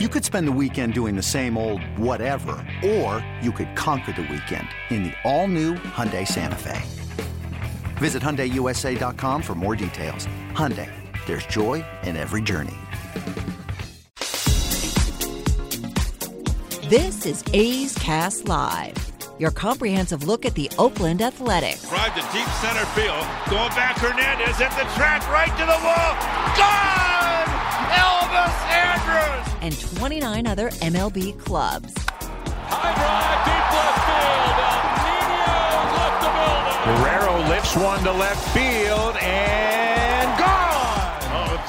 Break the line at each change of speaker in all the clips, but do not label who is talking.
You could spend the weekend doing the same old whatever, or you could conquer the weekend in the all-new Hyundai Santa Fe. Visit HyundaiUSA.com for more details. Hyundai, there's joy in every journey.
This is A's Cast Live, your comprehensive look at the Oakland Athletics.
Drive to deep center field. Going back, Hernandez at the track, right to the wall. Gone! Elvis Andrus!
And 29 other MLB clubs.
High drive, deep left field. Nino left the building.
Guerrero lifts one to left field and gone.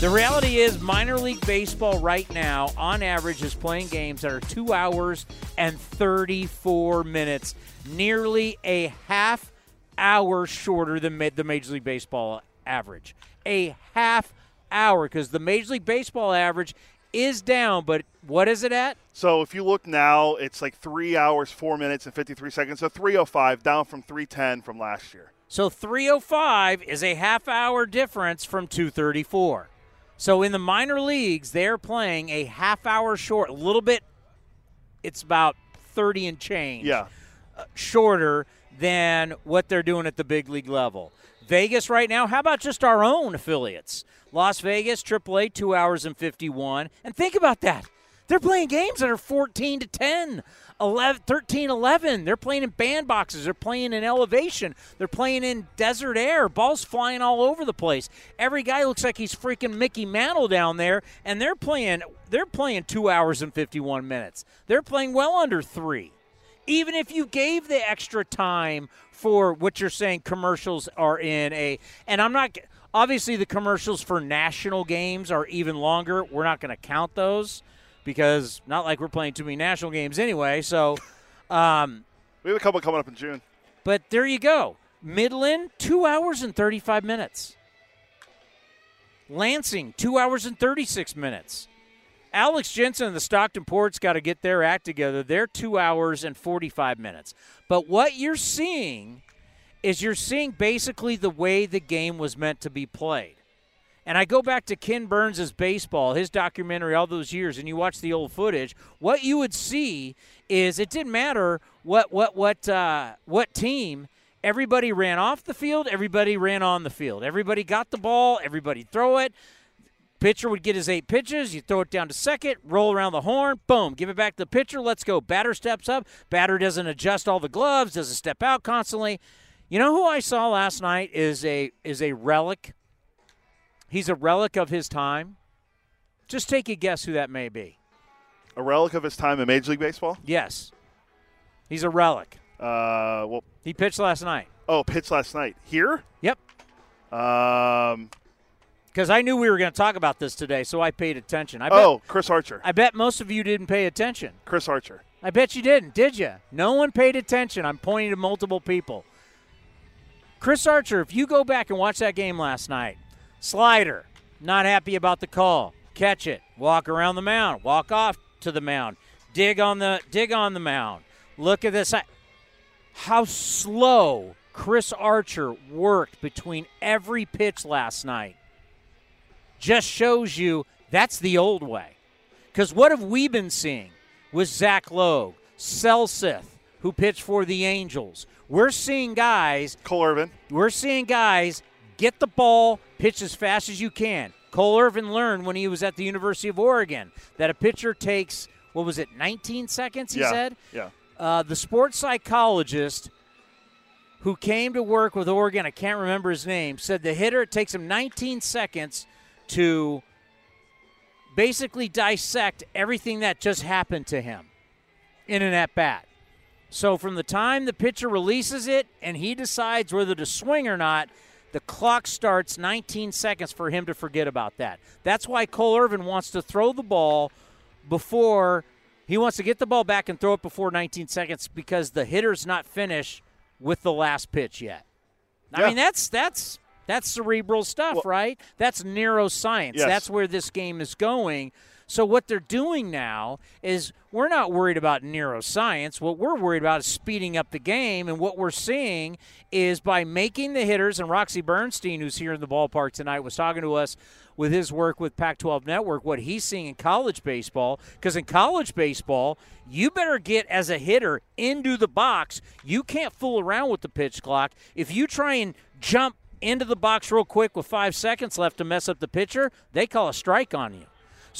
The reality is, minor league baseball right now, on average, is playing games that are two hours and 34 minutes, nearly a half hour shorter than the Major League Baseball average. A half hour, because the Major League Baseball average is down, but what is it at?
So if you look now, it's like three hours, four minutes, and 53 seconds. So 305, down from 310 from last year.
So 305 is a half hour difference from 234. So in the minor leagues, they're playing a half hour short, a little bit. It's about 30 and change.
Yeah.
Uh, shorter than what they're doing at the big league level. Vegas right now, how about just our own affiliates? Las Vegas, AAA, 2 hours and 51. And think about that. They're playing games that are 14 to 10, 11, 13, 11. They're playing in bandboxes. They're playing in elevation. They're playing in desert air. Balls flying all over the place. Every guy looks like he's freaking Mickey Mantle down there, and they're playing. They're playing two hours and 51 minutes. They're playing well under three. Even if you gave the extra time for what you're saying, commercials are in a, and I'm not. Obviously, the commercials for national games are even longer. We're not going to count those because not like we're playing too many national games anyway. So, um,
we have a couple coming up in June.
But there you go. Midland, two hours and 35 minutes. Lansing, two hours and 36 minutes. Alex Jensen and the Stockton Ports got to get their act together. They're two hours and 45 minutes. But what you're seeing is you're seeing basically the way the game was meant to be played. And I go back to Ken Burns' baseball, his documentary all those years, and you watch the old footage. What you would see is it didn't matter what what what uh, what team. Everybody ran off the field. Everybody ran on the field. Everybody got the ball. Everybody throw it. Pitcher would get his eight pitches. You throw it down to second, roll around the horn, boom, give it back to the pitcher. Let's go. Batter steps up. Batter doesn't adjust all the gloves. Doesn't step out constantly. You know who I saw last night is a is a relic He's a relic of his time. Just take a guess who that may be.
A relic of his time in Major League Baseball?
Yes. He's a relic.
Uh, well,
he pitched last night.
Oh, pitched last night here?
Yep.
Um,
because I knew we were going to talk about this today, so I paid attention. I
bet, oh, Chris Archer.
I bet most of you didn't pay attention.
Chris Archer.
I bet you didn't, did you? No one paid attention. I'm pointing to multiple people. Chris Archer, if you go back and watch that game last night, Slider, not happy about the call. Catch it. Walk around the mound. Walk off to the mound. Dig on the dig on the mound. Look at this. How slow Chris Archer worked between every pitch last night. Just shows you that's the old way. Because what have we been seeing with Zach Logue, Silseth, who pitched for the Angels? We're seeing guys.
Cole Irvin.
We're seeing guys get the ball, pitch as fast as you can. Cole Irvin learned when he was at the University of Oregon that a pitcher takes, what was it, 19 seconds, he
yeah,
said?
Yeah.
Uh, the sports psychologist who came to work with Oregon, I can't remember his name, said the hitter, it takes him 19 seconds to basically dissect everything that just happened to him in an at bat. So from the time the pitcher releases it and he decides whether to swing or not, the clock starts 19 seconds for him to forget about that. That's why Cole Irvin wants to throw the ball before He wants to get the ball back and throw it before 19 seconds because the hitter's not finished with the last pitch yet. I
Yeah.
mean, that's that's that's cerebral stuff,
Well-
right? That's neuroscience.
Yes.
That's where this game is going. So what they're doing now is we're not worried about neuroscience. What we're worried about is speeding up the game. And what we're seeing is by making the hitters, and Roxy Bernstein, who's here in the ballpark tonight, was talking to us with his work with Pac 12 Network, what he's seeing in college baseball. Because in college baseball, you better get as a hitter into the box. You can't fool around with the pitch clock. If you try and jump into the box real quick with five seconds left to mess up the pitcher, they call a strike on you.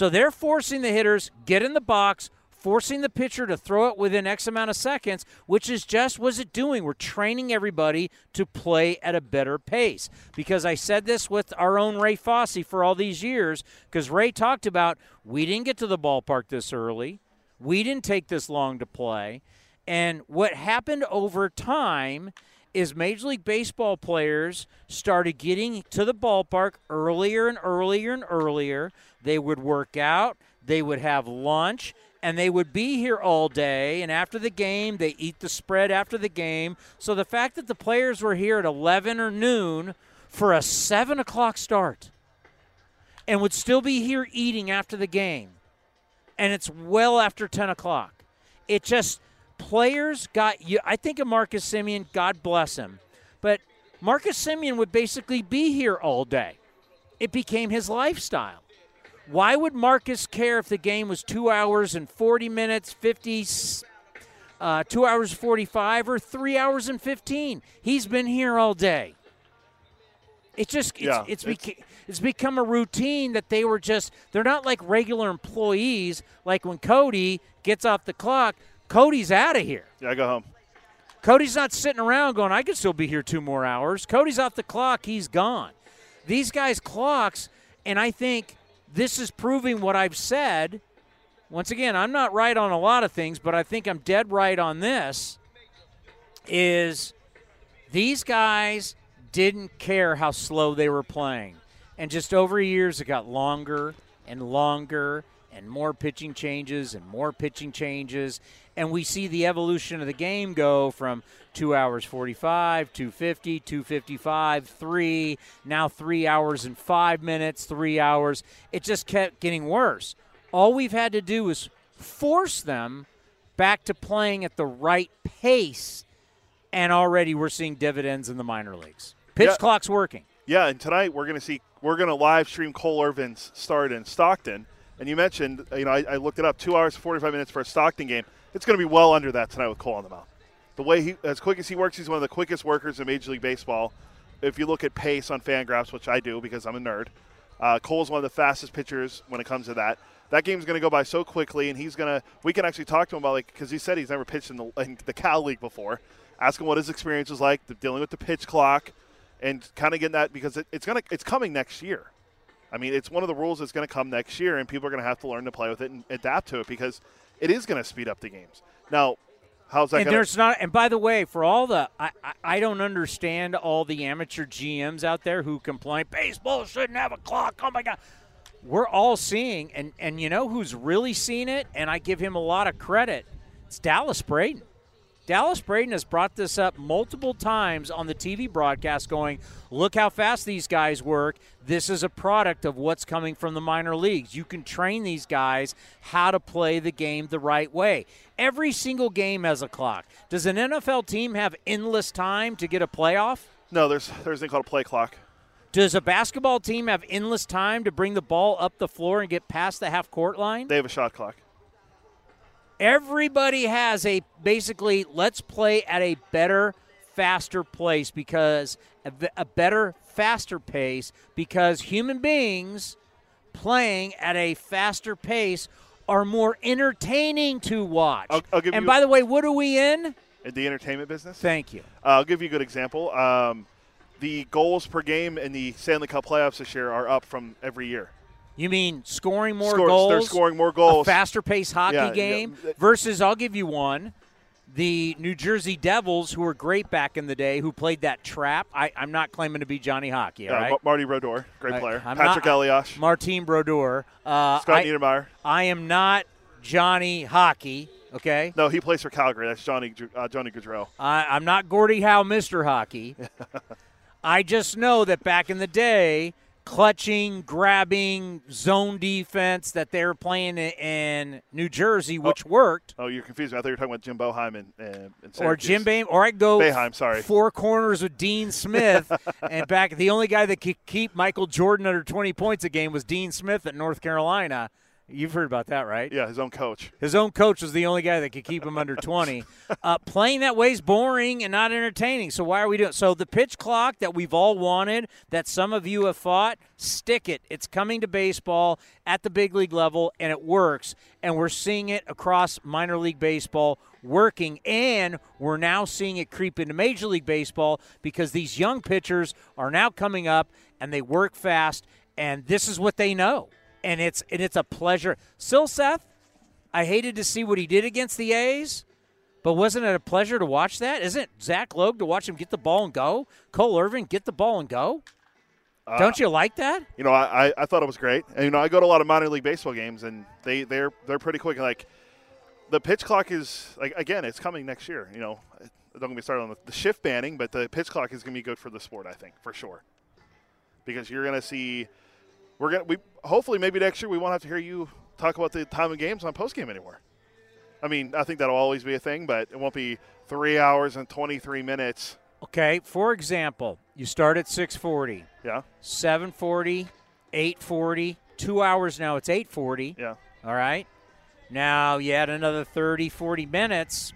So they're forcing the hitters get in the box, forcing the pitcher to throw it within X amount of seconds, which is just what's it doing. We're training everybody to play at a better pace. Because I said this with our own Ray Fosse for all these years, because Ray talked about we didn't get to the ballpark this early, we didn't take this long to play, and what happened over time is Major League Baseball players started getting to the ballpark earlier and earlier and earlier. They would work out, they would have lunch, and they would be here all day. And after the game, they eat the spread after the game. So the fact that the players were here at 11 or noon for a 7 o'clock start and would still be here eating after the game, and it's well after 10 o'clock. It just players got you. I think of Marcus Semien. God bless him, but Marcus Semien would basically be here all day. It became his lifestyle. Why would Marcus care if the game was two hours and 40 minutes, 50, uh, two hours 45, or three hours and 15? He's been here all day. It just it's,
Yeah,
it's,
it's-
beca- it's become a routine that they were just they're not like regular employees. Like when Cody gets off the clock, Cody's out of here.
Yeah, I go home.
Cody's not sitting around going, I could still be here two more hours. Cody's off the clock, he's gone. These guys' clocks, and I think this is proving what I've said. Once again, I'm not right on a lot of things, but I think I'm dead right on this. Is these guys didn't care how slow they were playing. And just over years, it got longer and longer and more pitching changes and more pitching changes. And we see the evolution of the game go from 2 hours 45, 250, 255, 3, now 3 hours and 5 minutes, 3 hours. It just kept getting worse. All we've had to do is force them back to playing at the right pace. And already we're seeing dividends in the minor leagues. Pitch
Yeah.
clock's working.
Yeah, and tonight we're going to see we're going to live stream Cole Irvin's start in Stockton. And you mentioned, you know, I, I looked it up, two hours forty five minutes for a Stockton game. It's going to be well under that tonight with Cole on the mound. The way he, as quick as he works, he's one of the quickest workers in Major League Baseball. If you look at pace on Fangraphs, which I do because I'm a nerd, uh, Cole's one of the fastest pitchers when it comes to that. That game's going to go by so quickly, and he's going to. We can actually talk to him about like because he said he's never pitched in the, in the Cal League before. Ask him what his experience was like, dealing with the pitch clock, and kind of getting that because it, it's gonna it's coming next year. I mean, it's one of the rules that's going to come next year, and people are going to have to learn to play with it and adapt to it because it is going to speed up the games. Now, how's that
and
going?
there's not and by the way for all the I, I i don't understand all the amateur gms out there who complain baseball shouldn't have a clock oh my god we're all seeing and and you know who's really seen it and i give him a lot of credit it's dallas braden Dallas Braden has brought this up multiple times on the TV broadcast, going, Look how fast these guys work. This is a product of what's coming from the minor leagues. You can train these guys how to play the game the right way. Every single game has a clock. Does an NFL team have endless time to get a playoff?
no, there's there's a thing called a play clock.
Does a basketball team have endless time to bring the ball up the floor and get past the half court line?
They have a shot clock.
Everybody has a basically let's play at a better faster place because a better faster pace because human beings playing at a faster pace are more entertaining to watch
I'll- I'll
and by the way what are we in
In the entertainment business,
thank you
Uh, I'll give you a good example. Um, the goals per game in the Stanley Cup playoffs this year are up from every year.
You mean scoring more goals
They're scoring more goals.
a faster paced hockey
Yeah, yeah.
game versus I'll give you one. The New Jersey Devils, who were great back in the day, who played that trap. I, I'm not claiming to be Johnny Hockey, all
Yeah,
right?
Ma- Marty Brodeur, great
I-
player.
I'm
Patrick
not-
Elias,
Martin Brodeur. Uh,
Scott
I,
Niedermayer.
I am not Johnny Hockey. Okay,
No, he plays for Calgary. That's Johnny uh, Johnny Gaudreau.
I, I'm not Gordie Howe, Mr. Hockey. I just know that back in the day, clutching, grabbing, zone defense that they were playing in New Jersey, oh. which worked,
Oh, you're confused. I thought you were talking about Jim Boeheim and, and, and
or. Jim Boeheim, or I go
Boeheim, sorry.
four corners with Dean Smith, and back the only guy that could keep Michael Jordan under 20 points a game was Dean Smith at North Carolina. You've heard about that, right?
Yeah, his own coach.
His own coach was the only guy that could keep him under 20. Uh, playing that way is boring and not entertaining. So why are we doing? So the pitch clock that we've all wanted, that some of you have fought, stick it. It's coming to baseball at the big league level, and it works. And we're seeing it across minor league baseball working, and we're now seeing it creep into Major League Baseball because these young pitchers are now coming up and they work fast, and this is what they know. And it's and it's a pleasure. Silseth, I hated to see what he did against the A's, but wasn't it a pleasure to watch that? Isn't it Zach Logue to watch him get the ball and go? Cole Irvin get the ball and go? Uh, don't you like that?
You know, I, I, I thought it was great. And, you know, I go to a lot of minor league baseball games, and they they're they're pretty quick. Like the pitch clock is like again, it's coming next year. You know, don't get me started on the, the shift banning, but the pitch clock is going to be good for the sport. I think for sure, because you're going to see. We're gonna we hopefully maybe next year we won't have to hear you talk about the time of games on post game anymore. I mean, I think that'll always be a thing, but it won't be three hours and twenty three minutes.
Okay, for example, you start at 640,
Yeah,
740, 840, two hours now it's 840.
yeah.
All right. Now you add another 30, 40 minutes.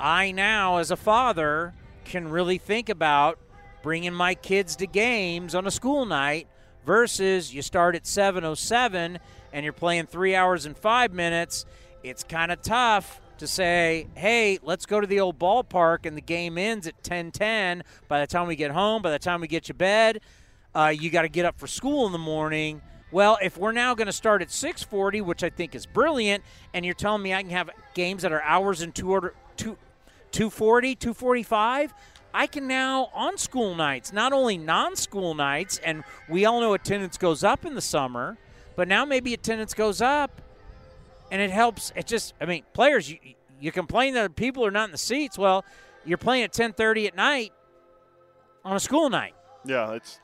I now, as a father, can really think about bringing my kids to games on a school night versus you start at 707 and you're playing three hours and five minutes. It's kind of tough to say, hey, let's go to the old ballpark and the game ends at 1010. By the time we get home, by the time we get to bed, uh, you got to get up for school in the morning. Well, if we're now going to start at 6:40, which I think is brilliant, and you're telling me I can have games that are hours and two order two, 240, 245, I can now on school nights, not only non-school nights, and we all know attendance goes up in the summer, but now maybe attendance goes up, and it helps. It just, I mean, players, you, you complain that people are not in the seats. Well, you're playing at 10:30 at night on a school night.
Yeah, it's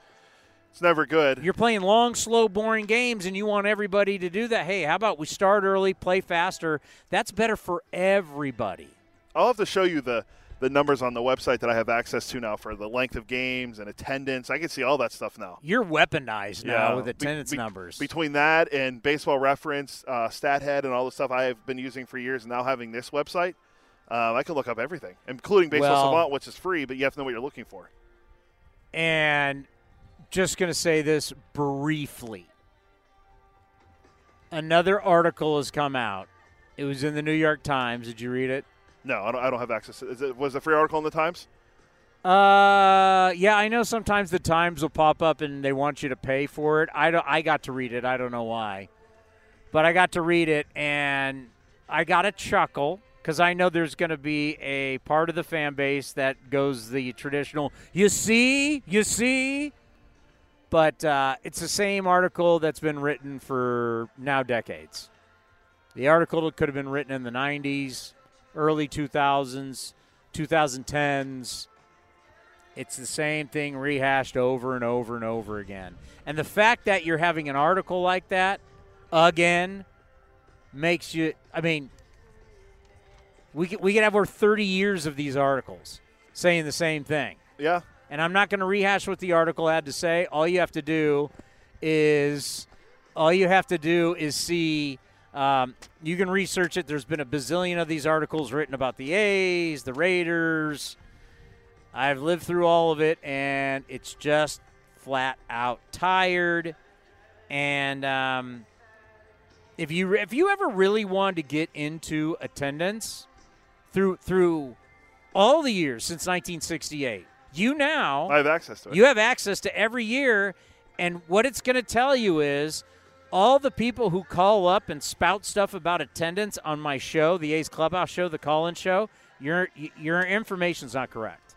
it's never good.
You're playing long, slow, boring games, and you want everybody to do that. Hey, how about we start early, play faster? That's better for everybody.
I'll have to show you the the numbers on the website that I have access to now for the length of games and attendance. I can see all that stuff now.
You're weaponized now with
Be-
attendance
be-
numbers.
Between that and Baseball Reference, uh, StatHead, and all the stuff I have been using for years, and now having this website, um, I can look up everything, including Baseball
Well-
Savant, which is free, but you have to know what you're looking for.
and just going to say this briefly. Another article has come out. It was in the New York Times. Did you read it?
No, I don't, I don't have access. It, was a free article in the Times?
Uh, yeah, I know sometimes the Times will pop up and they want you to pay for it. I don't I got to read it. I don't know why. But I got to read it and I got a chuckle cuz I know there's going to be a part of the fan base that goes the traditional, "You see? You see?" But uh, it's the same article that's been written for now decades. The article could have been written in the 90s, early 2000s, 2010s. It's the same thing rehashed over and over and over again. And the fact that you're having an article like that again makes you, I mean, we could, we could have over 30 years of these articles saying the same thing.
Yeah.
And I'm not going to rehash what the article had to say. All you have to do is, all you have to do is see. Um, you can research it. There's been a bazillion of these articles written about the A's, the Raiders. I've lived through all of it, and it's just flat out tired. And um, if you if you ever really wanted to get into attendance through through all the years since 1968, you now
I have access to it.
you have access to every year, and what it's going to tell you is all the people who call up and spout stuff about attendance on my show, the A's Clubhouse show, the call-in show, your your information's not correct.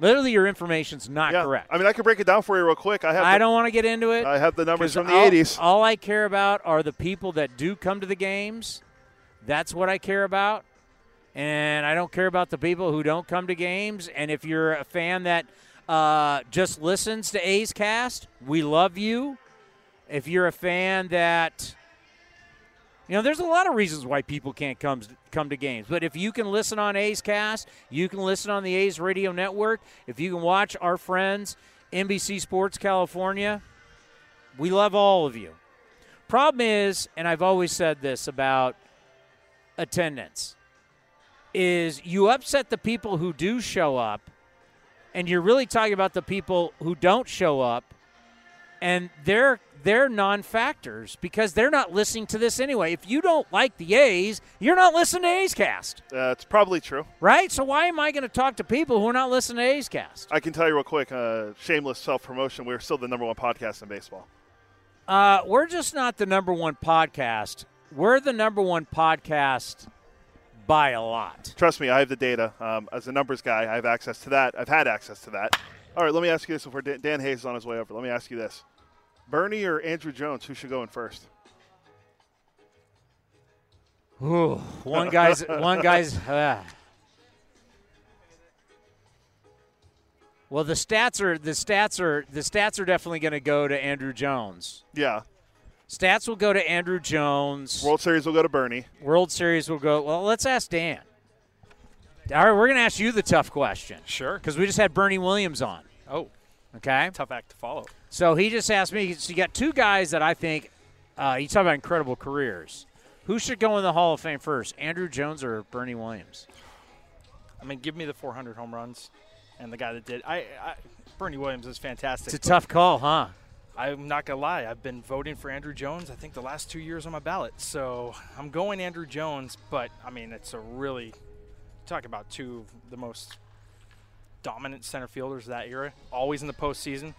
Literally, your information's not
yeah.
correct.
I mean, I could break it down for you real quick. I have.
I
the,
don't want to get into it.
I have the numbers from the
all,
80s.
All I care about are the people that do come to the games. That's what I care about. And I don't care about the people who don't come to games. And if you're a fan that uh, just listens to A's Cast, we love you. If you're a fan that you know, there's a lot of reasons why people can't come come to games. But if you can listen on A's Cast, you can listen on the A's Radio Network. If you can watch our friends NBC Sports California, we love all of you. Problem is, and I've always said this about attendance, is you upset the people who do show up, and you're really talking about the people who don't show up, and they're they're non-factors because they're not listening to this anyway. If you don't like the A's, you're not listening to A's Cast,
Uh, probably true.
right? So why am I going to talk to people who are not listening to A's Cast?
I can tell you real quick. Uh, shameless self promotion. We're still the number one podcast in baseball.
Uh, we're just not the number one podcast. We're the number one podcast by a lot.
Trust me, I have the data. Um, as a numbers guy, I have access to that. I've had access to that. All right, let me ask you this before Dan, Dan Hayes is on his way over. Let me ask you this: Bernie or Andruw Jones, who should go in first?
Ooh, one guy's one guy's. Uh. Well, the stats are the stats are the stats are definitely going to go to Andruw Jones.
Yeah,
Stats will go to Andruw Jones.
World Series will go to Bernie.
World Series will go. Well, let's ask Dan. All right, we're going to ask you the tough question
Sure.
because we just had Bernie Williams on.
Oh,
Okay,
tough act to follow.
so he just asked me. So you got two guys that I think uh, you talk about incredible careers. Who should go in the Hall of Fame first, Andruw Jones or Bernie Williams?
I mean, give me the 400 home runs, and the guy that did. I, I Bernie Williams is fantastic.
It's a tough call, huh?
I'm not gonna lie. I've been voting for Andruw Jones. I think the last two years on my ballot. So I'm going Andruw Jones. But I mean, it's a really talk about two of the most dominant center fielders of that era. Always in the postseason,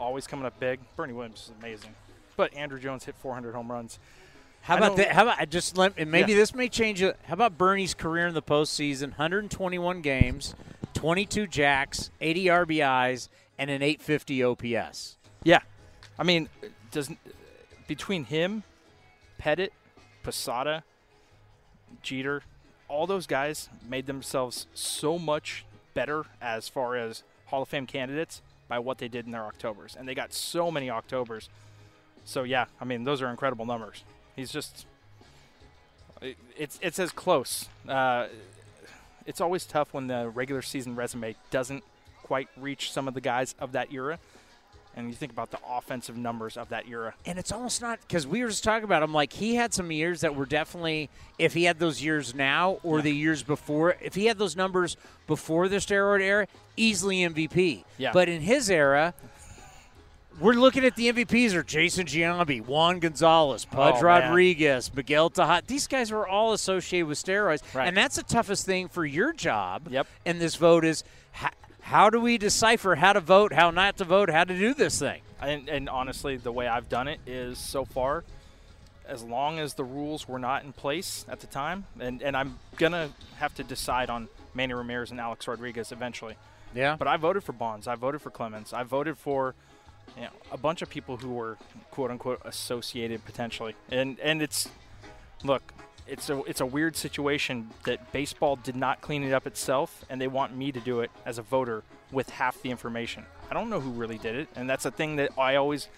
always coming up big. Bernie Williams is amazing. But Andruw Jones hit 400 home runs.
How
I
about that? How about I just let and maybe
Yeah.
this may change it. How about Bernie's career in the postseason? 121 games, 22 jacks, 80 RBIs, and an 850 OPS.
Yeah, I mean, does between him, Pettitte, Posada, Jeter, all those guys made themselves so much better as far as Hall of Fame candidates by what they did in their Octobers, and they got so many Octobers. So yeah, I mean, those are incredible numbers. He's just, it- it's it's as close. Uh, it's always tough when the regular season resume doesn't quite reach some of the guys of that era and you think about the offensive numbers of that era.
And it's almost not because we were just talking about him. Like he had some years that were definitely, if he had those years now or the years before, if he had those numbers before the steroid era, easily MVP.
Yeah.
But in his era, we're looking at the MVPs are Jason Giambi, Juan Gonzalez, Pudge
Oh.
Rodriguez, Miguel Tejada. These guys were all associated with steroids,
Right.
and that's the toughest thing for your job.
Yep.
In this vote is. How, how do we decipher how to vote, how not to vote, how to do this thing?
And, and honestly, the way I've done it is so far, as long as the rules were not in place at the time, and, and I'm going to have to decide on Manny Ramirez and Alex Rodriguez eventually.
Yeah.
But I voted for Bonds. I voted for Clemens. I voted for you know, a bunch of people who were quote unquote associated potentially. And and it's look, it's a it's a weird situation that baseball did not clean it up itself, and they want me to do it as a voter with half the information. I don't know who really did it, and that's a thing that I always.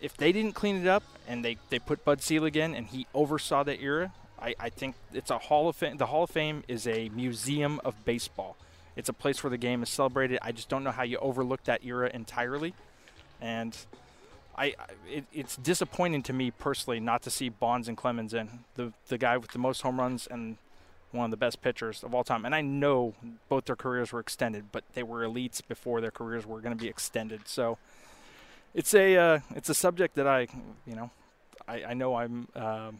If they didn't clean it up and they, they put Bud Selig in and he oversaw that era, I, I think it's a Hall of Fame. The Hall of Fame is a museum of baseball. It's a place where the game is celebrated. I just don't know how you overlook that era entirely, and I, it, it's disappointing to me personally not to see Bonds and Clemens in the the guy with the most home runs and one of the best pitchers of all time. And I know both their careers were extended, but they were elites before their careers were going to be extended. So it's a uh, it's a subject that I you know I, I know I'm um,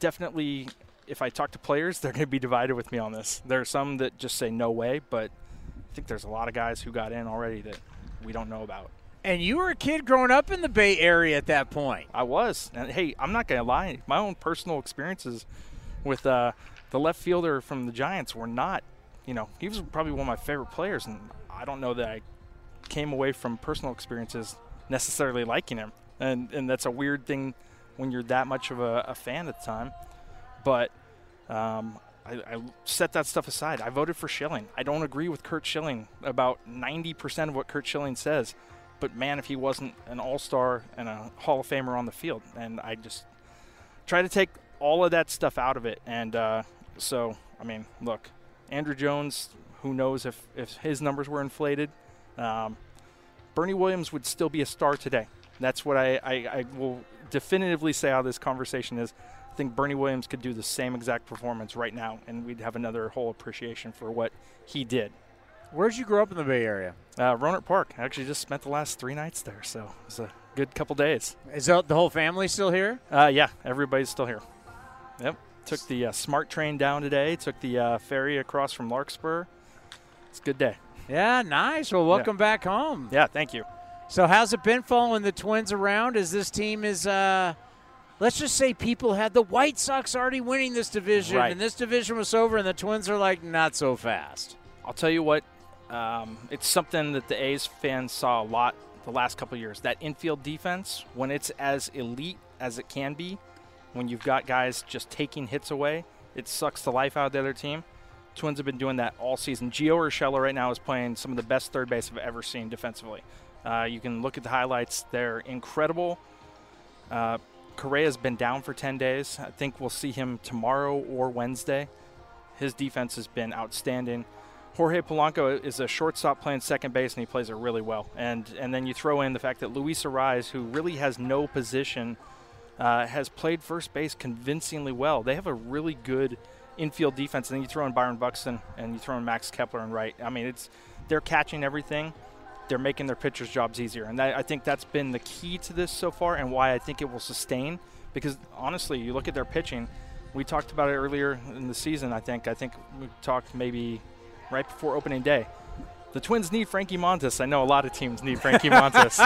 definitely if I talk to players, they're going to be divided with me on this. There are some that just say no way, but I think there's a lot of guys who got in already that we don't know about.
And you were a kid growing up in the Bay Area at that point.
I was. And hey, I'm not going to lie. My own personal experiences with uh, the left fielder from the Giants were not you know, he was probably one of my favorite players, and I don't know that I came away from personal experiences necessarily liking him, and and that's a weird thing when you're that much of a, a fan at the time. But um, I, I, set that stuff aside. I voted for Schilling. I don't agree with Curt Schilling about 90% of what Curt Schilling says, but man, if he wasn't an All-Star and a Hall of Famer on the field, and I just try to take all of that stuff out of it. And uh, so, I mean, look, Andruw Jones. Who knows if if his numbers were inflated? Um, Bernie Williams would still be a star today. That's what I, I, I will definitively say how this conversation is. I think Bernie Williams could do the same exact performance right now, and we'd have another whole appreciation for what he did.
Where'd you grow up in the Bay Area?
Uh, Rohnert Park. I actually just spent the last three nights there, so it was a good couple days.
Is the whole family still here?
Uh, yeah, everybody's still here. Yep. Took the uh, SMART train down today. Took the uh, ferry across from Larkspur. It's a good day.
Yeah, nice. Well, welcome yeah. back home.
Yeah, thank you.
So, how's it been following the Twins around? As this team is, uh, let's just say, people had the White Sox already winning this division,
right.
and this division was over, and the Twins are like, not so fast.
I'll tell you what, um, it's something that the A's fans saw a lot the last couple years. That infield defense, when it's as elite as it can be, when you've got guys just taking hits away, it sucks the life out of the other team. Twins have been doing that all season. Gio Urshela right now is playing some of the best third base I've ever seen defensively. Uh, you can look at the highlights; they're incredible. Uh, Correa's been down for 10 days. I think we'll see him tomorrow or Wednesday. His defense has been outstanding. Jorge Polanco is a shortstop playing second base, and he plays it really well. And and then you throw in the fact that Luis Arraez, who really has no position, uh, has played first base convincingly well. They have a really good infield defense. And then you throw in Byron Buxton and you throw in Max Kepler and right. I mean, it's they're catching everything. They're making their pitchers' jobs easier, and that, I think that's been the key to this so far, and why I think it will sustain. Because honestly, you look at their pitching. We talked about it earlier in the season. I think. I think we talked maybe right before opening day the Twins need Frankie Montas. I know a lot of teams need Frankie Montas,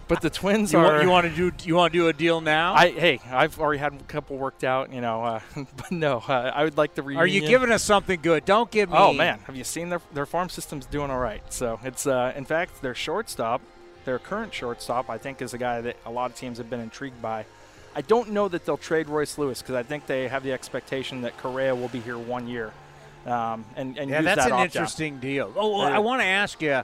but the Twins
you
are.
Want, you want to do? You want to do a deal now?
I hey, I've already had a couple worked out. You know, uh, but no, uh, I would like the reunion.
Are you giving us something good? Don't give me.
Oh man, have you seen their their farm system's doing all right? So it's uh, in fact their shortstop, their current shortstop, I think is a guy that a lot of teams have been intrigued by. I don't know that they'll trade Royce Lewis because I think they have the expectation that Correa will be here one year um, and, and
yeah, that's
that
an interesting deal. Oh, I want to ask you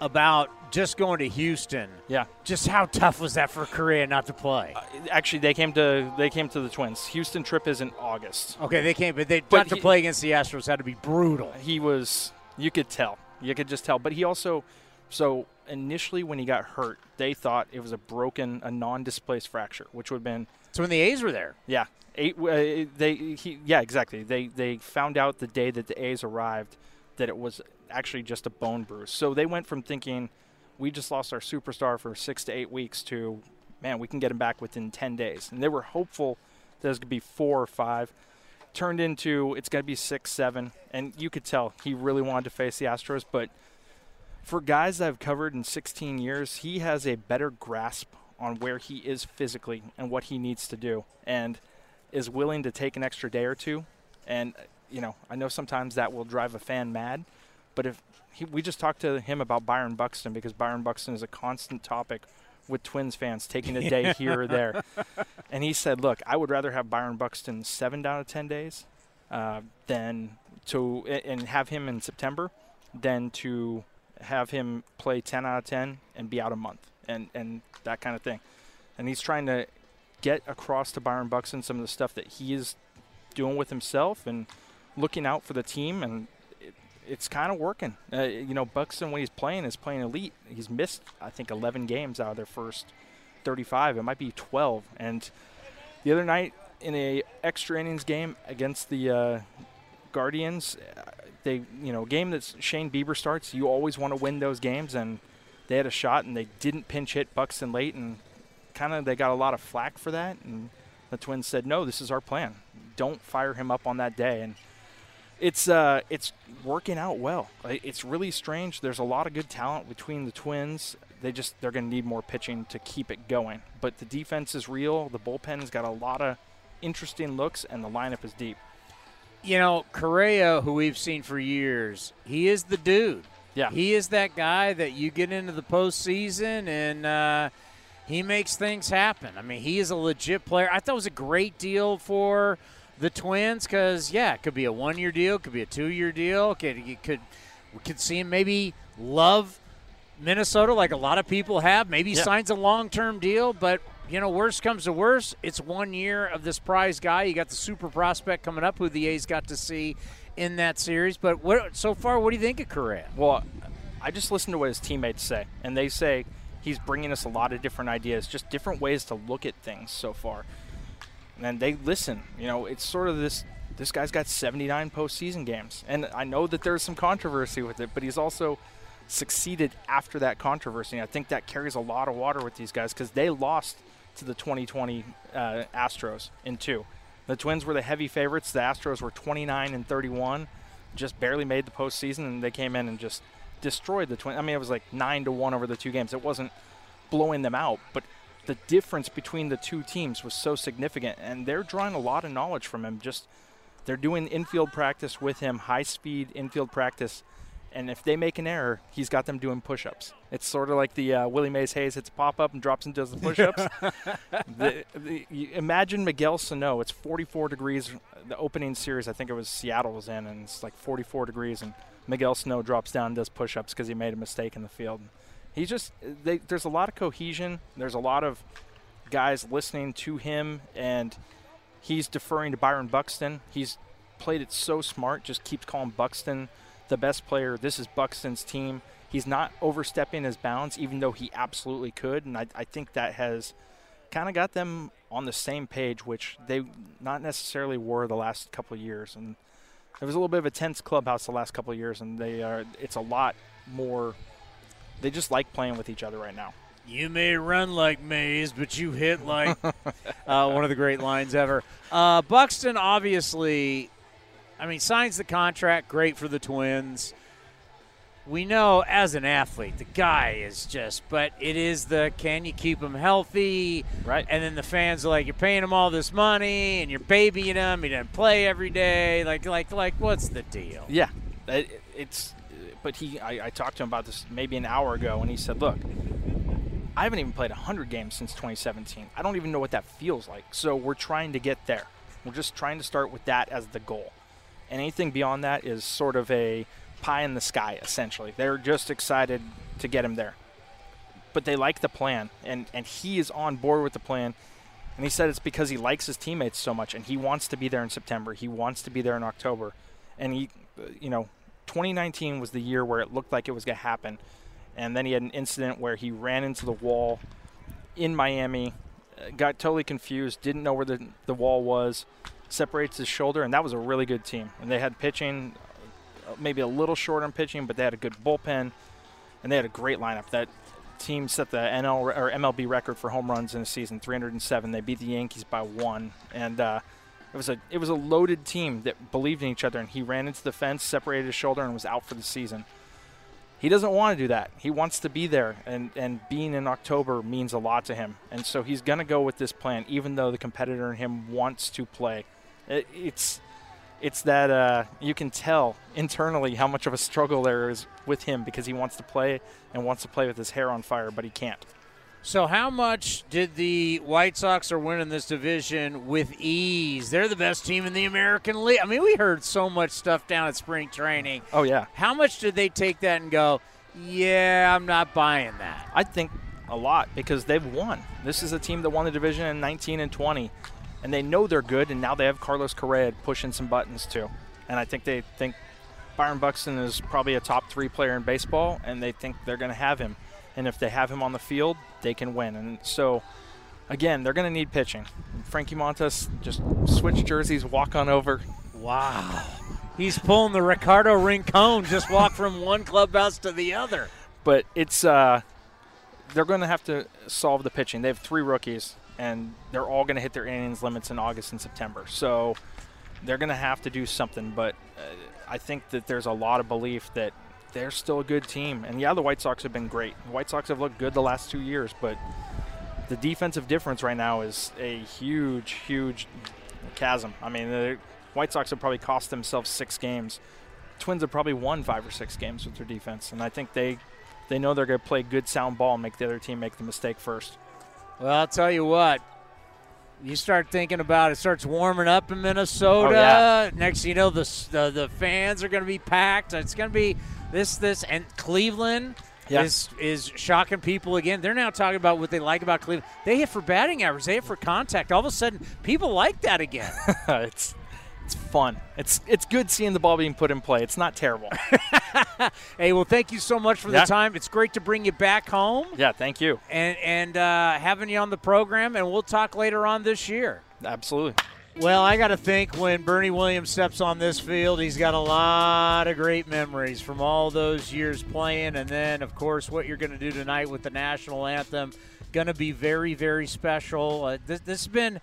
about just going to Houston.
Yeah.
Just how tough was that for Correa not to play? Uh,
actually, they came to they came to the Twins. Houston trip is in August.
Okay, they came, but they but not he, to play against the Astros had to be brutal.
He was. You could tell. You could just tell. But he also. So initially, when he got hurt, they thought it was a broken, a non-displaced fracture, which would have been.
So when the A's were there.
Yeah, eight. Uh, they he, yeah exactly. They they found out the day that the A's arrived that it was actually just a bone bruise. So they went from thinking we just lost our superstar for six to eight weeks to man we can get him back within ten days, and they were hopeful that it was going to be four or five. Turned into it's going to be six, seven, and you could tell he really wanted to face the Astros. But for guys I've covered in 16 years, he has a better grasp on where he is physically and what he needs to do. And is willing to take an extra day or two, and you know, I know sometimes that will drive a fan mad, but if he, we just talked to him about Byron Buxton because Byron Buxton is a constant topic with Twins fans taking a day here or there, and he said, "Look, I would rather have Byron Buxton seven down of ten days uh, than to and have him in September than to have him play ten out of ten and be out a month and and that kind of thing." And he's trying to get across to Byron Buxton some of the stuff that he is doing with himself and looking out for the team, and it, it's kind of working. Uh, you know, Buxton when he's playing is playing elite. He's missed I think 11 games out of their first 35. It might be 12. And the other night in a extra innings game against the uh, Guardians, uh, they you know game that Shane Bieber starts. You always want to win those games, and they had a shot and they didn't pinch hit Buxton late, and kind of they got a lot of flack for that, and the Twins said, "No, this is our plan. Don't fire him up on that day." And it's uh, it's working out well. It's really strange. There's a lot of good talent between the Twins. They just they're going to need more pitching to keep it going. But the defense is real. The bullpen's got a lot of interesting looks, and the lineup is deep.
you know, Correa, who we've seen for years, he is the dude.
Yeah.
He is that guy that you get into the postseason and uh, he makes things happen. I mean, he is a legit player. I thought it was a great deal for the Twins because, yeah, it could be a one year deal, it could be a two year deal. Could, you could, we could see him maybe love Minnesota like a lot of people have. Maybe
Yeah.
signs a long term deal, but you know, worst comes to worst, it's one year of this prize guy. You got the super prospect coming up, who the A's got to see in that series. But what so far, what do you think of Correa?
Well, I just listened to what his teammates say, and they say he's bringing us a lot of different ideas, just different ways to look at things so far. And they listen. You know, it's sort of this. This guy's got 79 postseason games, and I know that there's some controversy with it, but he's also succeeded after that controversy. And I think that carries a lot of water with these guys because they lost to the 2020 uh, Astros in two. The Twins were the heavy favorites. The Astros were 29 and 31, just barely made the postseason, and they came in and just destroyed the Twins. I mean, it was like nine to one over the two games. It wasn't blowing them out, but the difference between the two teams was so significant, and they're drawing a lot of knowledge from him. Just they're doing infield practice with him, high speed infield practice, and if they make an error, he's got them doing push-ups. It's sort of like the uh, Willie Mays Hayes hits a pop-up and drops and does the push-ups. the, the, imagine Miguel Sano. It's 44 degrees. The opening series, I think it was Seattle was in, and it's like 44 degrees, and Miguel Sano drops down and does push-ups because he made a mistake in the field. He's just they, there's a lot of cohesion. There's a lot of guys listening to him, and he's deferring to Byron Buxton. He's played it so smart. Just keeps calling Buxton the best player. This is Buxton's team. He's not overstepping his bounds, even though he absolutely could. And I, I think that has kind of got them on the same page, which they not necessarily were the last couple of years. And it was a little bit of a tense clubhouse the last couple of years, and they are. It's a lot more. They just like playing with each other right now.
You may run like Mays, but you hit like uh, one of the great lines ever. Uh, Buxton obviously, I mean, signs the contract. Great for the Twins. We know as an athlete, the guy is just, but it is the can you keep him healthy?
Right.
And then the fans are like, you're paying him all this money and you're babying him. He doesn't play every day. Like, like, like, what's the deal?
Yeah, it, it's. But he, I, I talked to him about this maybe an hour ago, and he said, "Look, I haven't even played 100 games since 2017. I don't even know what that feels like. So we're trying to get there. We're just trying to start with that as the goal. Anything beyond that is sort of a pie in the sky, essentially. They're just excited to get him there. But they like the plan, and, and he is on board with the plan. And he said it's because he likes his teammates so much, and he wants to be there in September. He wants to be there in October. And he, uh, you know, 2019 was the year where it looked like it was going to happen. And then he had an incident where he ran into the wall in Miami, uh, got totally confused, didn't know where the, the wall was, separates his shoulder, and that was a really good team. And they had pitching, maybe a little short on pitching, but they had a good bullpen, and they had a great lineup. That team set the NL or MLB record for home runs in a season, 307. They beat the Yankees by one, and uh, it was a it was a loaded team that believed in each other. And he ran into the fence, separated his shoulder, and was out for the season. He doesn't want to do that. He wants to be there, and, and being in October means a lot to him. And so he's going to go with this plan, even though the competitor in him wants to play. It, it's it's that uh, you can tell internally how much of a struggle there is with him because he wants to play and wants to play with his hair on fire, but he can't.
So, how much did the White Sox are winning this division with ease? They're the best team in the American League. I mean, we heard so much stuff down at spring training.
Oh yeah,
How much did they take that and go, yeah, I'm not buying that?
I think a lot because they've won. This is a team that won the division in 19 and 20, and they know they're good. And now they have Carlos Correa pushing some buttons too. And I think they think Byron Buxton is probably a top three player in baseball, and they think they're going to have him. And if they have him on the field, they can win. And so, again, they're going to need pitching. Frankie Montas just switch jerseys, walk on over.
Wow. He's pulling the Ricardo Rincon, just walk from one clubhouse to the other.
but it's uh, they're going to have to solve the pitching. They have three rookies, and they're all going to hit their innings limits in August and September. So they're going to have to do something. But uh, I think that there's a lot of belief that they're still a good team. And yeah, the White Sox have been great. The White Sox have looked good the last two years, but the defensive difference right now is a huge, huge chasm. I mean, they're- White Sox have probably cost themselves six games. Twins have probably won five or six games with their defense, and I think they they know they're going to play good sound ball and make the other team make the mistake first.
Well, I'll tell you what. You start thinking about it starts warming up in oh, Minnesota.
Oh, yeah.
Next, you know the the, the fans are going to be packed. It's going to be this this and Cleveland
Yeah.
is is shocking people again. They're now talking about what they like about Cleveland. They hit for batting average. They hit for contact. All of a sudden, people like that again.
it's it's fun. It's it's good seeing the ball being put in play. It's not terrible.
hey, well, thank you so much for
Yeah.
the time. It's great to bring you back home
yeah, thank you.
and and uh, having you on the program. And we'll talk later on this year.
Absolutely.
Well, I got to think when Bernie Williams steps on this field, he's got a lot of great memories from all those years playing. And then, of course, what you're going to do tonight with the national anthem, going to be very, very special. Uh, this, this has been, th-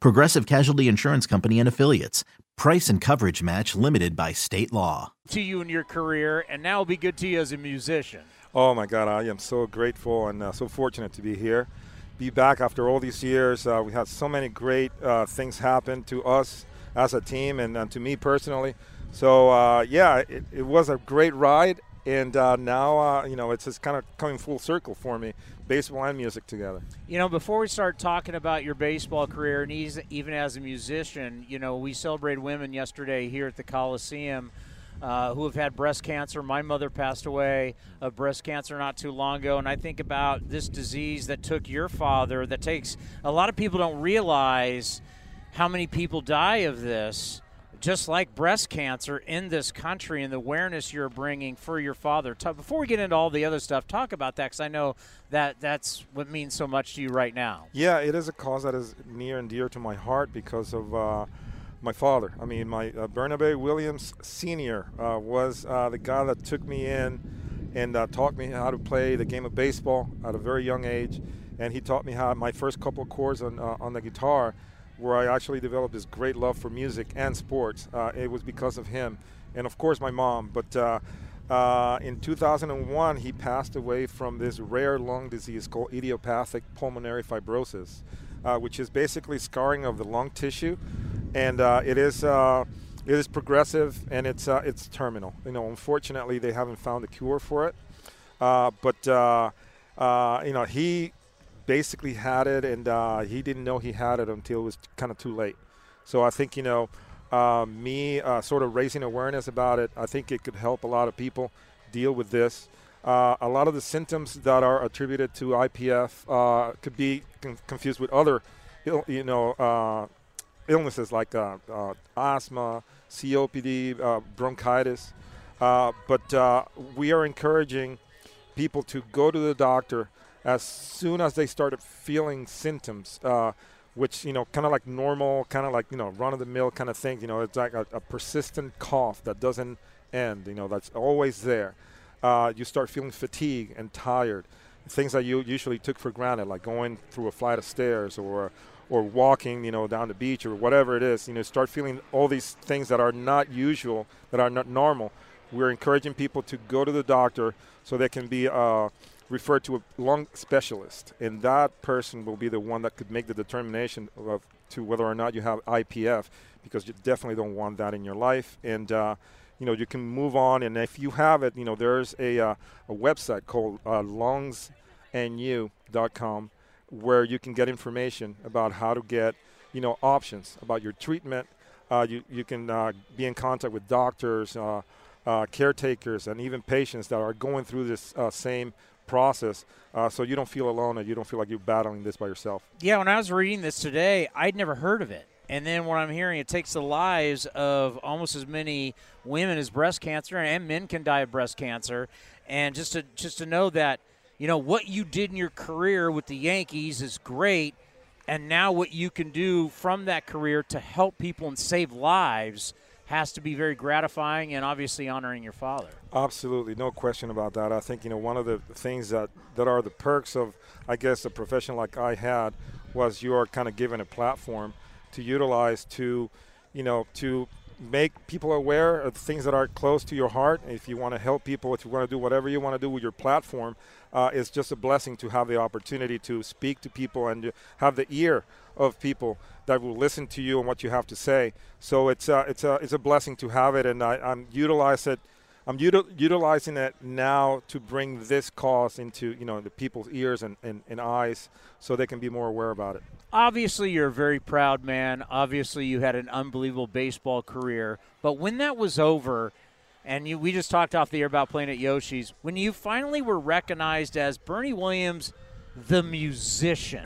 Progressive Casualty Insurance Company and Affiliates. Price and coverage match limited by state law.
To you in your career, and now will be good to you as a musician.
Oh my God, I am so grateful and uh, so fortunate to be here, be back after all these years. Uh, we had so many great uh, things happen to us as a team and, and to me personally. So uh, yeah, it, it was a great ride, and uh, now uh, you know it's just kind of coming full circle for me, baseball and music together.
You know, before we start talking about your baseball career and even as a musician, you know, we celebrated women yesterday here at the Coliseum uh, who have had breast cancer. My mother passed away of breast cancer not too long ago, and I think about this disease that took your father. That takes a lot of people don't realize how many people die of this. Just like breast cancer in this country and the awareness you're bringing for your father. Before we get into all the other stuff, talk about that because I know that that's what means so much to you right now.
Yeah, it is a cause that is near and dear to my heart because of uh, my father. I mean, my uh, Bernabe Williams Sr. Uh, was uh, the guy that took me in and uh, taught me how to play the game of baseball at a very young age. And he taught me how my first couple of chords on, uh, on the guitar, where I actually developed this great love for music and sports. Uh, it was because of him. And of course, my mom. But uh, uh, in 2001, he passed away from this rare lung disease called idiopathic pulmonary fibrosis, uh, which is basically scarring of the lung tissue, and uh, it is uh, it is progressive and it's it's terminal. You know, unfortunately, they haven't found a cure for it, but you know he basically had it, and uh, he didn't know he had it until it was kind of too late. So I think you know, uh, me uh, sort of raising awareness about it, I think it could help a lot of people deal with this. Uh, a lot of the symptoms that are attributed to IPF uh, could be con- confused with other, Ill, you know, uh, illnesses like asthma, COPD, bronchitis. But we are encouraging people to go to the doctor as soon as they started feeling symptoms, uh, which you know, kind of like normal, kind of like you know, run-of-the-mill kind of thing. You know, it's like a, a persistent cough that doesn't end. You know, that's always there. Uh, you start feeling fatigue and tired, things that you usually took for granted, like going through a flight of stairs or or walking, you know, down the beach or whatever it is. You know, start feeling all these things that are not usual, that are not normal. We're encouraging people to go to the doctor so they can be uh, referred to a lung specialist, and that person will be the one that could make the determination of to whether or not you have IPF, because you definitely don't want that in your life. And uh, you know, you can move on, and if you have it, you know, there's a uh, a website called uh, lungsandyou.com where you can get information about how to get you know options about your treatment. Uh, you you can uh, be in contact with doctors, uh, uh, caretakers, and even patients that are going through this uh, same process, uh, so you don't feel alone and you don't feel like you're battling this by yourself.
Yeah, when I was reading this today, I'd never heard of it. And then what I'm hearing, it takes the lives of almost as many women as breast cancer, and men can die of breast cancer. And just to just to know that, you know, what you did in your career with the Yankees is great. and now what you can do from that career to help people and save lives has to be very gratifying and obviously honoring your father.
Absolutely, no question about that. I think you know one of the things that that are the perks of, I guess, a profession like I had, was you are kind of given a platform to utilize to, you know, to make people aware of things that are close to your heart. If you want to help people, if you want to do whatever you want to do with your platform, uh, it's just a blessing to have the opportunity to speak to people and have the ear of people that will listen to you and what you have to say. So it's uh, it's a it's a blessing to have it, and I, I'm utilize it. I'm util- utilizing it now to bring this cause into you know the people's ears and, and, and eyes, so they can be more aware about it.
Obviously, you're a very proud man. Obviously, you had an unbelievable baseball career. But when that was over, and you, we just talked off the air about playing at Yoshi's, when you finally were recognized as Bernie Williams, the musician.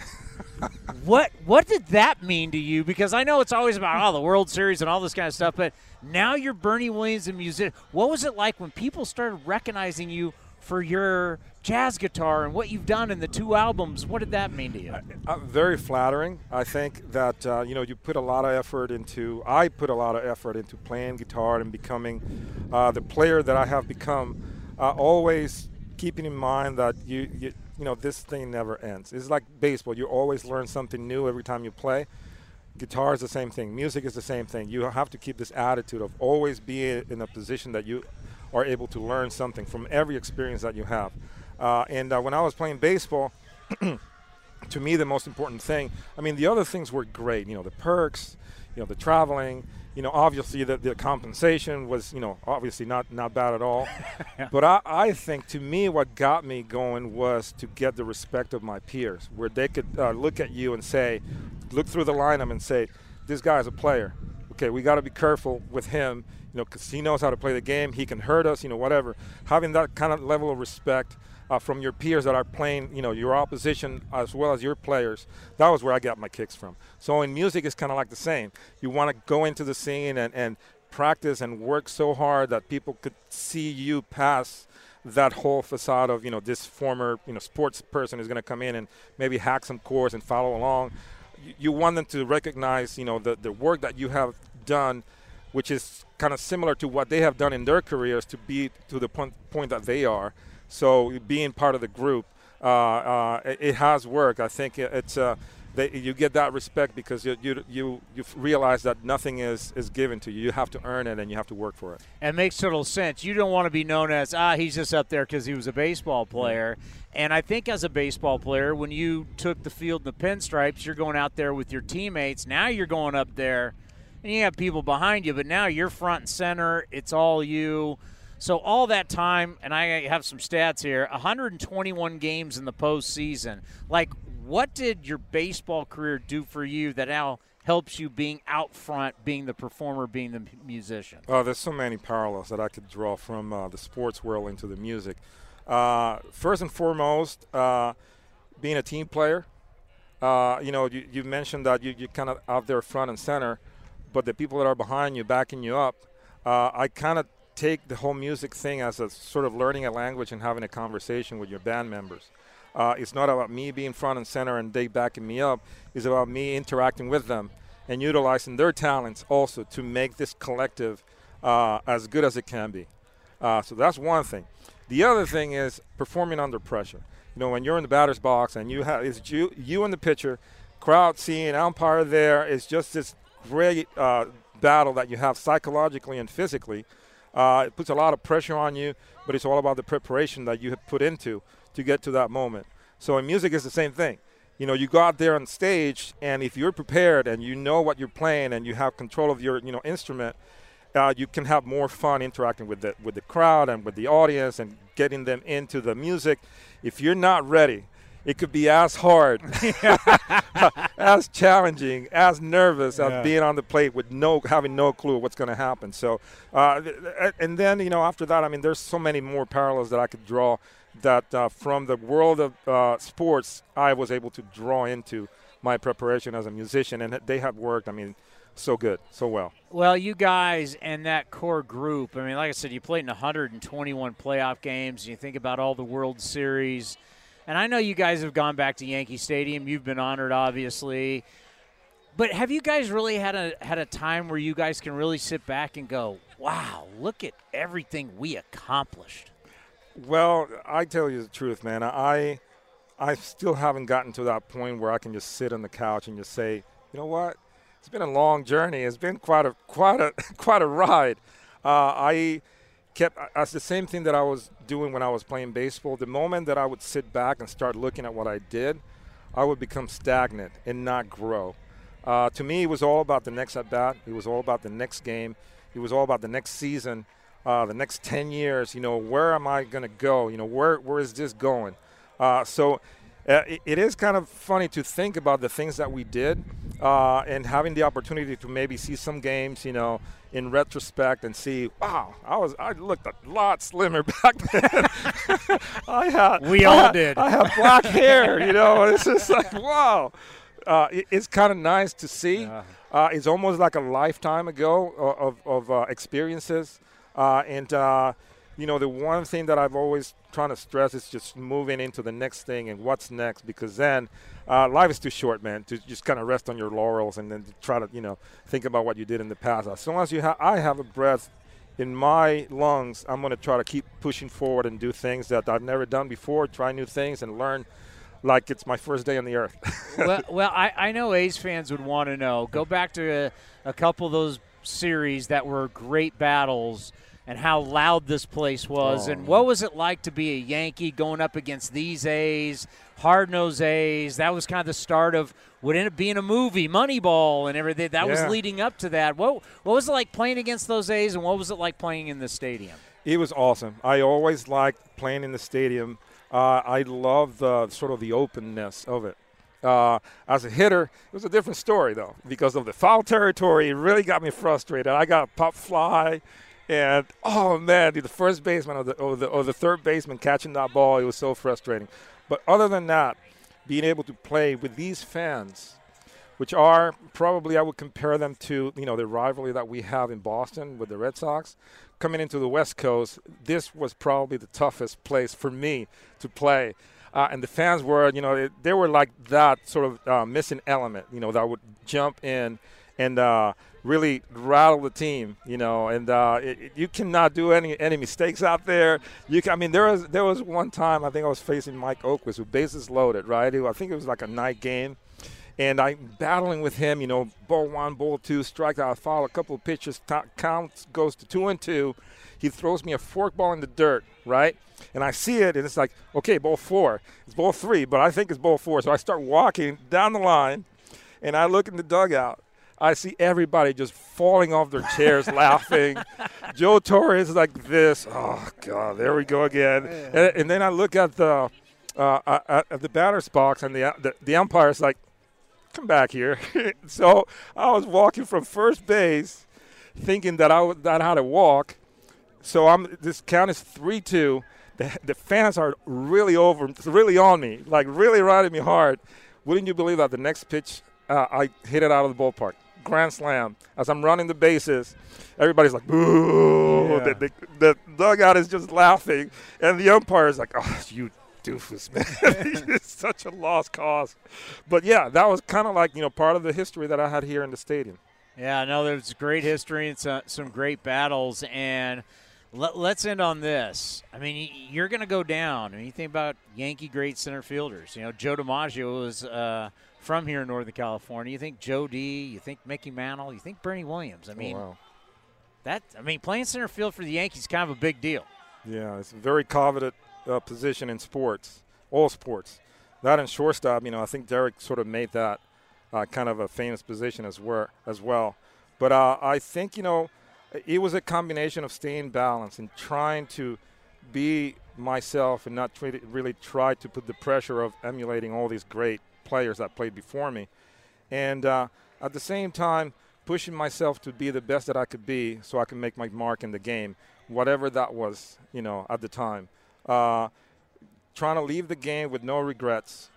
What what did that mean to you? Because I know it's always about oh the World Series and all this kind of stuff, but now you're Bernie Williams, the musician. What was it like when people started recognizing you for your jazz guitar and what you've done in the two albums? What did that mean to you?
Uh, very flattering. I think that uh, you know you put a lot of effort into. I put a lot of effort into playing guitar and becoming uh, the player that I have become. Uh, always keeping in mind that you, you you know this thing never ends. It's like baseball. You always learn something new every time you play. Guitar is the same thing. Music is the same thing. You have to keep this attitude of always be in a position that you are able to learn something from every experience that you have. Uh, and uh, when I was playing baseball, to me, the most important thing, I mean, the other things were great, you know, the perks, you know, the traveling, you know, obviously the, the compensation was, you know, obviously not, not bad at all. yeah. But I, I think to me, what got me going was to get the respect of my peers, where they could uh, look at you and say, look through the lineup and say, this guy's a player. Okay, we got to be careful with him, you know, because he knows how to play the game. He can hurt us, you know, whatever. Having that kind of level of respect – uh, from your peers that are playing, you know, your opposition as well as your players. That was where I got my kicks from. So in music, it's kind of like the same. You want to go into the scene and, and practice and work so hard that people could see you pass that whole facade of you know this former you know sports person is going to come in and maybe hack some chords and follow along. You, you want them to recognize you know the the work that you have done, which is kind of similar to what they have done in their careers to be to the point, point that they are. So being part of the group, uh, uh, it, it, has worked. I think it's uh, they, you get that respect because you, you you you realize that nothing is is given to you. You have to earn it and you have to work for it.
And makes total sense. You don't want to be known as ah he's just up there because he was a baseball player. And I think as a baseball player, when you took the field in the pinstripes, you're going out there with your teammates. Now you're going up there, and you have people behind you, but now you're front and center. It's all you. So all that time, and I have some stats here: 121 games in the postseason. Like, what did your baseball career do for you that now helps you being out front, being the performer, being the musician?
Oh, there's so many parallels that I could draw from uh, the sports world into the music. Uh, first and foremost, uh, being a team player. Uh, you know, you, you mentioned that you, you're kind of out there front and center, but the people that are behind you, backing you up, uh, I kind of take the whole music thing as a sort of learning a language and having a conversation with your band members. Uh, it's not about me being front and center and they backing me up. It's about me interacting with them and utilizing their talents also to make this collective uh, as good as it can be. Uh, so that's one thing. The other thing is performing under pressure. You know, when you're in the batter's box and you have it's you, you and the pitcher, crowd seeing, umpire there, it's just this great uh, battle that you have psychologically and physically uh, it puts a lot of pressure on you, but it's all about the preparation that you have put into to get to that moment. So in music, it's the same thing. You know, you go out there on stage, and if you're prepared and you know what you're playing and you have control of your you know instrument, uh, you can have more fun interacting with the with the crowd and with the audience and getting them into the music. If you're not ready, it could be as hard, as challenging, as nervous yeah. as being on the plate with no having no clue what's going to happen. So, uh, and then you know after that, I mean, there's so many more parallels that I could draw that uh, from the world of uh, sports I was able to draw into my preparation as a musician, and they have worked. I mean, so good, so well.
Well, you guys and that core group. I mean, like I said, you played in 121 playoff games. and You think about all the World Series And I know you guys have gone back to Yankee Stadium. You've been honored, obviously. But have you guys really had a had a time where you guys can really sit back and go, "Wow, look at everything we accomplished"?
Well, I tell you the truth, man. I I still haven't gotten to that point where I can just sit on the couch and just say, you know what? It's been a long journey. It's been quite a quite a quite a ride. Uh, I kept as the same thing that I was doing when I was playing baseball. The moment that I would sit back and start looking at what I did, I would become stagnant and not grow. Uh, to me, it was all about the next at bat. It was all about the next game. It was all about the next season, uh, the next 10 years. You know, where am I going to go? You know, where where is this going? Uh, so uh, it, it is kind of funny to think about the things that we did uh, and having the opportunity to maybe see some games, you know, in retrospect and see, wow, I was I looked a lot slimmer back then. I had
we all did.
I have black hair, you know. It's just like wow. Uh, it, it's kind of nice to see. Uh, it's almost like a lifetime ago of, of uh, experiences, uh, and uh, you know the one thing that I've always trying to stress is just moving into the next thing and what's next because then uh, life is too short, man, to just kind of rest on your laurels and then try to you know think about what you did in the past. As long as you have, I have a breath in my lungs, I'm going to try to keep pushing forward and do things that I've never done before, try new things and learn like it's my first day on the earth.
well, well I, I know A's fans would want to know. Go back to a, a couple of those series that were great battles and how loud this place was.
Oh,
and what was it like to be a Yankee going up against these A's, hard nosed A's? That was kind of the start of what ended up being a movie, Moneyball, and everything. That
Yeah.
was leading up to that. What, what was it like playing against those A's, and what was it like playing in the stadium?
It was awesome. I always liked playing in the stadium. Uh, I love the sort of the openness of it. Uh, as a hitter, it was a different story though, because of the foul territory. It really got me frustrated. I got a pop fly, and oh man, the first baseman or the, or the or the third baseman catching that ball, it was so frustrating. But other than that, being able to play with these fans, which are probably I would compare them to you know the rivalry that we have in Boston with the Red Sox. Coming into the West Coast, this was probably the toughest place for me to play. Uh, and the fans were, you know, they, they were like that sort of uh, missing element, you know, that would jump in and uh, really rattle the team, you know. And uh, it, it- you cannot do any any mistakes out there. You can, I mean, there was there was one time I think I was facing Mike Oquist with bases loaded, right? Who I think it was like a night game and I'm battling with him. You know, ball one, ball two, strike out, foul, a couple of pitches, t- count goes to two and two. He throws me a forkball in the dirt, right? And I see it, and it's like, okay, ball four. It's ball three, but I think it's ball four. So I start walking down the line, and I look in the dugout. I see everybody just falling off their chairs laughing. Joe Torre's is like this. Oh God, there we go again. And, and then I look at the uh, at, at the batter's box, and the the, the umpire's like, come back here. so I was walking from first base, thinking that I would, that I had to walk. So I'm this count is three two. The, the fans are really over, really on me, like really riding me hard. Wouldn't you believe that the next pitch uh, I hit it out of the ballpark, grand slam. As I'm running the bases, everybody's like boo.
Yeah.
The, the, the dugout is just laughing, and the umpire is like, oh, you doofus, man. it's such a lost cause. But yeah, that was kind of like you know part of the history that I had here in the stadium.
Yeah, no, there's great history and some, some great battles. And let, let's end on this. I mean, you're going to go down. I mean, you think about Yankee great center fielders. You know, Joe DiMaggio was uh, from here in Northern California. You think Joe D. You think Mickey Mantle. You think Bernie Williams. I mean,
wow.
that. I mean, playing center field for the Yankees is kind of a big deal.
Yeah, it's a very coveted uh, position in sports, all sports. That and shortstop, you know, I think Derek sort of made that uh, kind of a famous position as, well. as well. But uh, I think, you know, it was a combination of staying balanced and trying to be myself and not try to really try to put the pressure of emulating all these great players that played before me. And uh, at the same time, pushing myself to be the best that I could be so I can make my mark in the game, whatever that was, you know, at the time. Uh, trying to leave the game with no regrets,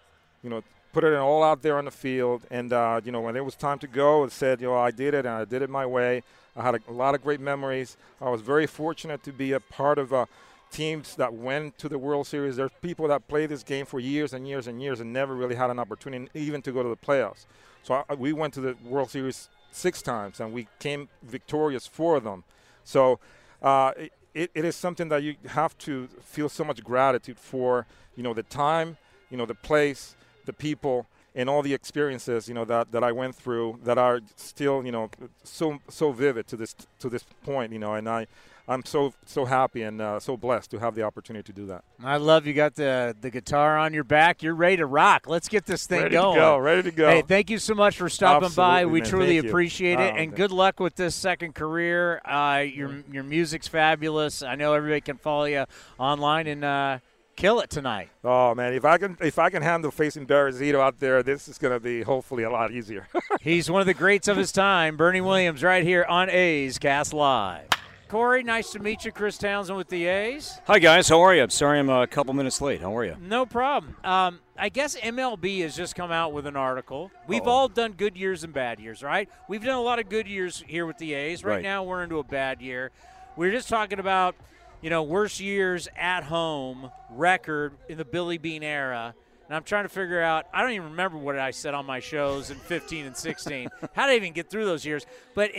you know, put it all out there on the field. And, uh, you know, when it was time to go, it said, you know, I did it and I did it my way. I had a, a lot of great memories. I was very fortunate to be a part of a teams that went to the World Series. There's people that play this game for years and years and years and never really had an opportunity even to go to the playoffs. So I, we went to the World Series six times and we came victorious for them. So uh, it, it is something that you have to feel so much gratitude for. You know the time, you know the place, the people, and all the experiences you know that, that I went through that are still you know so so vivid to this to this point. You know, and I I'm so so happy and uh, so blessed to have the opportunity to do that.
I love you got the the guitar on your back. You're ready to rock. Let's get this thing going.
ready
going.
To go, ready to go.
Hey, thank you so much for stopping
Absolutely,
by. We
man.
truly
Thank you.
appreciate it,
Oh,
and good luck with this second career. Uh, your your music's fabulous. I know everybody can follow you online and uh, kill it tonight.
Oh man, if I can if I can handle facing Barry Zito out there, this is going to be hopefully a lot easier.
He's one of the greats of his time. Bernie Williams, right here on A's Cast Live. Corey, nice to meet you. Chris Townsend with the A's.
Hi guys, how are you? I'm sorry I'm a couple minutes late. How are you?
No problem. Um, I guess MLB has just come out with an article. We've
Uh-oh.
all done good years and bad years, right? We've done a lot of good years here with the A's. Right,
Right.
now, we're into a bad year. We are just talking about, you know, worst years at home record in the Billy Beane era. And I'm trying to figure out, I don't even remember what I said on my shows in 15 and 16. How did I even get through those years? But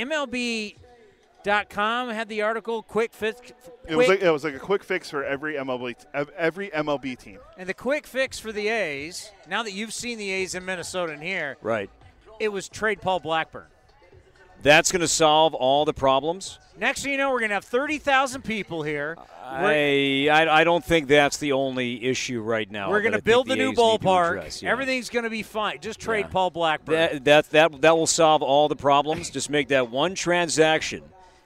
MLB.com had the article, quick fix.
It was like it was like a quick fix for every MLB every MLB team.
And the quick fix for the A's, now that you've seen the A's in Minnesota and here,
Right.
it was trade Paul Blackburn.
That's going to solve all the problems.
Next thing you know, we're going to have 30,000 people here.
I, I I don't think that's the only issue right now.
we're going to build
the
the new
A's
ballpark.
address, yeah.
Everything's going to be fine. Just trade
Yeah.
Paul Blackburn.
That, that that that will solve all the problems. Just make that one transaction,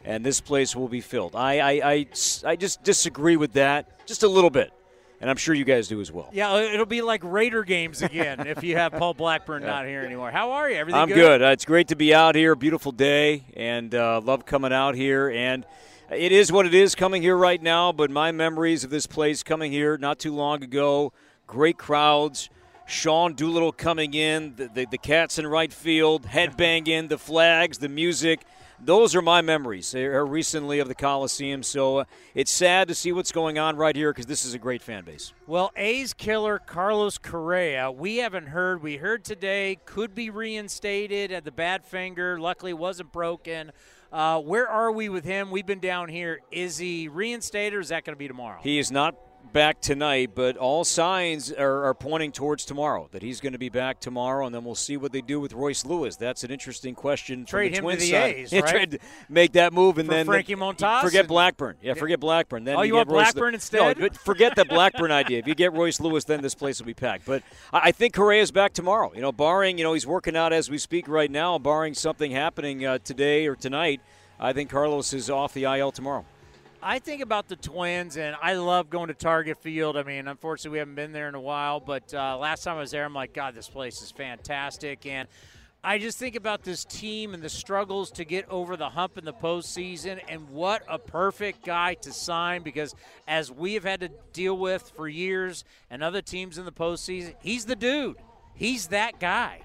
and this place will be filled. I I, I, I just disagree with that just a little bit, and I'm sure you guys do as well.
yeah, it'll be like Raider games again if you have Paul Blackburn not here anymore. How are you? Everything
I'm
good?
good. Uh, it's great to be out here. Beautiful day, and uh, love coming out here. And it is what it is coming here right now. But my memories of this place coming here not too long ago, great crowds. Sean Doolittle coming in, the, the, the cats in right field, headbanging, the flags, the music. Those are my memories uh, recently of the Coliseum. So uh, it's sad to see what's going on right here because this is a great fan base.
Well, A's killer Carlos Correa, we haven't heard. We heard today could be reinstated at the bad finger. Luckily, wasn't broken. Uh, where are we with him? We've been down here. Is he reinstated or is that going to be tomorrow?
He is not back tonight, but all signs are, are pointing towards tomorrow that he's going to be back tomorrow, and then we'll see what they do with Royce Lewis. That's an interesting question.
Trade
the
him to the
side.
A's,
Yeah,
right?
trade- make that move, and
For
then
Frankie Montas
Forget Blackburn. Yeah, forget Blackburn. Then
Oh, you
get
want
Royce
Blackburn instead?
No, forget the Blackburn idea. If you get Royce Lewis, then this place will be packed. But I I think Correa's back tomorrow. You know, barring you know he's working out as we speak right now, barring something happening uh, today or tonight. I think Carlos is off the IL tomorrow.
I think about the Twins, and I love going to Target Field. I mean, unfortunately, we haven't been there in a while, but uh, last time I was there, I'm like, God, this place is fantastic. And I just think about this team and the struggles to get over the hump in the postseason, and what a perfect guy to sign because, as we have had to deal with for years and other teams in the postseason, he's the dude. He's that guy.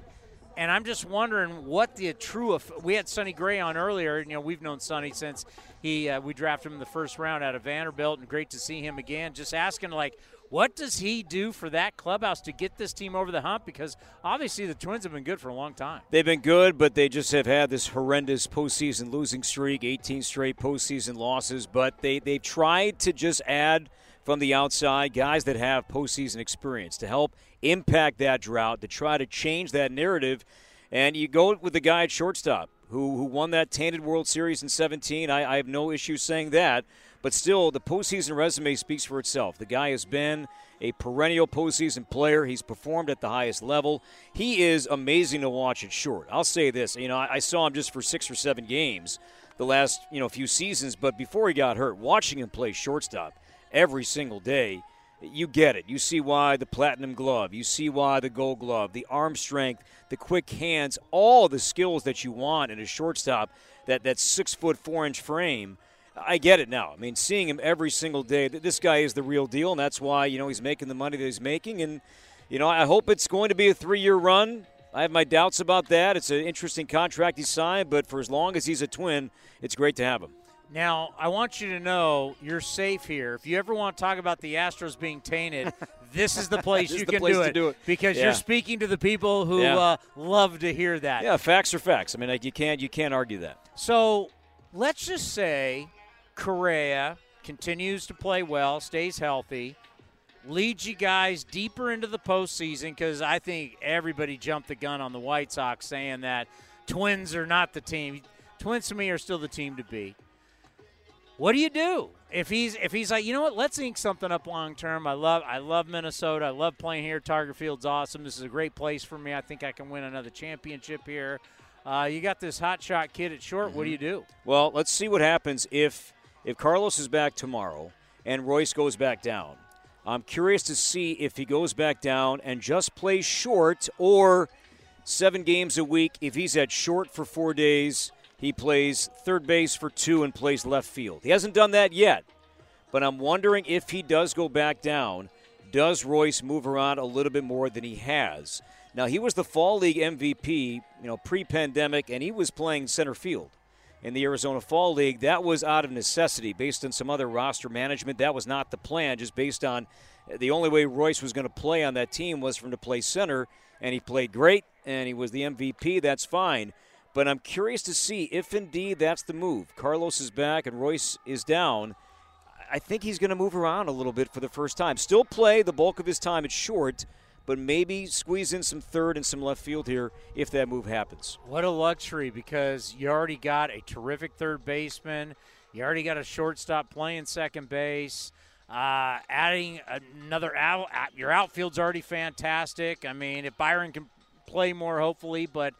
And I'm just wondering what the true. We had Sonny Gray on earlier. You know, we've known Sonny since he uh, we drafted him in the first round out of Vanderbilt, and great to see him again. Just asking like, what does he do for that clubhouse to get this team over the hump? Because obviously the Twins have been good for a long time.
They've been good, but they just have had this horrendous postseason losing streak, 18 straight postseason losses. But they, they've tried to just add from the outside guys that have postseason experience to help impact that drought, to try to change that narrative. And you go with the guy at shortstop who, who won that tainted World Series in 17. I, I have no issue saying that. But still, the postseason resume speaks for itself. The guy has been a perennial postseason player. He's performed at the highest level. He is amazing to watch at short. I'll say this. You know, I, I saw him just for six or seven games the last you know few seasons, but before he got hurt, watching him play shortstop every single day, you get it. You see why the platinum glove, you see why the gold glove, the arm strength, the quick hands, all the skills that you want in a shortstop, that, that six foot four inch frame. I get it now. I mean, seeing him every single day, th- this guy is the real deal, and that's why, you know, he's making the money that he's making. And, you know, I hope it's going to be a three year run. I have my doubts about that. It's an interesting contract he signed, but for as long as he's a twin, it's great to have him.
Now, I want you to know you're safe here. If you ever want to talk about the Astros being tainted, this is the place
This is
you
the
can
place
do,
to
it
do it.
because
Yeah.
you're speaking to the people who
Yeah.
uh, love to hear that.
Yeah, facts are facts. I mean, like, you can't you can't argue that.
So let's just say Correa continues to play well, stays healthy, leads you guys deeper into the postseason because I think everybody jumped the gun on the White Sox saying that Twins are not the team. Twins to me are still the team to beat. What do you do if he's if he's like you know what? Let's ink something up long term. I love I love Minnesota. I love playing here. Target Field's awesome. This is a great place for me. I think I can win another championship here. Uh, you got this hot shot kid at short. What do you do?
Well, let's see what happens if if Carlos is back tomorrow and Royce goes back down. I'm curious to see if he goes back down and just plays short or seven games a week. If he's at short for four days, he plays third base for two and plays left field. He hasn't done that yet, but I'm wondering if he does go back down, does Royce move around a little bit more than he has? Now, he was the Fall League MVP, you know, pre pandemic, and he was playing center field in the Arizona Fall League. That was out of necessity based on some other roster management. That was not the plan, just based on the only way Royce was going to play on that team was for him to play center, and he played great, and he was the MVP. That's fine. But I'm curious to see if indeed that's the move. Carlos is back and Royce is down. I think he's going to move around a little bit for the first time. Still play the bulk of his time at short, but maybe squeeze in some third and some left field here if that move happens.
What a luxury because you already got a terrific third baseman. You already got a shortstop playing second base. Uh, adding another out, your outfield's already fantastic. I mean, if Byron can play more, hopefully, but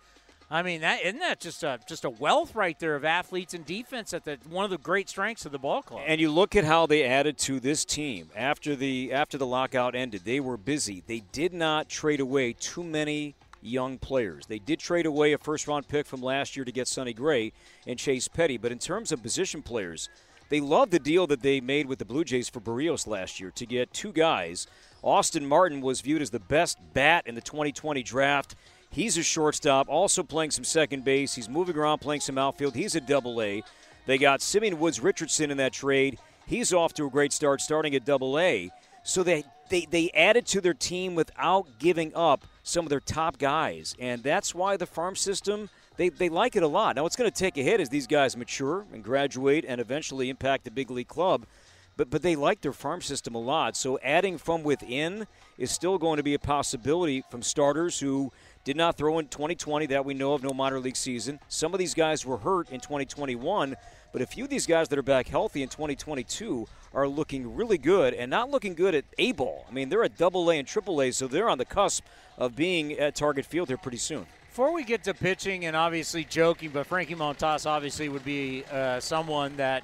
I mean, that isn't that just a just a wealth right there of athletes and defense at the one of the great strengths of the ball club.
And you look at how they added to this team after the after the lockout ended. They were busy. They did not trade away too many young players. They did trade away a first round pick from last year to get Sonny Gray and Chase Petty, but in terms of position players, they love the deal that they made with the Blue Jays for Berrios last year to get two guys. Austin Martin was viewed as the best bat in the 2020 draft. He's a shortstop, also playing some second base. He's moving around, playing some outfield. He's a double A. They got Simeon Woods Richardson in that trade. He's off to a great start, starting at double A. So they, they, they added to their team without giving up some of their top guys. And that's why the farm system, they, they like it a lot. Now, it's going to take a hit as these guys mature and graduate and eventually impact the big league club. But, but they like their farm system a lot. So adding from within is still going to be a possibility from starters who did not throw in 2020 that we know of, no minor league season. Some of these guys were hurt in 2021, but a few of these guys that are back healthy in 2022 are looking really good and not looking good at A ball. I mean, they're at double A and triple A, so they're on the cusp of being at target field here pretty soon.
Before we get to pitching and obviously joking, but Frankie Montas obviously would be uh, someone that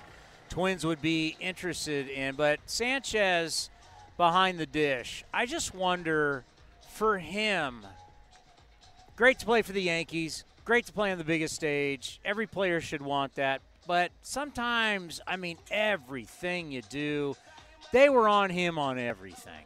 Twins would be interested in. But Sanchez behind the dish, I just wonder for him. Great to play for the Yankees. Great to play on the biggest stage. Every player should want that. But sometimes, I mean, everything you do, they were on him on everything.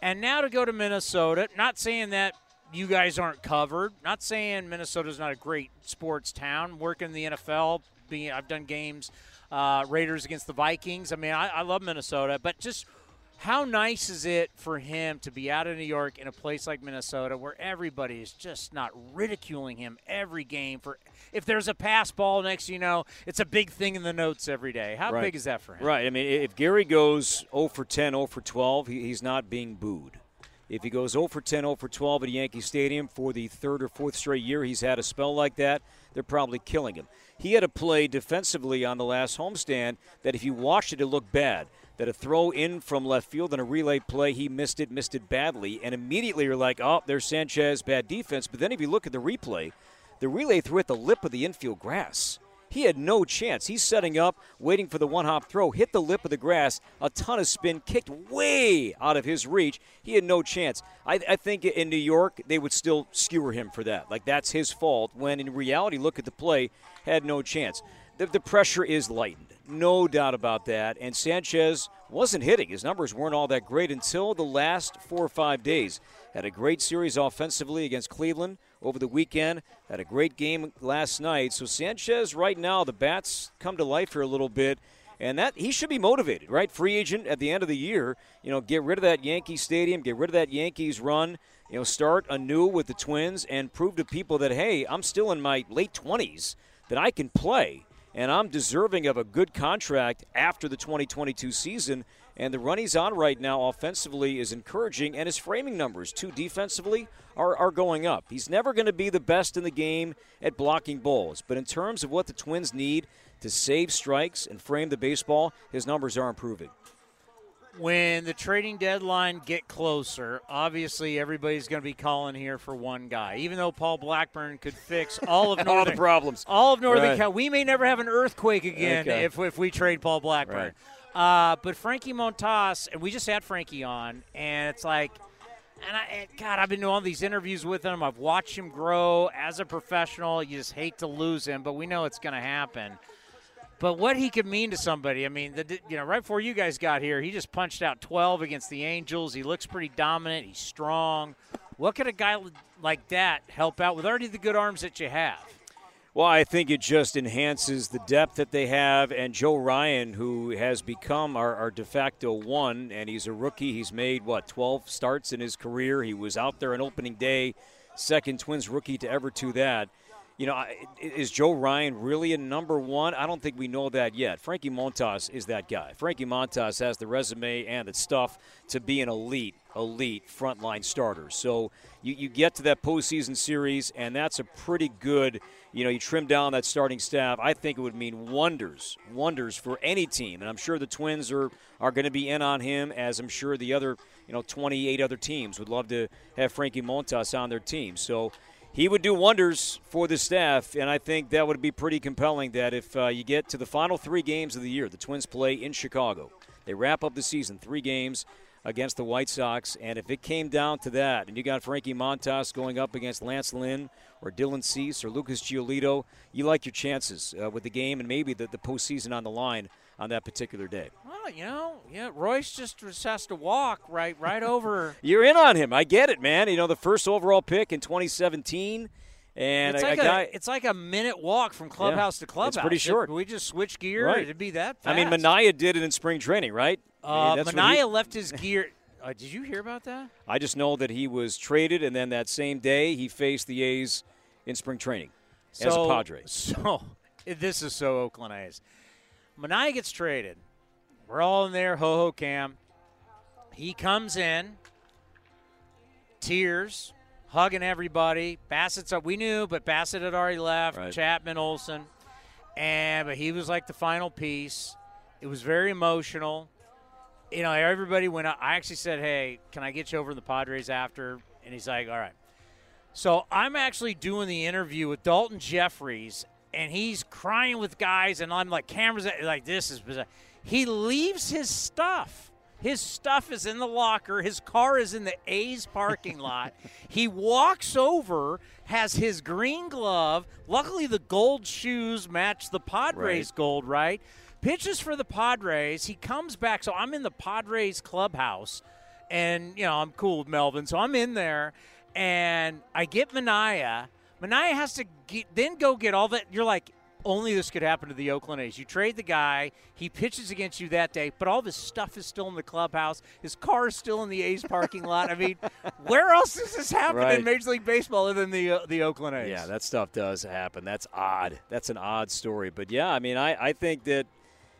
And now to go to Minnesota, not saying that you guys aren't covered, not saying Minnesota's not a great sports town. Working in the NFL, being I've done games, uh, Raiders against the Vikings. I mean, I, I love Minnesota, but just how nice is it for him to be out of New York in a place like Minnesota where everybody is just not ridiculing him every game for if there's a pass ball next you know it's a big thing in the notes every day how
Right.
big is that for him
Right. I mean, if Gary goes 0 for 10, 0 for 12, he's not being booed. If he goes 0 for 10, 0 for 12 at Yankee Stadium for the third or fourth straight year he's had a spell like that, they're probably killing him. He had a play defensively on the last homestand that if you watched it, it looked bad. That a throw in from left field and a relay play, he missed it, missed it badly, and immediately you're like, oh, there's Sanchez, bad defense. But then if you look at the replay, the relay threw at the lip of the infield grass. He had no chance. He's setting up, waiting for the one hop throw, hit the lip of the grass, a ton of spin, kicked way out of his reach. He had no chance. I, I think in New York, they would still skewer him for that. Like, that's his fault, when in reality, look at the play, had no chance. The, the pressure is lightened. No doubt about that. And Sanchez wasn't hitting. His numbers weren't all that great until the last four or five days. Had a great series offensively against Cleveland, over the weekend. Had a great game last night. So Sanchez, right now, the bats come to life here a little bit. And that he should be motivated, right? Free agent at the end of the year. You know, get rid of that Yankee Stadium, get rid of that Yankees run. You know, start anew with the Twins and prove to people that hey, I'm still in my late 20s, that I can play, and I'm deserving of a good contract after the 2022 season. And the run he's on right now offensively is encouraging, and his framing numbers, too, defensively, are, are going up. He's never going to be the best in the game at blocking balls, but in terms of what the Twins need to save strikes and frame the baseball, his numbers are improving.
When the trading deadline get closer, obviously everybody's going to be calling here for one guy. Even though Paul Blackburn could fix all of Northern,
all the problems,
all of Northern
right.
California, we may never have an earthquake again
okay.
if, if we trade Paul Blackburn. Right. Uh, but Frankie Montas, and we just had Frankie on, and it's like, and I, God, I've been doing all these interviews with him. I've watched him grow as a professional. You just hate to lose him, but we know it's going to happen. But what he could mean to somebody, I mean, the, you know, right before you guys got here, he just punched out 12 against the Angels. He looks pretty dominant. He's strong. What could a guy like that help out with already the good arms that you have?
Well, I think it just enhances the depth that they have. And Joe Ryan, who has become our, our, de facto one, and he's a rookie. He's made, what, 12 starts in his career. He was out there on opening day, second Twins rookie to ever do that. You know, is Joe Ryan really a number one? I don't think we know that yet. Frankie Montas is that guy. Frankie Montas has the resume and the stuff to be an elite, elite frontline starter. So you, you get to that postseason series, and that's a pretty good, you know, you trim down that starting staff. I think it would mean wonders, wonders for any team. And I'm sure the Twins are, are going to be in on him, as I'm sure the other, you know, 28 other teams would love to have Frankie Montas on their team. So he would do wonders for the staff, and I think that would be pretty compelling. That if uh, you get to the final three games of the year, the Twins play in Chicago, they wrap up the season three games against the White Sox, and if it came down to that, and you got Frankie Montas going up against Lance Lynn or Dylan Cease or Lucas Giolito, you like your chances uh, with the game and maybe the, the postseason on the line on that particular day.
You know, yeah, Royce just, just has to walk right right over.
You're in on him. I get it, man. You know, the first overall pick in 2017. And
it's
a,
like
a, guy,
it's like a minute walk from clubhouse
yeah,
to clubhouse.
It's pretty short.
If we just switch gear.
Right.
It'd be that. Fast.
I mean, Manaea did it in spring training, right?
Uh,
I mean,
Manaea
he,
left his gear. Uh, did you hear about that?
I just know that he was traded, and then that same day he faced the A's in spring training
so,
as a Padre.
So this is so Oakland A's. Manaea gets traded. We're all in there, Hohokam. He comes in, tears, hugging everybody. Bassitt's up. We knew, but Bassett had already left.
Right.
Chapman, Olson, and but he was like the final piece. It was very emotional. You know, everybody went. Up. I actually said, "Hey, can I get you over to the Padres after?" And he's like, "All right." So I'm actually doing the interview with Daulton Jefferies, and he's crying with guys, and I'm like, cameras, like this is bizarre. He leaves his stuff. His stuff is in the locker. His car is in the A's parking lot. he walks over, has his green glove. Luckily, the gold shoes match the Padres
Right.
gold, right? Pitches for the Padres. He comes back. So I'm in the Padres clubhouse, and, you know, I'm cool with Melvin. So I'm in there, and I get Manaea. Manaea has to get, then go get all that. You're like, only this could happen to the Oakland A's. You trade the guy, he pitches against you that day, but all of his stuff is still in the clubhouse. His car is still in the A's parking lot. I mean, where else does this happen
Right.
in Major League Baseball other than the uh, the Oakland A's?
Yeah, that stuff does happen. That's odd. That's an odd story. But yeah, I mean, I, I think that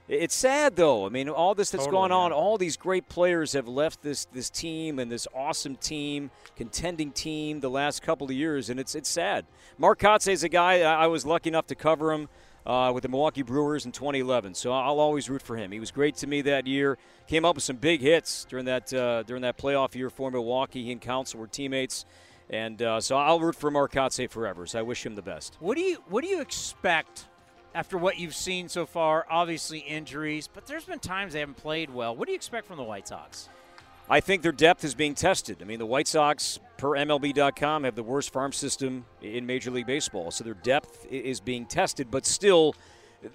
it's sad though. I mean, all this that's
Totally,
gone on,
yeah.
all these great players have left this this team and this awesome team, contending team the last couple of years, and it's it's sad. Mark Kotsay is a guy I was lucky enough to cover him. Uh, with the Milwaukee Brewers in 2011, so I'll always root for him. He was great to me that year. Came up with some big hits during that uh, during that playoff year for Milwaukee. He and Counsell were teammates, and uh, so I'll root for Mark Kotsay forever. So I wish him the best.
What do you what do you expect after what you've seen so far? Obviously injuries, but there's been times they haven't played well. What do you expect from the White Sox?
I think their depth is being tested. I mean, the White Sox, per MLB.com, have the worst farm system in Major League Baseball, so their depth is being tested. But still,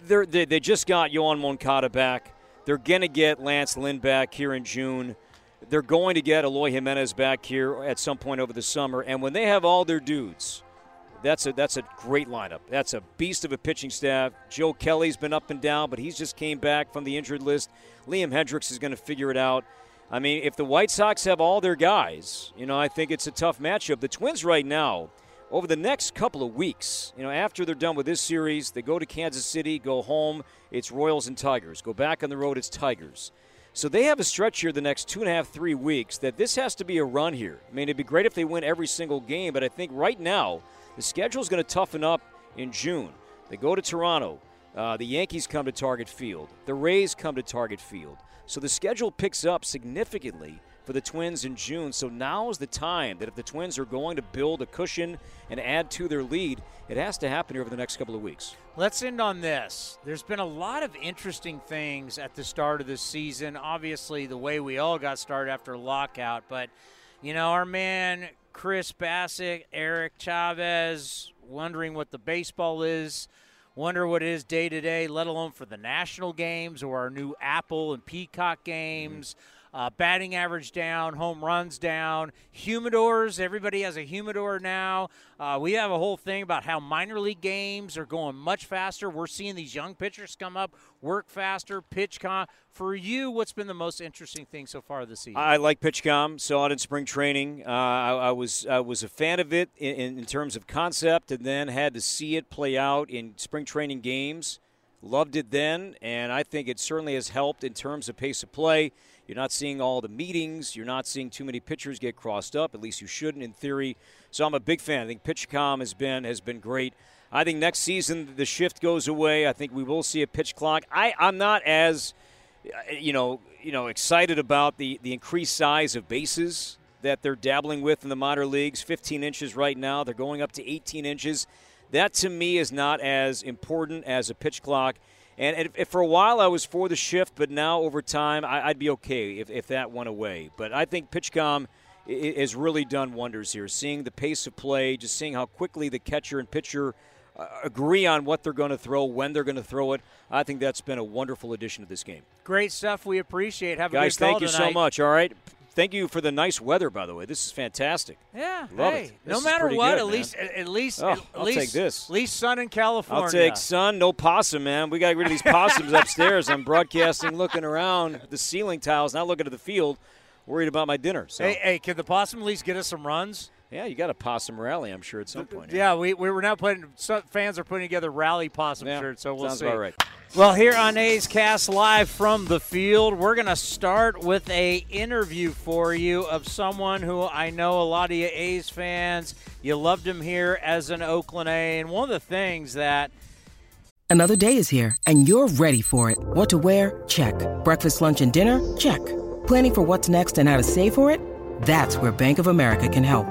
they they just got Yoan Moncada back. They're going to get Lance Lynn back here in June. They're going to get Eloy Jimenez back here at some point over the summer. And when they have all their dudes, that's a that's a great lineup. That's a beast of a pitching staff. Joe Kelly's been up and down, but he's just came back from the injured list. Liam Hendriks is going to figure it out. I mean, if the White Sox have all their guys, you know, I think it's a tough matchup. The Twins right now, over the next couple of weeks, you know, after they're done with this series, they go to Kansas City, go home, it's Royals and Tigers. Go back on the road, it's Tigers. So they have a stretch here the next two and a half, three weeks that this has to be a run here. I mean, it'd be great if they win every single game, but I think right now the schedule is going to toughen up in June. They go to Toronto. Uh, the Yankees come to Target Field. The Rays come to Target Field. So the schedule picks up significantly for the Twins in June. So now is the time that if the Twins are going to build a cushion and add to their lead, it has to happen over the next couple of weeks.
Let's end on this. There's been a lot of interesting things at the start of this season. Obviously, the way we all got started after lockout, but you know, our man Chris Bassitt, Eric Chavez, wondering what the baseball is wonder what it is day to day, let alone for the national games or our new Apple and Peacock games. Mm-hmm. Uh, batting average down, home runs down, humidors. Everybody has a humidor now. Uh, we have a whole thing about how minor league games are going much faster. We're seeing these young pitchers come up, work faster, pitch PitchCom. For you, what's been the most interesting thing so far this season?
I like PitchCom. Saw it in spring training. Uh, I, I, was I was a fan of it in, in terms of concept, and then had to see it play out in spring training games. Loved it then, and I think it certainly has helped in terms of pace of play. You're not seeing all the meetings. You're not seeing too many pitchers get crossed up. At least you shouldn't, in theory. So I'm a big fan. I think PitchCom has been has been great. I think next season the shift goes away. I think we will see a pitch clock. I I'm not as uh, you know you know excited about the the increased size of bases that they're dabbling with in the minor leagues. 15 inches right now. They're going up to 18 inches. That to me is not as important as a pitch clock. And, and if, for a while I was for the shift, but now over time I, would be okay if, if that went away. But I think PitchCom has really done wonders here. Seeing the pace of play, just seeing how quickly the catcher and pitcher uh, agree on what they're going to throw, when they're going to throw it. I think that's been a wonderful addition to this game.
Great stuff. We appreciate. Have
Guys, thank you
tonight.
so much. All right. Thank you for the nice weather, by the way. This is fantastic.
Yeah,
Love
hey,
it.
no matter what,
good,
at
man.
least, at least,
Oh,
at
I'll
least,
take this.
At least sun in California.
I'll take sun, no possum, man. We got to get rid of these possums upstairs. I'm broadcasting, looking around the ceiling tiles, not looking at the field, worried about my dinner. So,
Hey, hey, can the possum at least get us some runs?
Yeah, you got a possum rally, I'm sure, at some point.
Yeah, we, we were now putting some fans are putting together rally possum
Yeah,
shirts, so we'll
sounds
see.
about right.
Well, here on A's Cast live from the field, we're going to start with a interview for you of someone who I know a lot of you A's fans you loved him here as an Oakland A, and one of the things that
Another day is here, and you're ready for it. What to wear? Check. Breakfast, lunch, and dinner? Check. Planning for what's next and how to save for it? That's where Bank of America can help.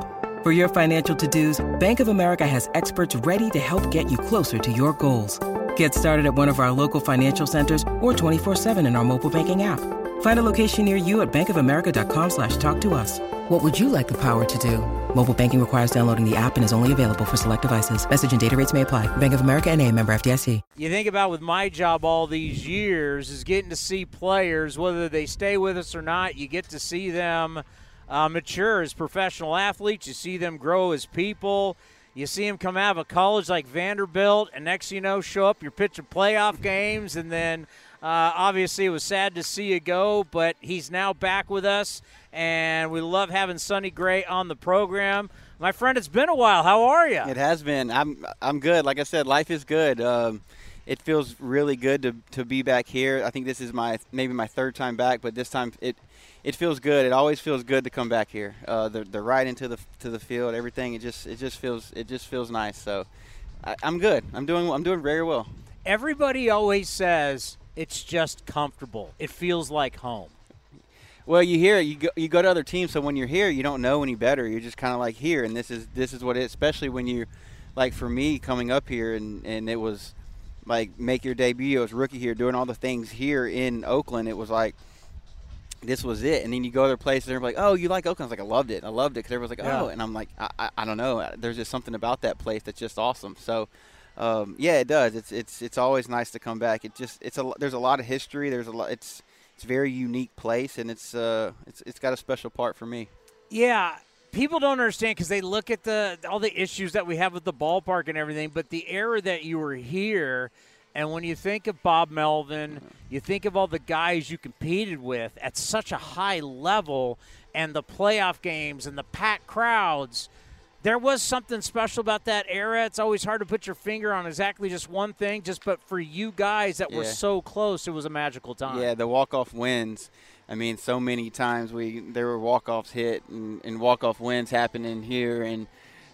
For your financial to-dos, Bank of America has experts ready to help get you closer to your goals. Get started at one of our local financial centers or 24-7 in our mobile banking app. Find a location near you at bankofamerica.com slash talk to us. What would you like the power to do? Mobile banking requires downloading the app and is only available for select devices. Message and data rates may apply. Bank of America and a member FDIC.
you think about with my job all these years is getting to see players, whether they stay with us or not, you get to see them uh, mature as professional athletes. You see them grow as people. You see them come out of a college like Vanderbilt, and next you know, show up, you're pitching playoff games, and then uh, obviously it was sad to see you go, but he's now back with us, and we love having Sonny Gray on the program. My friend, it's been a while. How are you?
It has been. I'm I'm good. Like I said, life is good. Um, it feels really good to, to be back here. I think this is my maybe my third time back, but this time it it feels good. It always feels good to come back here. Uh, the the ride into the to the field, everything. It just it just feels it just feels nice. So I, I'm good. I'm doing I'm doing very well.
Everybody always says it's just comfortable. It feels like home.
Well, you hear. You go, you go to other teams, so when you're here, you don't know any better. You're just kind of like here, and this is this is what it. Especially when you, like for me coming up here, and and it was like make your debut as rookie here, doing all the things here in Oakland. It was like this was it. And then you go other places, and they're like, "Oh, you like Oakland?" I was like, "I loved it. I loved it." Because everyone's like, "Oh,"
Yeah.
and I'm like, I, I, "I don't know. There's just something about that place that's just awesome." So. Um, yeah, it does. It's it's it's always nice to come back. It just it's a there's a lot of history. There's a lot. It's it's a very unique place, and it's uh it's it's got a special part for me.
Yeah, people don't understand because they look at the all the issues that we have with the ballpark and everything. But the era that you were here, and when you think of Bob Melvin, you think of all the guys you competed with at such a high level, and the playoff games and the packed crowds. There was something special about that era. It's always hard to put your finger on exactly just one thing. Just but for you guys that were so close, it was a magical time.
Yeah, the walk off wins. I mean, so many times we there were walk offs hit and, and walk off wins happening here, and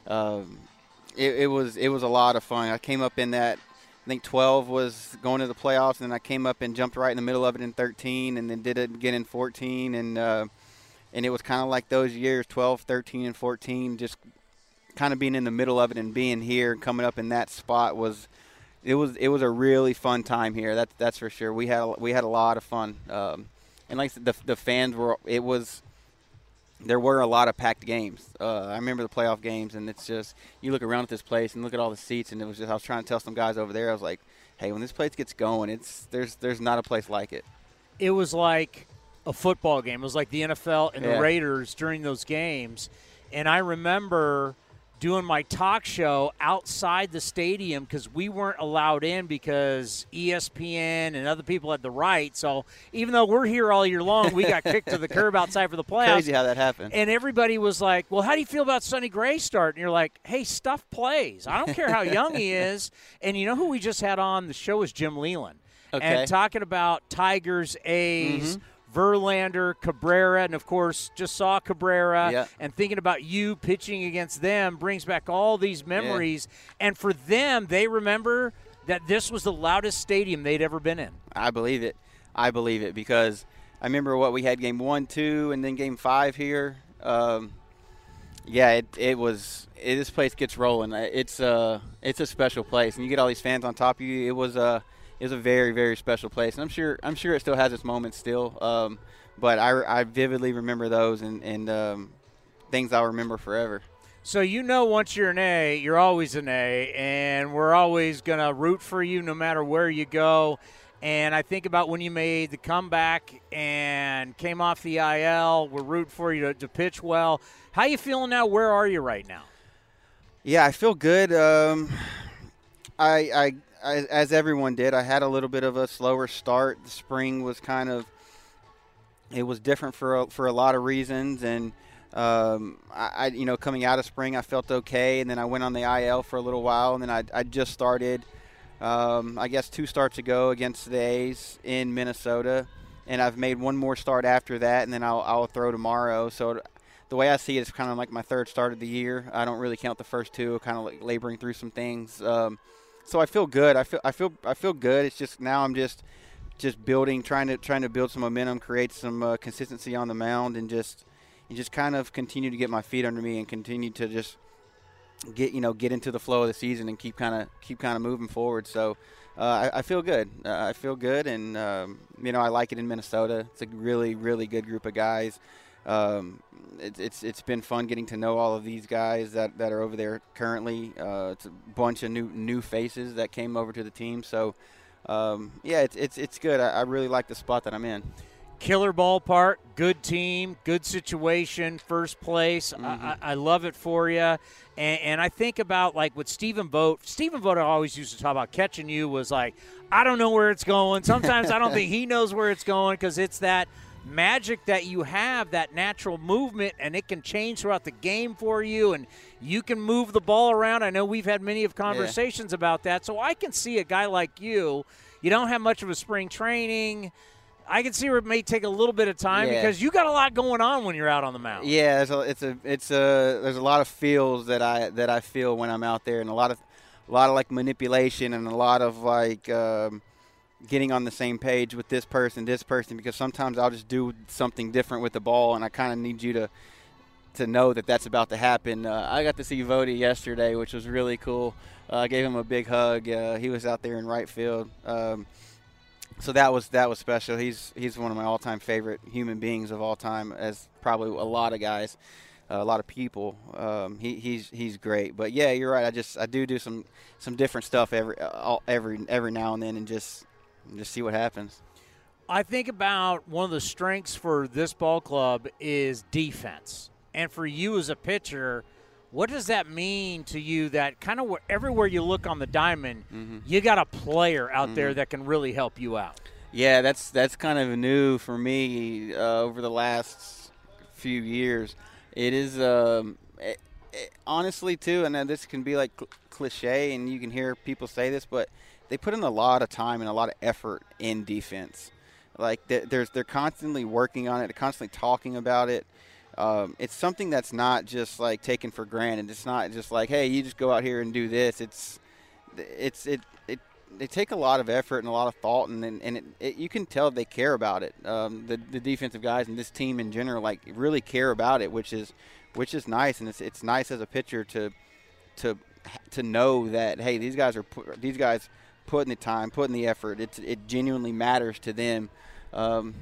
um, it, it was it was a lot of fun. I came up in that. I think 12 was going to the playoffs, and then I came up and jumped right in the middle of it in 13, and then did it again in 14, and uh, and it was kind of like those years, 12, 13, and 14, just kind of being in the middle of it and being here and coming up in that spot was it was it was a really fun time here. That's that's for sure. We had we had a lot of fun, um, and like the the fans were. It was there were a lot of packed games. Uh, I remember the playoff games, and it's just you look around at this place and look at all the seats, and it was just I was trying to tell some guys over there. I was like, hey, when this place gets going, it's there's there's not a place like it.
it was like a football game. It was like the NFL and
Yeah.
the Raiders during those games. And I remember doing my talk show outside the stadium because we weren't allowed in because ESPN and other people had the right. So even though we're here all year long, we got kicked to the curb outside for the playoffs.
Crazy how that happened.
And everybody was like, "Well, how do you feel about Sonny Gray start?" And you're like, "Hey, stuff plays. I don't care how young he is." And you know who we just had on the show is Jim Leyland,
Okay.
and talking about Tigers, A's.
Mhm.
Verlander, Cabrera, and of course, just saw Cabrera,
Yeah.
and thinking about you pitching against them brings back all these memories. And for them, they remember that this was the loudest stadium they'd ever been in.
I believe it. I believe it because I remember what we had game one, two, and then game five here. Um, yeah, it, it was. It, this place gets rolling. Uh, It's a it's a special place, and you get all these fans on top of you. It was a it was a very very special place, and I'm sure I'm sure it still has its moments still. Um, but I, I vividly remember those and and um, things I'll remember forever.
So you know, once you're an A, you're always an A, and we're always gonna root for you no matter where you go. And I think about when you made the comeback and came off the IL. We're rooting for you to, to pitch well. How you feeling now? Where are you right now?
Yeah, I feel good. Um, I, I, I, as everyone did, I had a little bit of a slower start. The spring was kind of, it was different for a, for a lot of reasons, and um, I, I, you know, coming out of spring, I felt okay, and then I went on the IL for a little while, and then I, I just started, um, I guess, two starts ago against the A's in Minnesota, and I've made one more start after that, and then I'll, I'll throw tomorrow. So the way I see it, it's kind of like my third start of the year. I don't really count the first two, kind of like laboring through some things. Um, so I feel good. I feel I feel I feel good. It's just now I'm just just building, trying to trying to build some momentum, create some uh, consistency on the mound, and just and just kind of continue to get my feet under me and continue to just get you know get into the flow of the season and keep kind of keep kind of moving forward. So. Uh, I, I feel good. Uh, I feel good, and um, you know I like it in Minnesota. It's a really, really good group of guys. Um, it, it's it's been fun getting to know all of these guys that, that are over there currently. Uh, it's a bunch of new new faces that came over to the team. So um, yeah, it's it's it's good. I, I really like the spot that I'm in.
Killer ballpark, good team, good situation, first place. I, I, I love it for you. And, and I think about like with Stephen Vogt. Stephen Vogt always used to talk about catching you was like, I don't know where it's going. Sometimes I don't think he knows where it's going because it's that magic that you have, that natural movement, and it can change throughout the game for you, and you can move the ball around. I know we've had many of conversations about that, so I can see a guy like you. You don't have much of a spring training. I can see where it may take a little bit of time
Yeah.
because you got a lot going on when you're out on the mound.
Yeah, it's a, it's a it's a there's a lot of feels that I that I feel when I'm out there, and a lot of a lot of like manipulation and a lot of like um, getting on the same page with this person, this person, because sometimes I'll just do something different with the ball, and I kind of need you to to know that that's about to happen. Uh, I got to see Vody yesterday, which was really cool. Uh, I gave him a big hug. Uh, he was out there in right field. Um, so that was that was special. He's he's one of my all-time favorite human beings of all time, as probably a lot of guys, uh, a lot of people. Um, he, he's he's great. But yeah, you're right. I just I do do some some different stuff every uh, every every now and then, and just just see what happens.
I think about one of the strengths for this ball club is defense. and for you as a pitcher, what does that mean to you? That kind of everywhere you look on the diamond,
Mm-hmm.
you got a player out there that can really help you out.
Yeah, that's that's kind of new for me uh, over the last few years. It is um, it, it, honestly too, and this can be like cl- cliche, and you can hear people say this, but they put in a lot of time and a lot of effort in defense. Like they're they're, constantly working on it, they're constantly talking about it. Um, it's something that's not just like taken for granted. It's not just like, hey, you just go out here and do this. It's it's it it they take a lot of effort and a lot of thought, and and, and it, it, you can tell they care about it. Um, the the defensive guys and this team in general like really care about it, which is which is nice, and it's it's nice as a pitcher to to to know that hey, these guys are these guys putting the time, putting the effort. It's it genuinely matters to them. Um,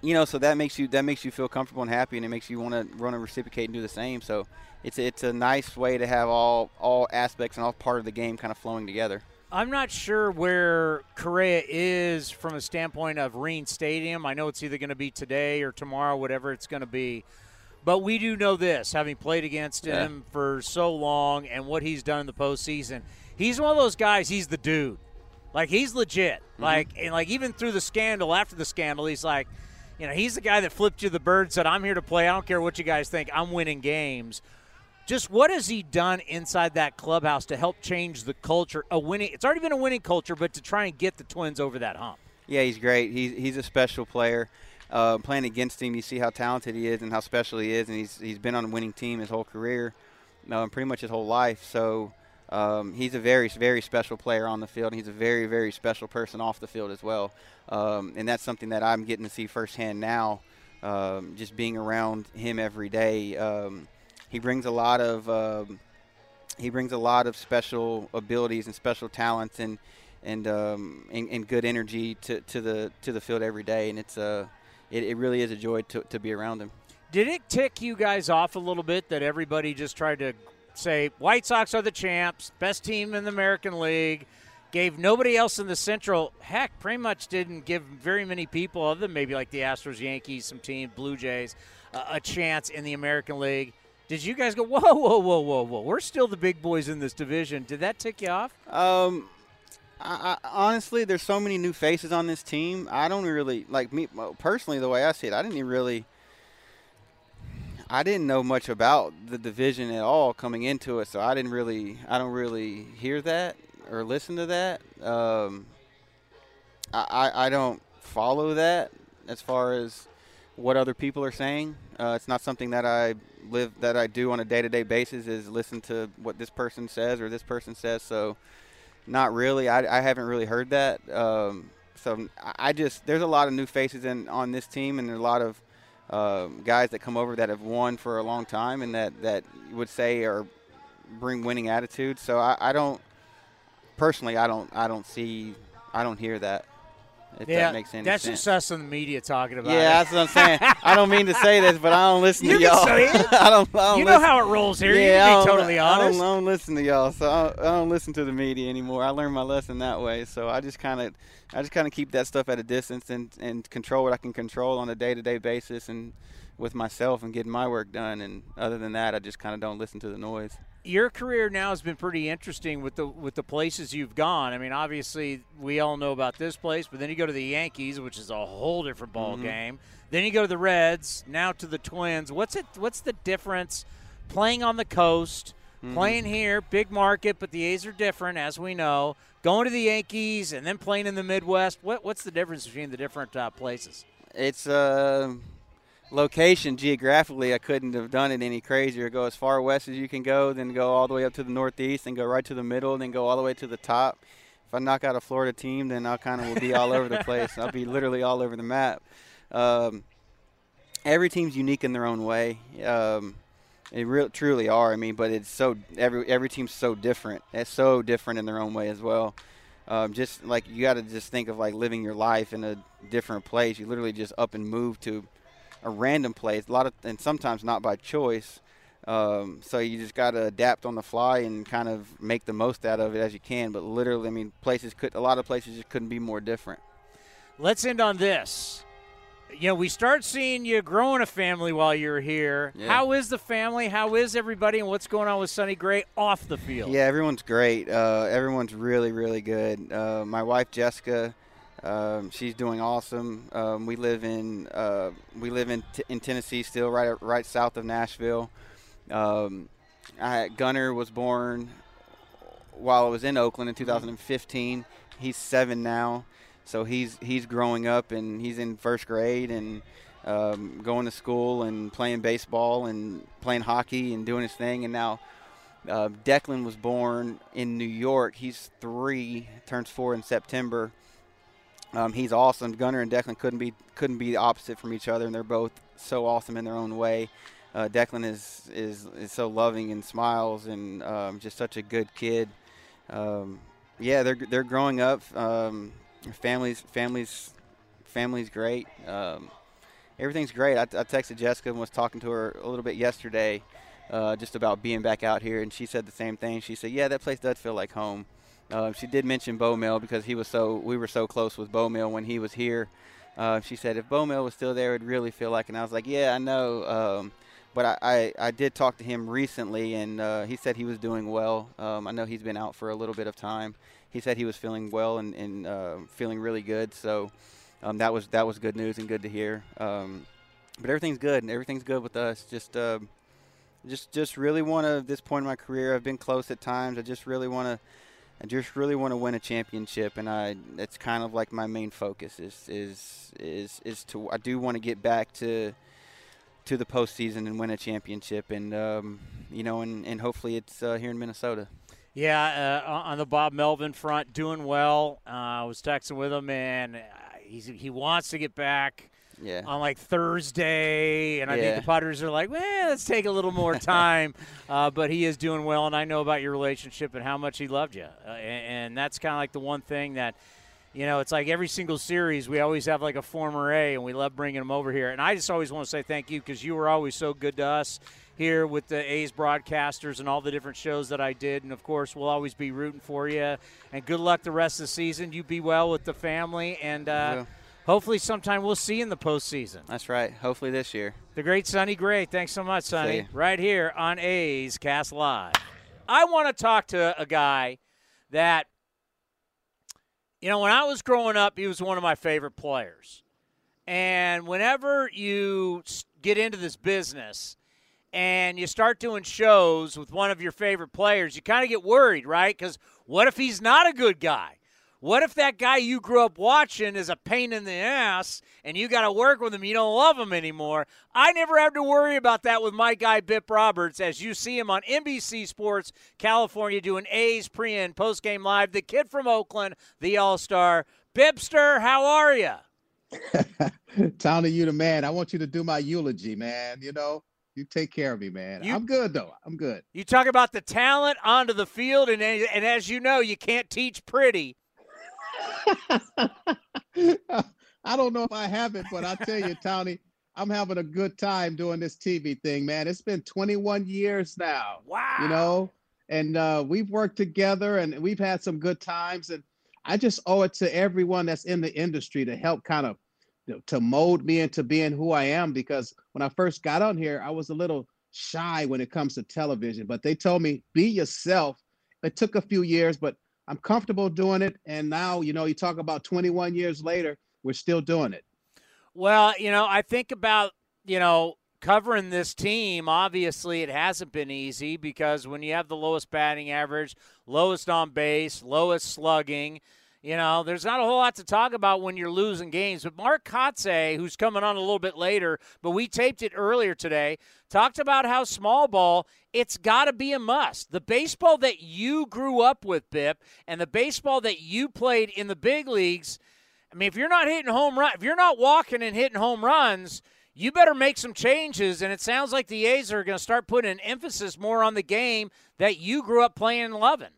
you know, so that makes you that makes you feel comfortable and happy, and it makes you want to want to reciprocate and do the same. So it's it's a nice way to have all all aspects and all part of the game kind of flowing together.
I'm not sure where Correa is from a standpoint of Reen Stadium. I know it's either going to be today or tomorrow, whatever it's going to be. But we do know this, having played against
Yeah.
him for so long and what he's done in the postseason. He's one of those guys. He's the dude. Like he's legit. Like and like even through the scandal, after the scandal, he's like, you know, he's the guy that flipped you the bird, said, "I'm here to play. I don't care what you guys think. I'm winning games." Just what has he done inside that clubhouse to help change the culture? A winning. It's already been a winning culture, but to try and get the Twins over that hump.
Yeah, he's great. He's he's a special player. Uh, playing against him, you see how talented he is and how special he is, and he's he's been on a winning team his whole career, um, pretty much his whole life. So um, he's a very very special player on the field. And he's a very very special person off the field as well, um, and that's something that I'm getting to see firsthand now. Um, just being around him every day, um, he brings a lot of um, he brings a lot of special abilities and special talents and and um, and, and good energy to, to the to the field every day, and it's uh, it, it really is a joy to, to be around him.
Did it tick you guys off a little bit that everybody just tried to say White Sox are the champs, best team in the American League, gave nobody else in the Central, heck, pretty much didn't give very many people, other than maybe like the Astros, Yankees, some team, Blue Jays, uh, a chance in the American League. Did you guys go, whoa, whoa, whoa, whoa, whoa? We're still the big boys in this division. Did that tick you off?
Um, I, I, honestly, there's so many new faces on this team. I don't really like me personally. The way I see it, I didn't even really. I didn't know much about the division at all coming into it, so I didn't really. I don't really hear that or listen to that. Um, I, I, I don't follow that as far as what other people are saying. Uh, it's not something that I live that I do on a day-to-day basis. Is listen to what this person says or this person says. So, not really. I, I haven't really heard that. Um, so I- just there's a lot of new faces in on this team, and a lot of um, guys that come over that have won for a long time, and that that would say or bring winning attitude. So I, I don't personally. I don't. I don't see. I don't hear that. If
yeah,
that makes any
that's
sense.
just us in the media talking about it.
Yeah, that's what I'm saying. I don't mean to say this, but I don't listen
You
to
can
y'all.
it.
I don't. I don't
You know
listen.
how it rolls here. You
Yeah,
can
I
be totally
I don't-
honest.
I don't, listen to y'all, so I don't, I don't listen to the media anymore. I learned my lesson that way, so I just kind of, I just kind of keep that stuff at a distance and and control what I can control on a day to day basis and with myself and getting my work done. And other than that, I just kind of don't listen to the noise.
your career now has been pretty interesting with the with the places you've gone. I mean, obviously we all know about this place, but then you go to the Yankees, which is a whole different ball
Mhm.
game. Then you go to the Reds, now to the Twins. What's it what's the difference playing on the coast,
Mhm.
playing here, big market, but the A's are different as we know. Going to the Yankees and then playing in the Midwest. What what's the difference between the different uh, places?
It's uh, location geographically. I couldn't have done it any crazier. Go as far west as you can go, then go all the way up to the northeast, and go right to the middle, and then go all the way to the top. If I knock out a Florida team, then I kind of will be all over the place. I'll be literally all over the map. Um, every team's unique in their own way. Um, they really truly are. I mean, but it's so every every team's so different. It's so different in their own way as well. Um, just like you got to just think of like living your life in a different place. You literally just up and move to a random place. A lot of and sometimes not by choice. Um, so you just got to adapt on the fly and kind of make the most out of it as you can. But literally, I mean, places could a lot of places just couldn't be more different.
Let's end on this. you know, we start seeing you growing a family while you're here.
Yeah.
How is the family? How is everybody? And what's going on with Sonny Gray off the field?
Yeah, everyone's great. Uh, everyone's really, really good. Uh, my wife Jessica, um, she's doing awesome. Um, we live in uh, we live in t- in Tennessee still, right right south of Nashville. Um, I, Gunner was born while I was in Oakland in 2015. He's seven now, so he's he's growing up and he's in first grade and um, going to school and playing baseball and playing hockey and doing his thing. And now uh, Declan was born in New York. He's three, turns four in September. Um, he's awesome. Gunner and Declan couldn't be couldn't be the opposite from each other, and they're both so awesome in their own way. Uh, Declan is, is is so loving and smiles, and um, just such a good kid. Um, yeah, they're they're growing up. Um, families families families great. Um, everything's great. I, I texted Jessica and was talking to her a little bit yesterday, uh, just about being back out here, and she said the same thing. She said, "Yeah, that place does feel like home." Uh, she did mention BoMel because he was so we were so close with BoMel when he was here. Uh, she said if BoMel was still there, it'd really feel like. And I was like, yeah, I know. Um, but I, I, I, did talk to him recently, and uh, he said he was doing well. Um, I know he's been out for a little bit of time. He said he was feeling well and, and uh, feeling really good. So um, that was that was good news and good to hear. Um, but everything's good, and everything's good with us. Just uh, just just really want to. This point in my career, I've been close at times. I just really want to I just really want to win a championship, and I that's kind of like my main focus is is is is to I do want to get back to to the postseason and win a championship, and um, you know, and, and hopefully it's uh, here in Minnesota.
Yeah, uh, on the Bob Melvin front, doing well. Uh, I was texting with him, and he's, he wants to get back
yeah.
on like Thursday, and I
Yeah.
think the Padres are like, well, let's take a little more time. uh, but he is doing well, and I know about your relationship and how much he loved you, uh, and, and that's kind of like the one thing that. You know, it's like every single series, we always have like a former A, and we love bringing them over here. And I just always want to say thank you because you were always so good to us here with the A's broadcasters and all the different shows that I did. And of course, we'll always be rooting for you. And good luck the rest of the season. You be well with the family, and uh,
will.
Hopefully, sometime we'll see you in the postseason.
That's right. Hopefully this year.
The great Sonny Gray. Thanks so much, Sonny. Right here on A's Cast Live. I want to talk to a guy that, you know, when I was growing up, he was one of my favorite players. And whenever you get into this business and you start doing shows with one of your favorite players, you kind of get worried, right? Because what if he's not a good guy? What if that guy you grew up watching is a pain in the ass and you got to work with him, you don't love him anymore? I never have to worry about that with my guy Bip Roberts as you see him on NBC Sports California doing A's pre and post game live. The kid from Oakland, the All Star. Bipster, how are you?
Tony, you the man. I want you to do my eulogy, man. You know, you take care of me, man.
You-
I'm good though. I'm good.
You talk about the talent onto the field, and, and as you know, you can't teach pretty.
I don't know if I have it, but I tell you, Tony, I'm having a good time doing this TV thing, man. It's been 21 years now.
Wow.
You know, and uh, we've worked together and we've had some good times. And I just owe it to everyone that's in the industry to help kind of to mold me into being who I am. Because when I first got on here, I was a little shy when it comes to television, but they told me be yourself. It took a few years, but I'm comfortable doing it. And now, you know, you talk about 21 years later, we're still doing it.
Well, you know, I think about, you know, covering this team. Obviously, it hasn't been easy because when you have the lowest batting average, lowest on base, lowest slugging, you know, there's not a whole lot to talk about when you're losing games. But Mark Kotsay, who's coming on a little bit later, but we taped it earlier today, talked about how small ball, it's got to be a must. The baseball that you grew up with, Bip, and the baseball that you played in the big leagues – I mean, if you're not hitting home run, if you're not walking and hitting home runs, you better make some changes. And it sounds like the A's are going to start putting an emphasis more on the game that you grew up playing and loving.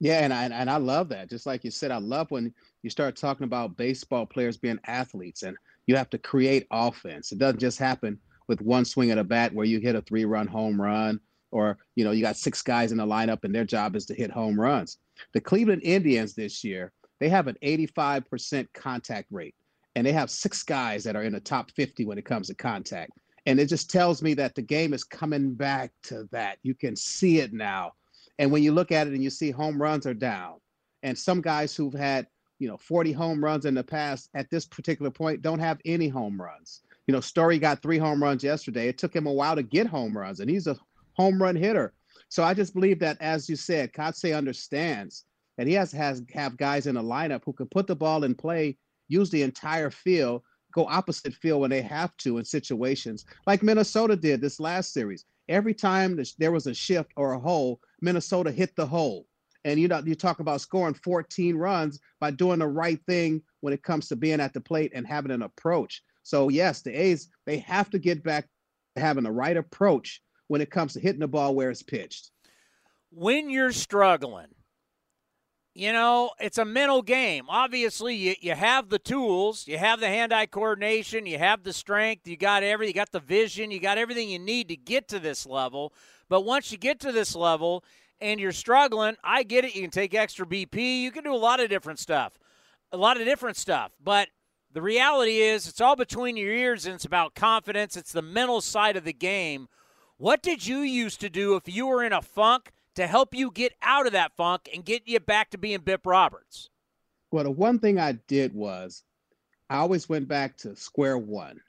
Yeah, and I and I love that. Just like you said, I love when you start talking about baseball players being athletes and you have to create offense. It doesn't just happen with one swing of the bat where you hit a three-run home run or you know, you got six guys in the lineup and their job is to hit home runs. The Cleveland Indians this year, they have an 85% contact rate. and they have six guys that are in the top 50 when it comes to contact. And it just tells me that the game is coming back to that. You can see it now. And when you look at it and you see home runs are down, and some guys who've had, you know, 40 home runs in the past at this particular point don't have any home runs. You know, Story got three home runs yesterday. It took him a while to get home runs, and he's a home run hitter. So I just believe that, as you said, Kotsay understands that he has has have guys in the lineup who can put the ball in play, use the entire field, go opposite field when they have to in situations like Minnesota did this last series. Every time there was a shift or a hole, Minnesota hit the hole. And you know, you talk about scoring 14 runs by doing the right thing when it comes to being at the plate and having an approach. So yes, the A's they have to get back to having the right approach when it comes to hitting the ball where it's pitched.
When you're struggling, you know, it's a mental game. Obviously, you, you have the tools, you have the hand eye coordination, you have the strength, you got everything, you got the vision, you got everything you need to get to this level. But once you get to this level and you're struggling, I get it. You can take extra BP, you can do a lot of different stuff, a lot of different stuff. But the reality is, it's all between your ears and it's about confidence, it's the mental side of the game. What did you used to do if you were in a funk? to help you get out of that funk and get you back to being Bip Roberts?
Well, the one thing I did was I always went back to square one,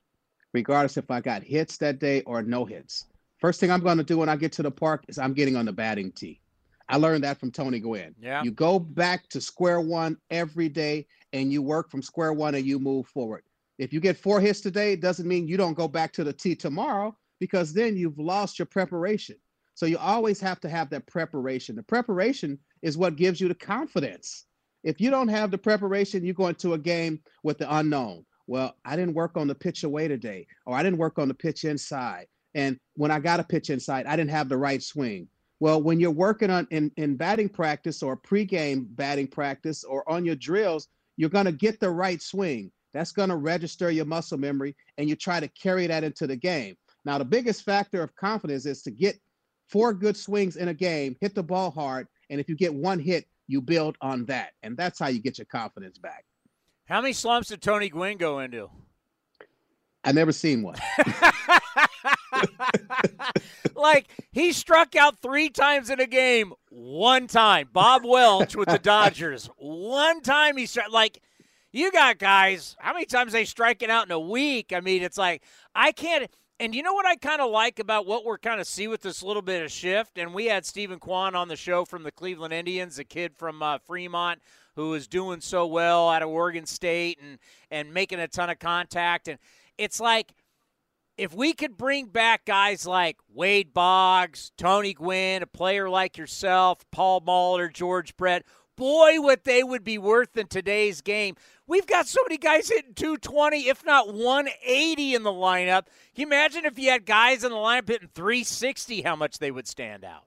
regardless if I got hits that day or no hits. First thing I'm going to do when I get to the park is I'm getting on the batting tee. I learned that from Tony Gwynn.
Yeah.
You go back to square one every day and you work from square one and you move forward. If you get four hits today, it doesn't mean you don't go back to the tee tomorrow because then you've lost your preparation. So you always have to have that preparation. The preparation is what gives you the confidence. If you don't have the preparation, you go into a game with the unknown. Well, I didn't work on the pitch away today, or I didn't work on the pitch inside. And when I got a pitch inside, I didn't have the right swing. Well, when you're working on in, in batting practice or pregame batting practice or on your drills, you're going to get the right swing. That's going to register your muscle memory and you try to carry that into the game. Now, the biggest factor of confidence is to get four good swings in a game, hit the ball hard, and if you get one hit, you build on that, and that's how you get your confidence back.
How many slumps did Tony Gwynn go into?
I never seen one.
like he struck out three times in a game. One time, Bob Welch with the Dodgers. One time he struck. Like you got guys. How many times they striking out in a week? I mean, it's like I can't. And you know what I kind of like about what we're kind of see with this little bit of shift? And we had Steven Kwan on the show from the Cleveland Indians, a kid from uh, Fremont who is doing so well out of Oregon State and, and making a ton of contact. And it's like, if we could bring back guys like Wade Boggs, Tony Gwynn, a player like yourself, Paul Molitor, George Brett, boy, what they would be worth in today's game. We've got so many guys hitting 220, if not 180 in the lineup. Can you imagine if you had guys in the lineup hitting 360, how much they would stand out?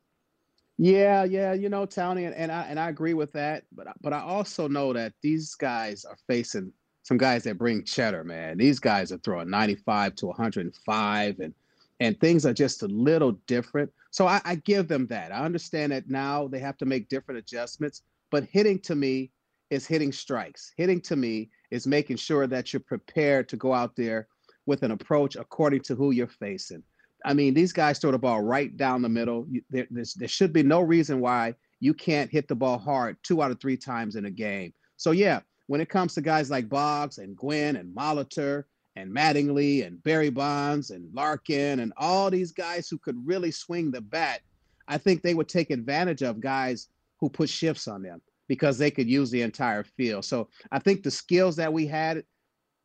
Yeah, yeah, you know, Tony, and, and I and I agree with that. But but I also know that these guys are facing some guys that bring cheddar, man. These guys are throwing 95 to 105, and and things are just a little different. So I, I give them that. I understand that now they have to make different adjustments. But hitting to me is hitting strikes. Hitting to me is making sure that you're prepared to go out there with an approach according to who you're facing. I mean, these guys throw the ball right down the middle. There, there should be no reason why you can't hit the ball hard two out of three times in a game. So, yeah, when it comes to guys like Boggs and Gwynn and Molitor and Mattingly and Barry Bonds and Larkin and all these guys who could really swing the bat, I think they would take advantage of guys who put shifts on them because they could use the entire field. So I think the skills that we had,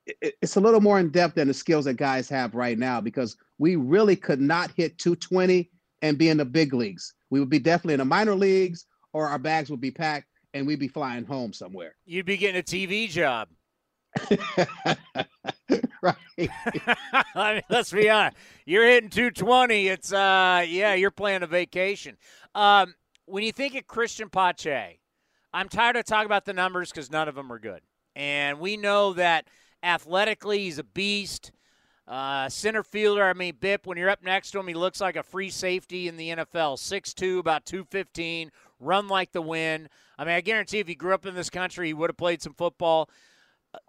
it's a little more in depth than the skills that guys have right now because we really could not hit 220 and be in the big leagues. We would be definitely in the minor leagues or our bags would be packed and we'd be flying home somewhere.
You'd be getting a TV job.
right.
I mean, let's be honest. You're hitting 220. It's uh, yeah, you're playing a vacation. Um, when you think of Cristian Pache, I'm tired of talking about the numbers because none of them are good. And we know that athletically, he's a beast. Uh, center fielder, I mean, Bip, when you're up next to him, he looks like a free safety in the NFL. 6'2, about 215, run like the wind. I mean, I guarantee if he grew up in this country, he would have played some football.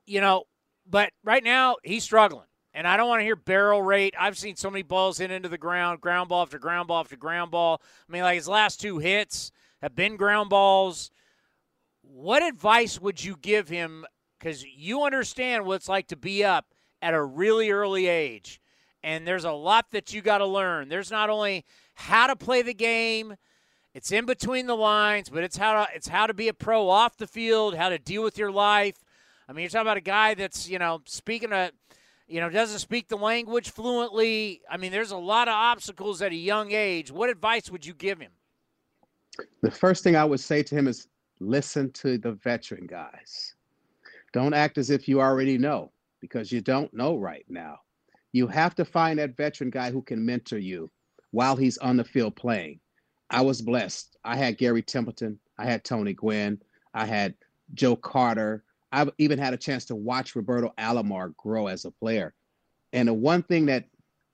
You know, but right now he's struggling. And I don't want to hear barrel rate. I've seen so many balls hit into the ground, ground ball after ground ball after ground ball. I mean, like his last two hits have been ground balls. What advice would you give him? Because you understand what it's like to be up at a really early age. And there's a lot that you got to learn. There's not only how to play the game, it's in between the lines, but it's how to it's how to be a pro off the field, how to deal with your life. I mean, you're talking about a guy that's, you know, speaking a you know, doesn't speak the language fluently. I mean, there's a lot of obstacles at a young age. What advice would you give him?
The first thing I would say to him is listen to the veteran guys. Don't act as if you already know because you don't know right now. You have to find that veteran guy who can mentor you while he's on the field playing. I was blessed. I had Gary Templeton, I had Tony Gwynn, I had Joe Carter, I've even had a chance to watch Roberto Alomar grow as a player. And the one thing that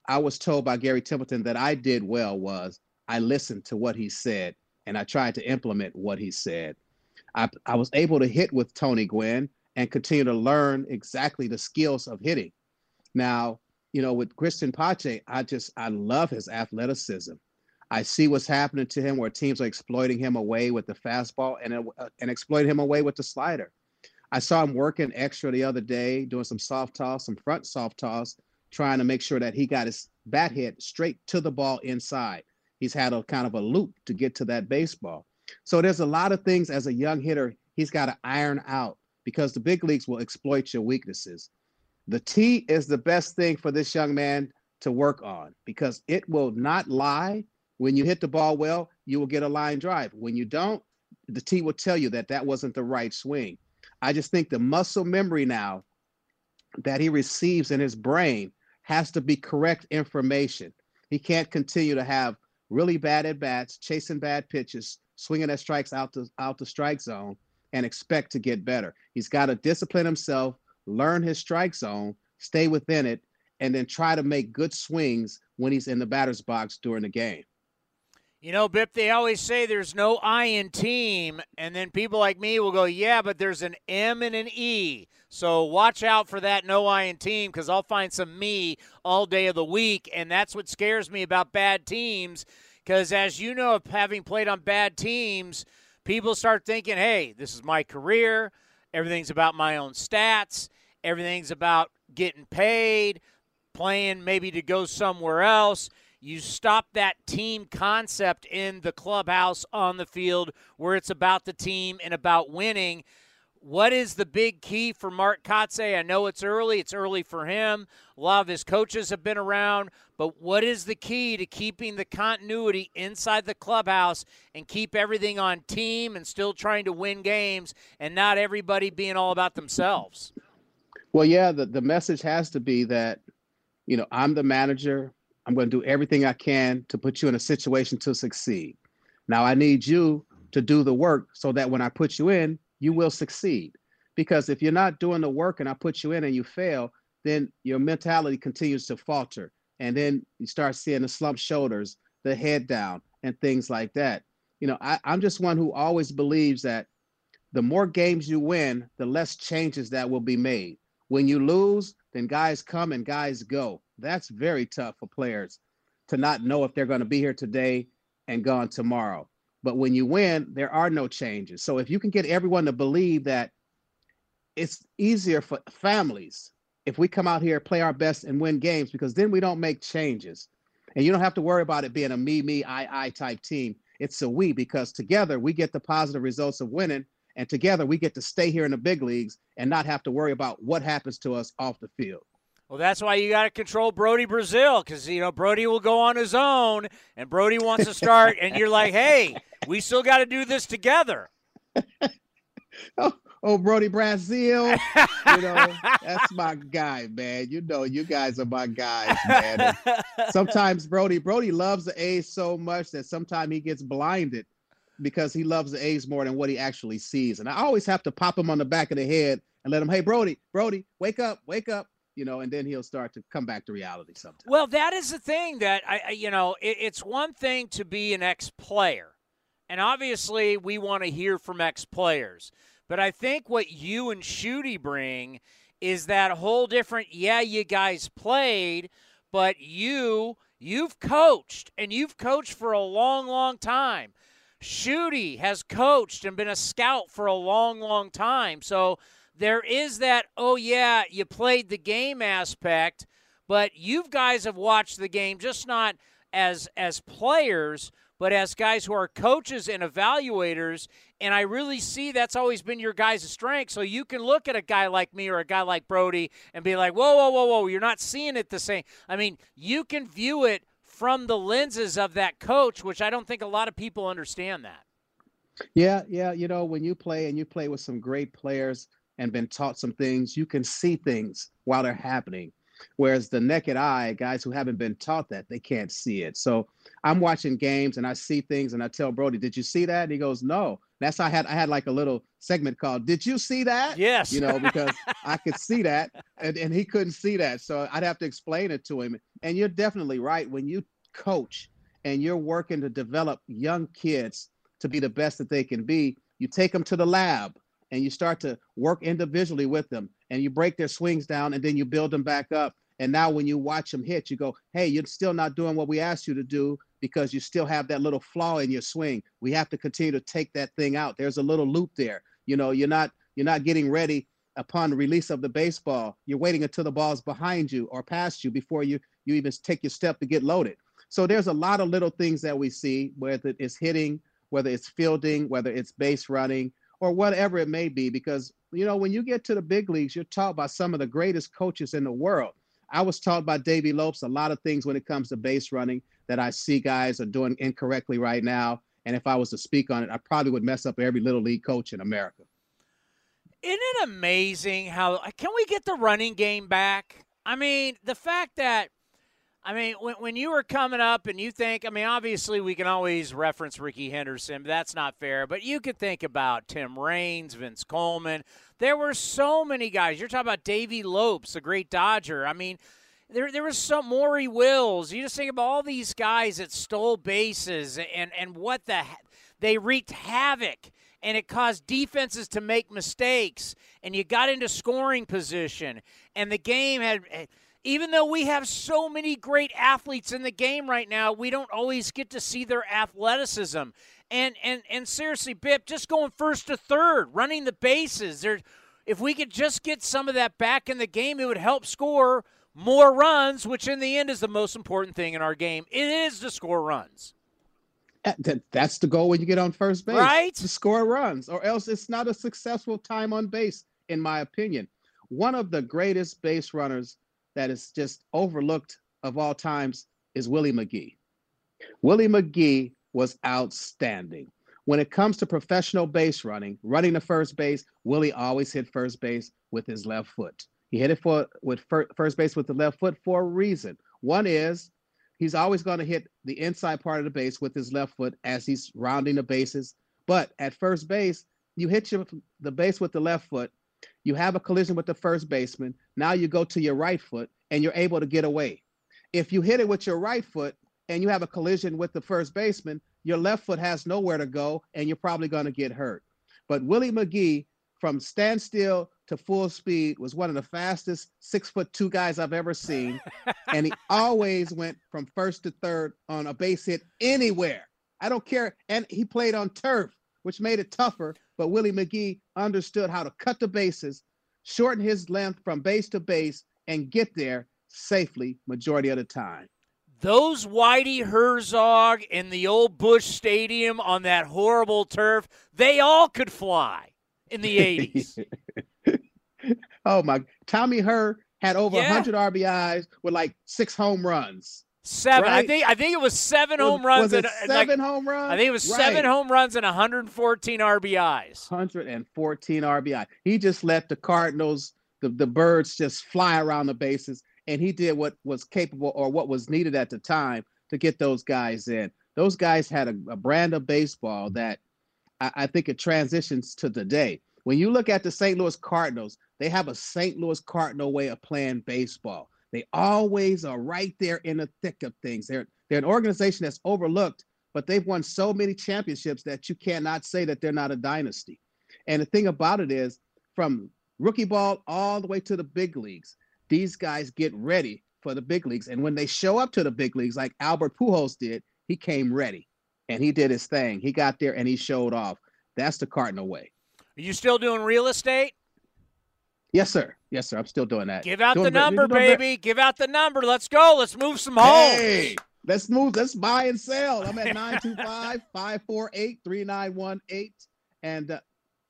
I was told by Gary Templeton that I did well was I listened to what he said and I tried to implement what he said. I, I was able to hit with Tony Gwynn and continue to learn exactly the skills of hitting. Now, you know, with Cristian Pache, I just I love his athleticism. I see what's happening to him where teams are exploiting him away with the fastball and uh, and exploiting him away with the slider. I saw him working extra the other day, doing some soft toss, some front soft toss, trying to make sure that he got his bat hit straight to the ball inside. He's had a kind of a loop to get to that baseball. So there's a lot of things as a young hitter he's got to iron out because the big leagues will exploit your weaknesses. The tee is the best thing for this young man to work on because it will not lie. When you hit the ball well, you will get a line drive. When you don't, the tee will tell you that that wasn't the right swing. I just think the muscle memory now that he receives in his brain has to be correct information. He can't continue to have really bad at bats, chasing bad pitches, swinging at strikes out the out the strike zone, and expect to get better. He's got to discipline himself, learn his strike zone, stay within it, and then try to make good swings when he's in the batter's box during the game.
You know, Bip, they always say there's no I in team, and then people like me will go, yeah, but there's an M and an E. So watch out for that no I in team because I'll find some me all day of the week, and that's what scares me about bad teams. Because as you know, having played on bad teams, people start thinking, hey, this is my career. Everything's about my own stats. Everything's about getting paid, playing maybe to go somewhere else. You stop that team concept in the clubhouse on the field where it's about the team and about winning. What is the big key for Mark Kotsay? I know it's early. It's early for him. A lot of his coaches have been around. But what is the key to keeping the continuity inside the clubhouse and keep everything on team and still trying to win games and not everybody being all about themselves?
Well, yeah, the, the message has to be that, you know, I'm the manager. I'm going to do everything I can to put you in a situation to succeed. Now, I need you to do the work so that when I put you in, you will succeed. Because if you're not doing the work and I put you in and you fail, then your mentality continues to falter. And then you start seeing the slumped shoulders, the head down, and things like that. You know, I, I'm just one who always believes that the more games you win, the less changes that will be made. When you lose, then guys come and guys go. That's very tough for players to not know if they're going to be here today and gone tomorrow. But when you win, there are no changes. So if you can get everyone to believe that it's easier for families if we come out here, play our best, and win games, because then we don't make changes. And you don't have to worry about it being a me, me, I, I type team. It's a we, because together we get the positive results of winning. And together we get to stay here in the big leagues and not have to worry about what happens to us off the field.
Well, that's why you got to control Brodie Brazil because, you know, Brodie will go on his own and Brodie wants to start, and you're like, hey, we still got to do this together.
oh, oh, Brodie Brazil. you know, that's my guy, man. You know, you guys are my guys, man. And sometimes Brodie, Brodie loves the A's so much that sometimes he gets blinded because he loves the A's more than what he actually sees. And I always have to pop him on the back of the head and let him, hey, Brodie, Brodie, wake up, wake up you know, and then he'll start to come back to reality sometimes.
Well, that is the thing that I, you know, it, it's one thing to be an ex-player, and obviously we want to hear from ex-players. But I think what you and Shooty bring is that whole different, yeah, you guys played, but you you've coached and you've coached for a long, long time. Shooty has coached and been a scout for a long, long time. So there is that, oh yeah, you played the game aspect, but you guys have watched the game just not as as players, but as guys who are coaches and evaluators. And I really see that's always been your guys' strength. So you can look at a guy like me or a guy like Brodie and be like, whoa, whoa, whoa, whoa, you're not seeing it the same. I mean, you can view it from the lenses of that coach, which I don't think a lot of people understand that.
Yeah, yeah. You know, when you play and you play with some great players and been taught some things, you can see things while they're happening. Whereas the naked eye, guys who haven't been taught that, they can't see it. So I'm watching games and I see things and I tell Brodie, "Did you see that?" And he goes, "No." That's how I had I had like a little segment called "Did you see that?"
Yes.
You know, because I could see that and, and he couldn't see that, so I'd have to explain it to him. And you're definitely right when you coach and you're working to develop young kids to be the best that they can be. You take them to the lab and you start to work individually with them and you break their swings down and then you build them back up. And now when you watch them hit, you go, hey, you're still not doing what we asked you to do because you still have that little flaw in your swing. We have to continue to take that thing out. There's a little loop there. You know, you're not you're not getting ready upon release of the baseball. You're waiting until the ball's behind you or past you before you you even take your step to get loaded. So there's a lot of little things that we see, whether it's hitting, whether it's fielding, whether it's base running, or whatever it may be. Because you know, when you get to the big leagues, you're taught by some of the greatest coaches in the world. I was taught by Davey Lopes a lot of things when it comes to base running that I see guys are doing incorrectly right now. And if I was to speak on it, I probably would mess up every little league coach in America.
Isn't it amazing how can we get the running game back? I mean, the fact that I mean, when, when you were coming up and you think, I mean, obviously we can always reference Rickey Henderson, but that's not fair. But you could think about Tim Raines, Vince Coleman. There were so many guys. You're talking about Davey Lopes, the great Dodger. I mean, there there was some Maury Wills. You just think about all these guys that stole bases and and what the they wreaked havoc and it caused defenses to make mistakes and you got into scoring position and the game had even though we have so many great athletes in the game right now, we don't always get to see their athleticism. And and and seriously, Bip, just going first to third, running the bases. There, if we could just get some of that back in the game, it would help score more runs, which in the end is the most important thing in our game. It is to score runs.
That's the goal when you get on first base,
right?
To score runs, or else it's not a successful time on base, in my opinion. One of the greatest base runners that is just overlooked of all times is Willie McGee. Willie McGee was outstanding. When it comes to professional base running, running the first base, Willie always hit first base with his left foot. He hit it for with first base with the left foot for a reason. One is he's always going to hit the inside part of the base with his left foot as he's rounding the bases. But at first base, you hit your, the base with the left foot, you have a collision with the first baseman. Now you go to your right foot and you're able to get away. If you hit it with your right foot and you have a collision with the first baseman, your left foot has nowhere to go and you're probably going to get hurt. But Willie McGee, from standstill to full speed, was one of the fastest six foot two guys I've ever seen. and he always went from first to third on a base hit anywhere. I don't care. And he played on turf, which made it tougher but Willie McGee understood how to cut the bases, shorten his length from base to base, and get there safely majority of the time.
Those Whitey Herzog in the old Busch Stadium on that horrible turf, they all could fly in the 80s.
oh my, Tommy Herr had over yeah. 100 RBIs with like six home runs.
Seven. Right? I think I think it was seven
was,
home runs.
Was and, uh, seven like, home runs?
I think it was right. seven home runs and 114 RBIs.
114 RBI. He just let the Cardinals, the, the birds just fly around the bases, and he did what was capable or what was needed at the time to get those guys in. Those guys had a, a brand of baseball that I, think it transitions to today. When you look at the St. Louis Cardinals, they have a St. Louis Cardinal way of playing baseball they always are right there in the thick of things. They're they're an organization that's overlooked, but they've won so many championships that you cannot say that they're not a dynasty. And the thing about it is, from rookie ball all the way to the big leagues. These guys get ready for the big leagues. And when they show up to the big leagues, like Albert Pujols did, he came ready and he did his thing. He got there and he showed off. That's the Cardinal way.
Are you still doing real estate?
Yes, sir. Yes, sir. I'm still doing that.
Give out
doing
the number, baby. Give out the number. Let's go. Let's move some homes.
Hey, let's move. Let's buy and sell. I'm at 925 548 3918. And uh,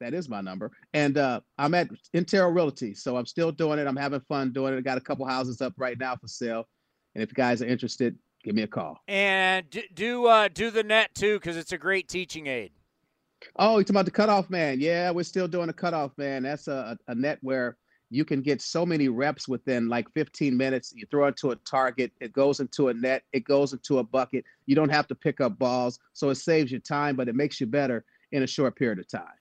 that is my number. And uh, I'm at Intero Realty. So I'm still doing it. I'm having fun doing it. I got a couple houses up right now for sale. And if you guys are interested, give me a call.
And do do, uh, do the net too, because it's a great teaching aid.
Oh, you're talking about the cutoff man. Yeah, we're still doing the cutoff man. That's a, a net where you can get so many reps within like 15 minutes. You throw it to a target, it goes into a net, it goes into a bucket. You don't have to pick up balls. So it saves you time, but it makes you better in a short period of time.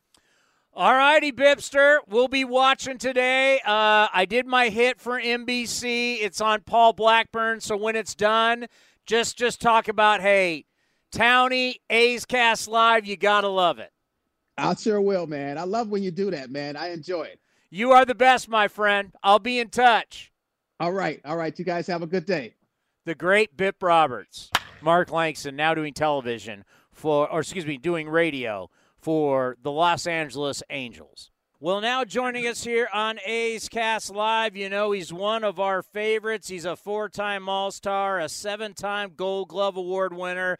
All righty, Bipster. We'll be watching today. Uh, I did my hit for NBC. It's on Paul Blackburn. So when it's done, just just talk about hey, Townie A's Cast Live. You gotta love it.
I sure will, man. I love when you do that, man. I enjoy it.
You are the best, my friend. I'll be in touch.
All right, all right. You guys have a good day.
The great Bip Roberts, Mark Langston, now doing television for, or excuse me, doing radio for the Los Angeles Angels. Well, now joining us here on A's Cast Live, you know he's one of our favorites. He's a four-time All-Star, a seven-time Gold Glove Award winner.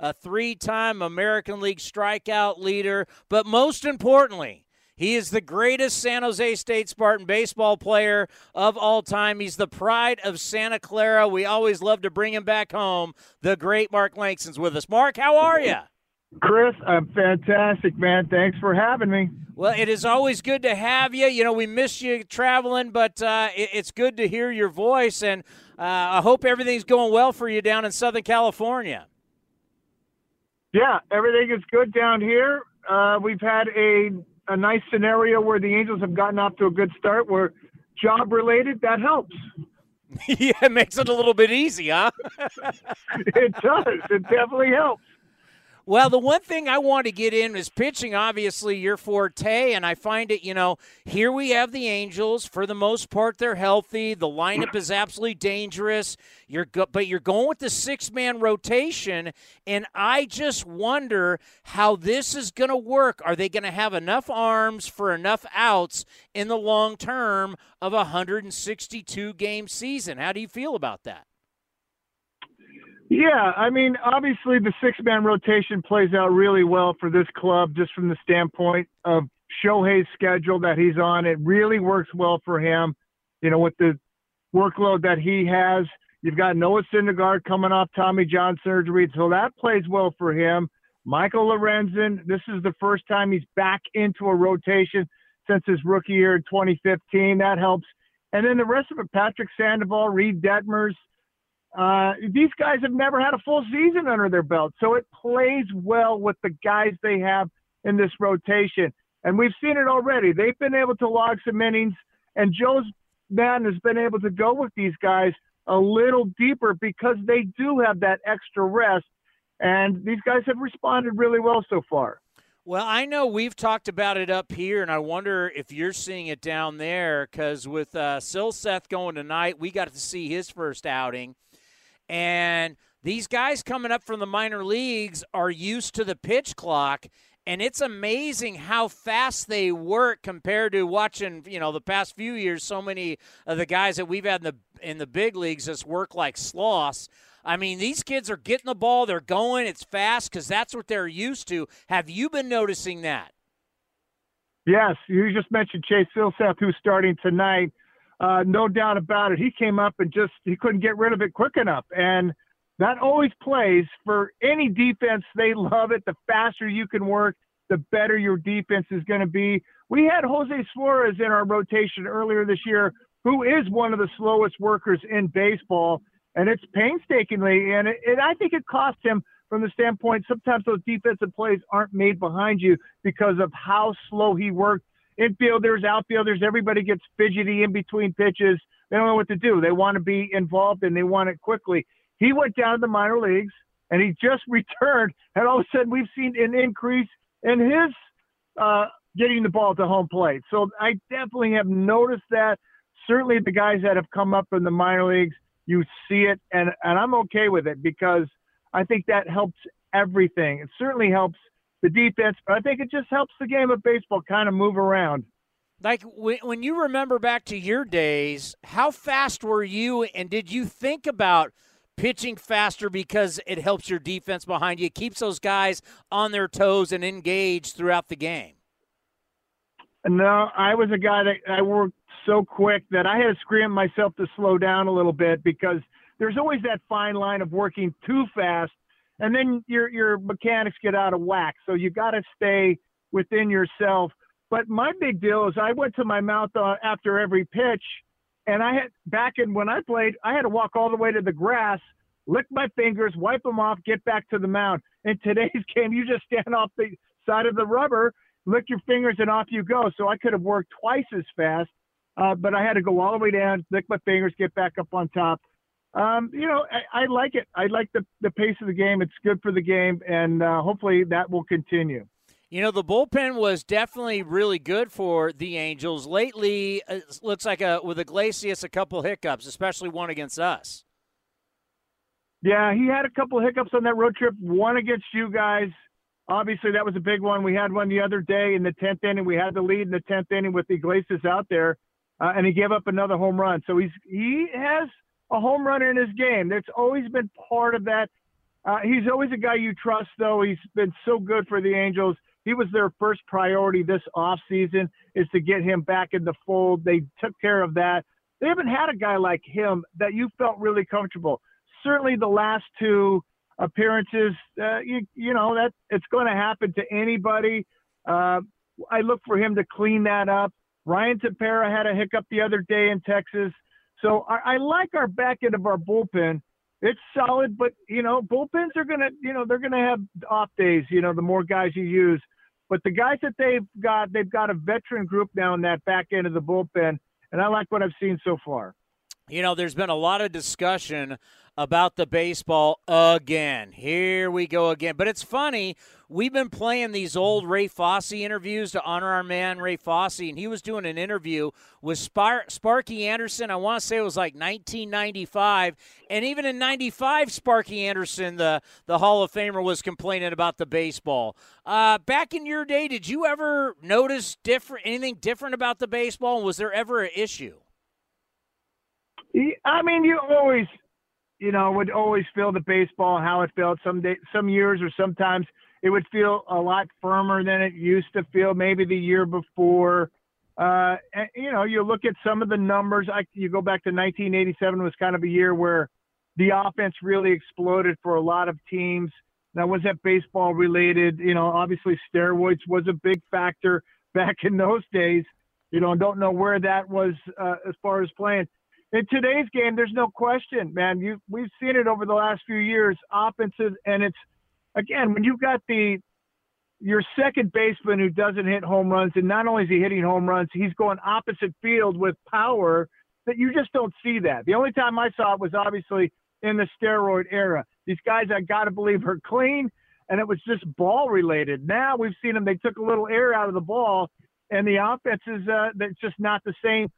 a three time American League strikeout leader, but most importantly, he is the greatest San Jose State Spartan baseball player of all time. He's the pride of Santa Clara. We always love to bring him back home. The great Mark Langston's with us. Mark, how are you?
Chris, I'm fantastic, man. Thanks for having me.
Well, it is always good to have you. You know, we miss you traveling, but uh, it, it's good to hear your voice. And uh, I hope everything's going well for you down in Southern California.
Yeah, everything is good down here. Uh, we've had a a nice scenario where the Angels have gotten off to a good start. Where job related, that helps.
yeah, it makes it a little bit easy, huh?
it does. It definitely helps.
Well, the one thing I want to get in is pitching, obviously, your forte. And I find it, you know, here we have the Angels. For the most part, they're healthy. The lineup is absolutely dangerous. You're go- but you're going with the six man rotation. And I just wonder how this is going to work. Are they going to have enough arms for enough outs in the long term of a 162 game season? How do you feel about that?
Yeah, I mean, obviously the six man rotation plays out really well for this club just from the standpoint of Shohei's schedule that he's on. It really works well for him, you know, with the workload that he has. You've got Noah Syndergaard coming off Tommy John surgery, so that plays well for him. Michael Lorenzen, this is the first time he's back into a rotation since his rookie year in 2015. That helps. And then the rest of it, Patrick Sandoval, Reid Detmers, uh, these guys have never had a full season under their belt, so it plays well with the guys they have in this rotation. And we've seen it already. They've been able to log some innings, and Joe Maddon has been able to go with these guys a little deeper because they do have that extra rest. And these guys have responded really well so far.
Well, I know we've talked about it up here, and I wonder if you're seeing it down there because with uh, Silseth going tonight, we got to see his first outing. And these guys coming up from the minor leagues are used to the pitch clock and it's amazing how fast they work compared to watching you know the past few years so many of the guys that we've had in the in the big leagues just work like sloths. I mean these kids are getting the ball they're going it's fast because that's what they're used to. Have you been noticing that?
Yes you just mentioned chase Silseth, who's starting tonight uh, no doubt about it. He came up and just he couldn't get rid of it quick enough, and that always plays for any defense. They love it. The faster you can work, the better your defense is going to be. We had Jose Suarez in our rotation earlier this year, who is one of the slowest workers in baseball, and it's painstakingly, and, it, and I think it cost him from the standpoint sometimes those defensive plays aren't made behind you because of how slow he worked. Infielders, outfielders, everybody gets fidgety in between pitches. They don't know what to do. They want to be involved and they want it quickly. He went down to the minor leagues and he just returned, and all of a sudden we've seen an increase in his uh, getting the ball to home plate. So I definitely have noticed that. Certainly, the guys that have come up from the minor leagues, you see it, and and I'm okay with it because I think that helps everything. It certainly helps the defense, but I think it just helps the game of baseball kind of move around.
Like when you remember back to your days, how fast were you, and did you think about pitching faster because it helps your defense behind you, it keeps those guys on their toes and engaged throughout the game?
No, I was a guy that I worked so quick that I had to scream myself to slow down a little bit because there's always that fine line of working too fast and then your your mechanics get out of whack. So you got to stay within yourself. But my big deal is I went to my mouth uh, after every pitch, and I had back in when I played, I had to walk all the way to the grass, lick my fingers, wipe them off, get back to the mound. In today's game, you just stand off the side of the rubber, lick your fingers, and off you go. So I could have worked twice as fast, uh, but I had to go all the way down, lick my fingers, get back up on top um, you know, I, I, like it. I like the, the pace of the game. It's good for the game, and uh, hopefully that will continue.
You know, the bullpen was definitely really good for the Angels. Lately, it uh, looks like a, with Iglesias, a couple hiccups, especially one against us.
Yeah, he had a couple hiccups on that road trip. One against you guys. Obviously, that was a big one. We had one the other day in the 10th inning. We had the lead in the 10th inning with Iglesias out there, uh, and he gave up another home run. So he's he has – a home run in his game. That's always been part of that. Uh, he's always a guy you trust, though. He's been so good for the Angels. He was their first priority this offseason is to get him back in the fold. They took care of that. They haven't had a guy like him that you felt really comfortable. Certainly, the last two appearances, uh, you, you know that it's going to happen to anybody. Uh, I look for him to clean that up. Ryan Tepera had a hiccup the other day in Texas. So I, I like our back end of our bullpen. It's solid, but you know, bullpens are gonna, you know, they're gonna have off days. You know, the more guys you use. But the guys that they've got, they've got a veteran group now in that back end of the bullpen, and I like what I've seen so far.
You know, there's been a lot of discussion about the baseball again. Here we go again. But it's funny. We've been playing these old Ray Fosse interviews to honor our man Ray Fosse, and he was doing an interview with Spar- Sparky Anderson. I want to say it was like 1995, and even in '95, Sparky Anderson, the the Hall of Famer, was complaining about the baseball. Uh, back in your day, did you ever notice different anything different about the baseball? Was there ever an issue?
I mean, you always you know, would always feel the baseball how it felt. Some day, some years or sometimes it would feel a lot firmer than it used to feel. Maybe the year before. Uh, and, you know, you look at some of the numbers. I, you go back to 1987 was kind of a year where the offense really exploded for a lot of teams. Now, was that baseball related? You know, obviously steroids was a big factor back in those days. You know, don't know where that was uh, as far as playing in today's game, there's no question, man. You we've seen it over the last few years, offenses, and it's again when you've got the your second baseman who doesn't hit home runs, and not only is he hitting home runs, he's going opposite field with power that you just don't see that. The only time I saw it was obviously in the steroid era. These guys, I got to believe, are clean, and it was just ball related. Now we've seen them; they took a little air out of the ball, and the offense is uh, that's just not the same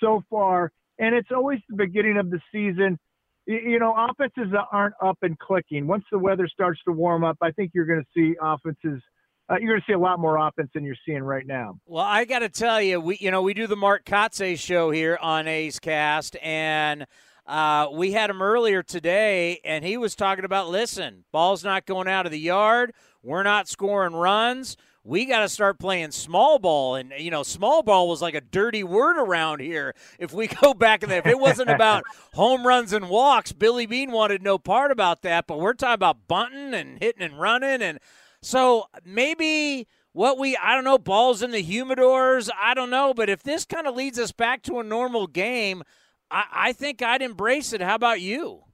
so far and it's always the beginning of the season. You know, offenses aren't up and clicking. Once the weather starts to warm up, I think you're going to see offenses. Uh, you're going to see a lot more offense than you're seeing right now.
Well, I got to tell you, we you know we do the Mark Kotsay show here on A's Cast, and uh, we had him earlier today, and he was talking about listen, ball's not going out of the yard. We're not scoring runs we got to start playing small ball. And, you know, small ball was like a dirty word around here. If we go back and if it wasn't about home runs and walks, Billy Beane wanted no part about that. But we're talking about bunting and hitting and running. And so maybe what we I don't know balls in the humidors I don't know but if this kind of leads us back to a normal game I, I think I'd embrace it how about you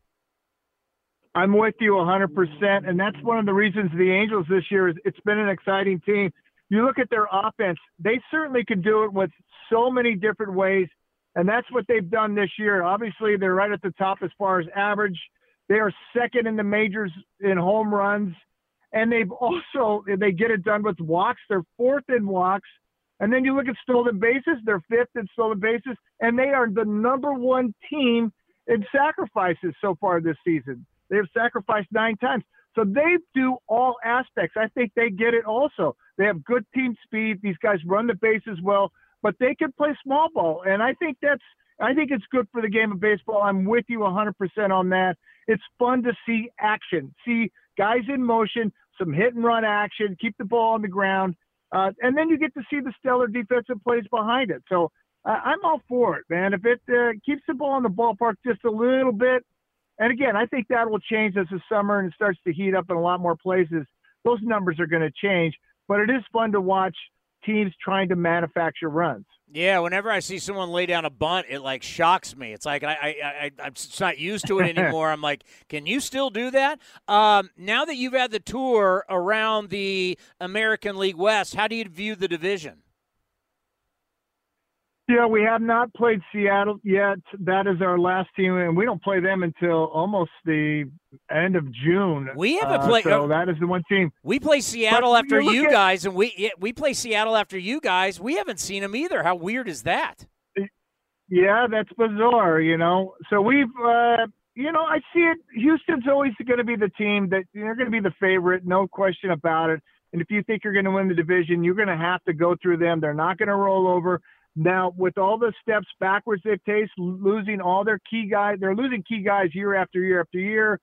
I'm with you 100% and that's one of the reasons the Angels this year is it's been an exciting team you look at their offense they certainly can do it with so many different ways and that's what they've done this year obviously they're right at the top as far as average they are second in the majors in home runs and they've also they get it done with walks. They're fourth in walks, and then you look at stolen bases. They're fifth in stolen bases, and they are the number one team in sacrifices so far this season. They have sacrificed nine times, so they do all aspects. I think they get it also. They have good team speed. These guys run the bases well, but they can play small ball, and I think that's I think it's good for the game of baseball. I'm with you 100% on that. It's fun to see action, see guys in motion, some hit and run action, keep the ball on the ground, uh, and then you get to see the stellar defensive plays behind it. So uh, I'm all for it, man. If it uh, keeps the ball in the ballpark just a little bit, and again, I think that will change as the summer and it starts to heat up in a lot more places. Those numbers are going to change, but it is fun to watch teams trying to manufacture runs.
Yeah, whenever I see someone lay down a bunt, it like shocks me. It's like I, I, I I'm just not used to it anymore. I'm like, can you still do that? Um, now that you've had the tour around the American League West, how do you view the division?
Yeah, we have not played Seattle yet. That is our last team, and we don't play them until almost the end of June.
We haven't
uh,
played.
So that is the one team.
We play Seattle
But
after
you at-
guys, and we we play Seattle after you guys. We haven't seen them either. How weird is that?
Yeah, that's bizarre, you know. So we've, uh, you know, I see it. Houston's always going to be the team that they're going to be the favorite, no question about it. And if you think you're going to win the division, you're going to have to go through them. They're not going to roll over. Now, with all the steps backwards they've taken, losing all their key guys, they're losing key guys year after year after year.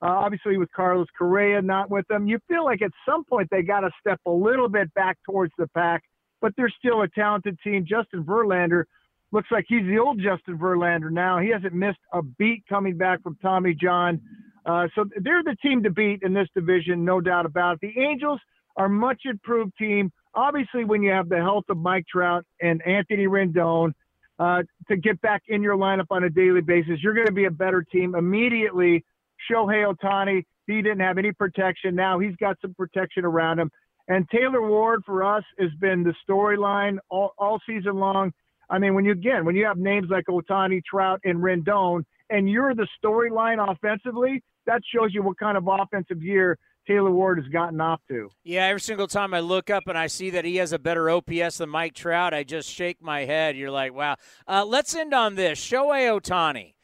Uh, obviously, with Carlos Correa not with them, you feel like at some point they got to step a little bit back towards the pack. But they're still a talented team. Justin Verlander looks like he's the old Justin Verlander now. He hasn't missed a beat coming back from Tommy John. Uh, so they're the team to beat in this division, no doubt about it. The Angels are much improved team. Obviously, when you have the health of Mike Trout and Anthony Rendon uh, to get back in your lineup on a daily basis, you're going to be a better team immediately. Shohei Ohtani, he didn't have any protection. Now he's got some protection around him. And Taylor Ward for us has been the storyline all, all season long. I mean, when you again, when you have names like Ohtani, Trout, and Rendon, and you're the storyline offensively, that shows you what kind of offensive year Taylor Ward has gotten off to.
Yeah, every single time I look up and I see that he has a better OPS than Mike Trout, I just shake my head. You're like, wow. Uh, let's end on this. Shohei Ohtani.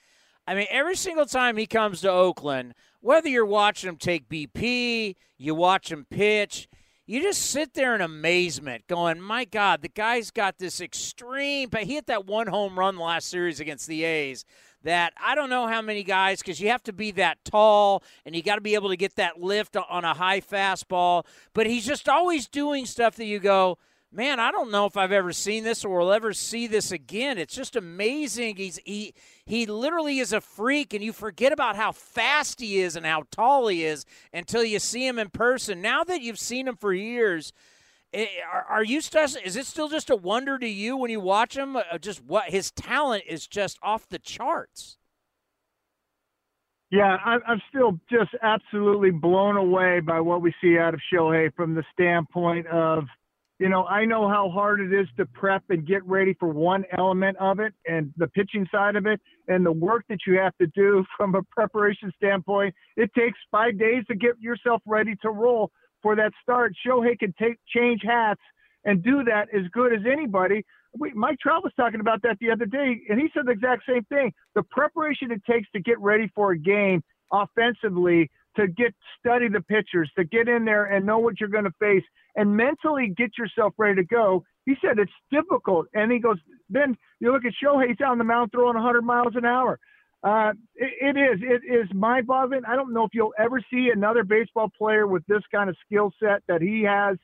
I mean, every single time he comes to Oakland, whether you're watching him take BP, you watch him pitch, you just sit there in amazement going, my God, the guy's got this extreme. But he hit that one home run last series against the A's that I don't know how many guys, because you have to be that tall and you got to be able to get that lift on a high fastball. But he's just always doing stuff that you go, man, I don't know if I've ever seen this or will ever see this again. It's just amazing. He's he he literally is a freak, and you forget about how fast he is and how tall he is until you see him in person. Now that you've seen him for years. Eh, Are, are you still? Is it still just a wonder to you when you watch him? Uh, Just what his talent is just off the charts.
Yeah, I'm, I'm still just absolutely blown away by what we see out of Shohei from the standpoint of, you know, I know how hard it is to prep and get ready for one element of it and the pitching side of it and the work that you have to do from a preparation standpoint. It takes five days to get yourself ready to roll for that start. Shohei can take change hats and do that as good as anybody. We, Mike Trout was talking about that the other day, and he said the exact same thing. The preparation it takes to get ready for a game offensively, to get study the pitchers, to get in there and know what you're going to face, and mentally get yourself ready to go. He said it's difficult, and he goes. Then you look at Shohei; he's on the mound throwing 100 miles an hour. Uh, it, it is. It is mind-boggling. I don't know if you'll ever see another baseball player with this kind of skill set that he has.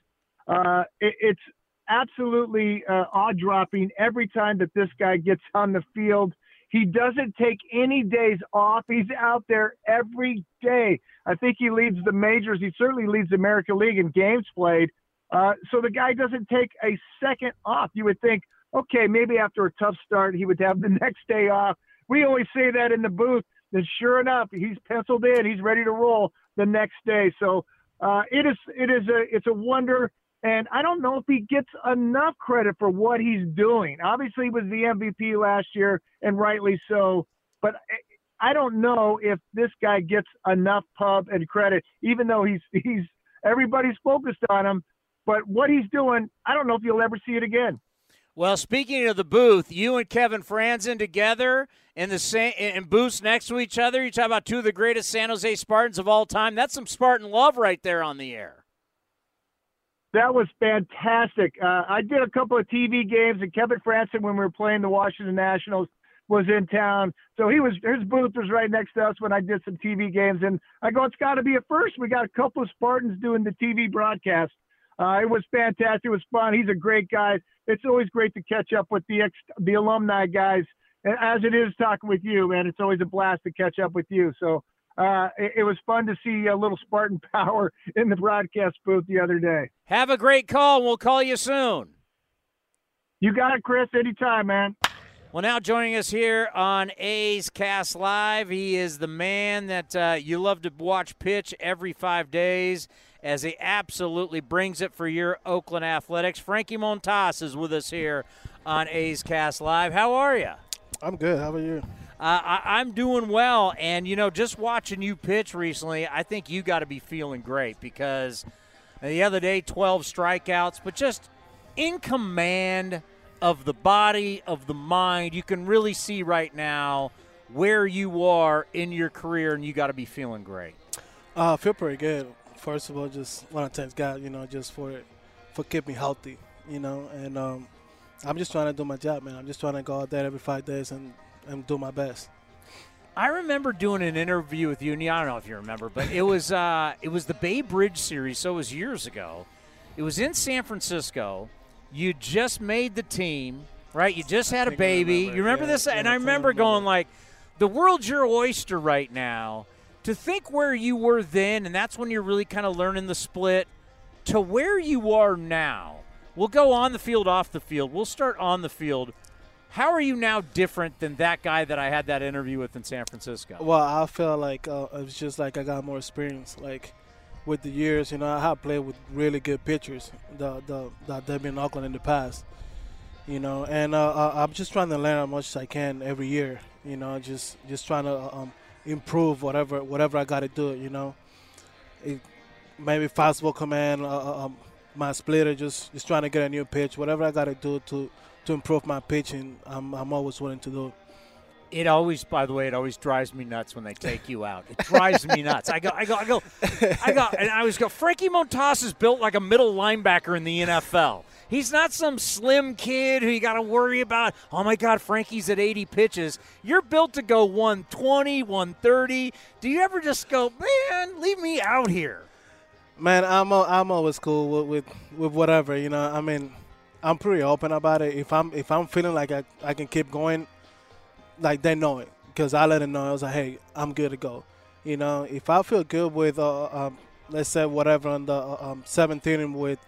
Uh, it, it's absolutely uh, jaw-dropping every time that this guy gets on the field. He doesn't take any days off. He's out there every day. I think he leads the majors. He certainly leads the American League in games played. Uh, so the guy doesn't take a second off. You would think, okay, maybe after a tough start, he would have the next day off. We always say that in the booth. And sure enough, he's penciled in. He's ready to roll the next day. So uh, it is it is a it's a wonder. And I don't know if he gets enough credit for what he's doing. Obviously, he was the MVP last year, and rightly so. But I don't know if this guy gets enough pub and credit, even though he's he's everybody's focused on him. But what he's doing, I don't know if you'll ever see it again.
Well, speaking of the booth, you and Kevin Frandsen together in the same in booths next to each other. You talk about two of the greatest San Jose Spartans of all time. That's some Spartan love right there on the air.
That was fantastic. Uh, I did a couple of TV games, and Kevin Frandsen, when we were playing the Washington Nationals, was in town. So he was his booth was right next to us when I did some TV games, and I go, it's got to be a first. We got a couple of Spartans doing the TV broadcast. Uh, it was fantastic. It was fun. He's a great guy. It's always great to catch up with the ex, the alumni guys, as it is talking with you, man. It's always a blast to catch up with you. So uh, it, it, was fun to see a little Spartan power in the broadcast booth the other day.
Have a great call. We'll call you soon.
You got it, Chris. Anytime, man.
Well, now joining us here on A's Cast Live, he is the man that uh, you love to watch pitch every five days as he absolutely brings it for your Oakland Athletics. Frankie Montas is with us here on A's Cast Live. How are you?
I'm good. How about you?
Uh, I, am doing well, and you know, just watching you pitch recently, I think you got to be feeling great because the other day, 12 strikeouts, but just in command of the body, of the mind. You can really see right now where you are in your career, and you got to be feeling great.
Uh, I feel pretty good first of all, just want to thank God, you know, just for for keeping me healthy, you know, and um, I'm just trying to do my job, man. I'm just trying to go out there every five days and, and do my best.
I remember doing an interview with you, and I don't know if you remember, but it was uh, it was the Bay Bridge series, so it was years ago. It was in San Francisco. You just made the team, right? You just had a baby. Remember. You remember yeah, this? Yeah, and I remember going like, "The world's your oyster right now." to think where you were then, and that's when you're really kind of learning the split, to where you are now. We'll go on the field, off the field. We'll start on the field. How are you now different than that guy that I had that interview with in San Francisco?
Well, I feel like uh, it's just like I got more experience. Like with the years, you know, I have played with really good pitchers that the, that they've been in Oakland in the past. You know, and uh, I'm just trying to learn as much as I can every year. You know, just just trying to um, improve whatever whatever I got to do. You know, it, maybe fastball command, uh, uh, um, my splitter, just just trying to get a new pitch. Whatever I got to do to to improve my pitching, I'm I'm always willing to do.
It always, by the way, it always drives me nuts when they take you out. It drives me nuts. I go, I go, I go, I go, and I always go. Frankie Montas is built like a middle linebacker in the NFL. He's not some slim kid who you got to worry about. Oh my God, Frankie's at 80 pitches. You're built to go 120, 130. Do you ever just go, man, leave me out here?
Man, I'm I'm always cool with, with with whatever. You know, I mean, I'm pretty open about it. If I'm if I'm feeling like I, I can keep going, like they know it because I let them know. I was like, hey, I'm good to go. You know, if I feel good with, uh, um, let's say whatever on the uh, um, seventh inning with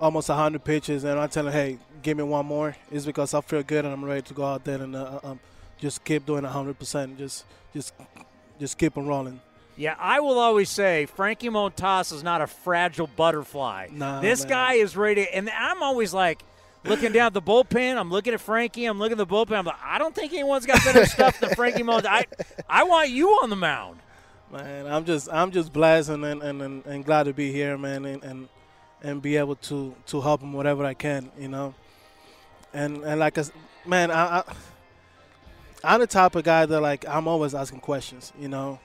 almost 100 pitches, and I tell him, hey, give me one more, it's because I feel good and I'm ready to go out there and uh, um, just keep doing 100%. Just, just, just keep on rolling.
Yeah, I will always say Frankie Montas is not a fragile butterfly.
Nah,
this
man.
guy is ready, and I'm always like looking down the bullpen. I'm looking at Frankie. I'm looking at the bullpen. I'm like, I don't think anyone's got better stuff than Frankie Montas. I, I want you on the mound.
Man, I'm just, I'm just blasting and, and, and, and glad to be here, man, and, and and be able to to help him whatever I can, you know. And and like, a, man, I, I I'm the type of guy that like I'm always asking questions, you know.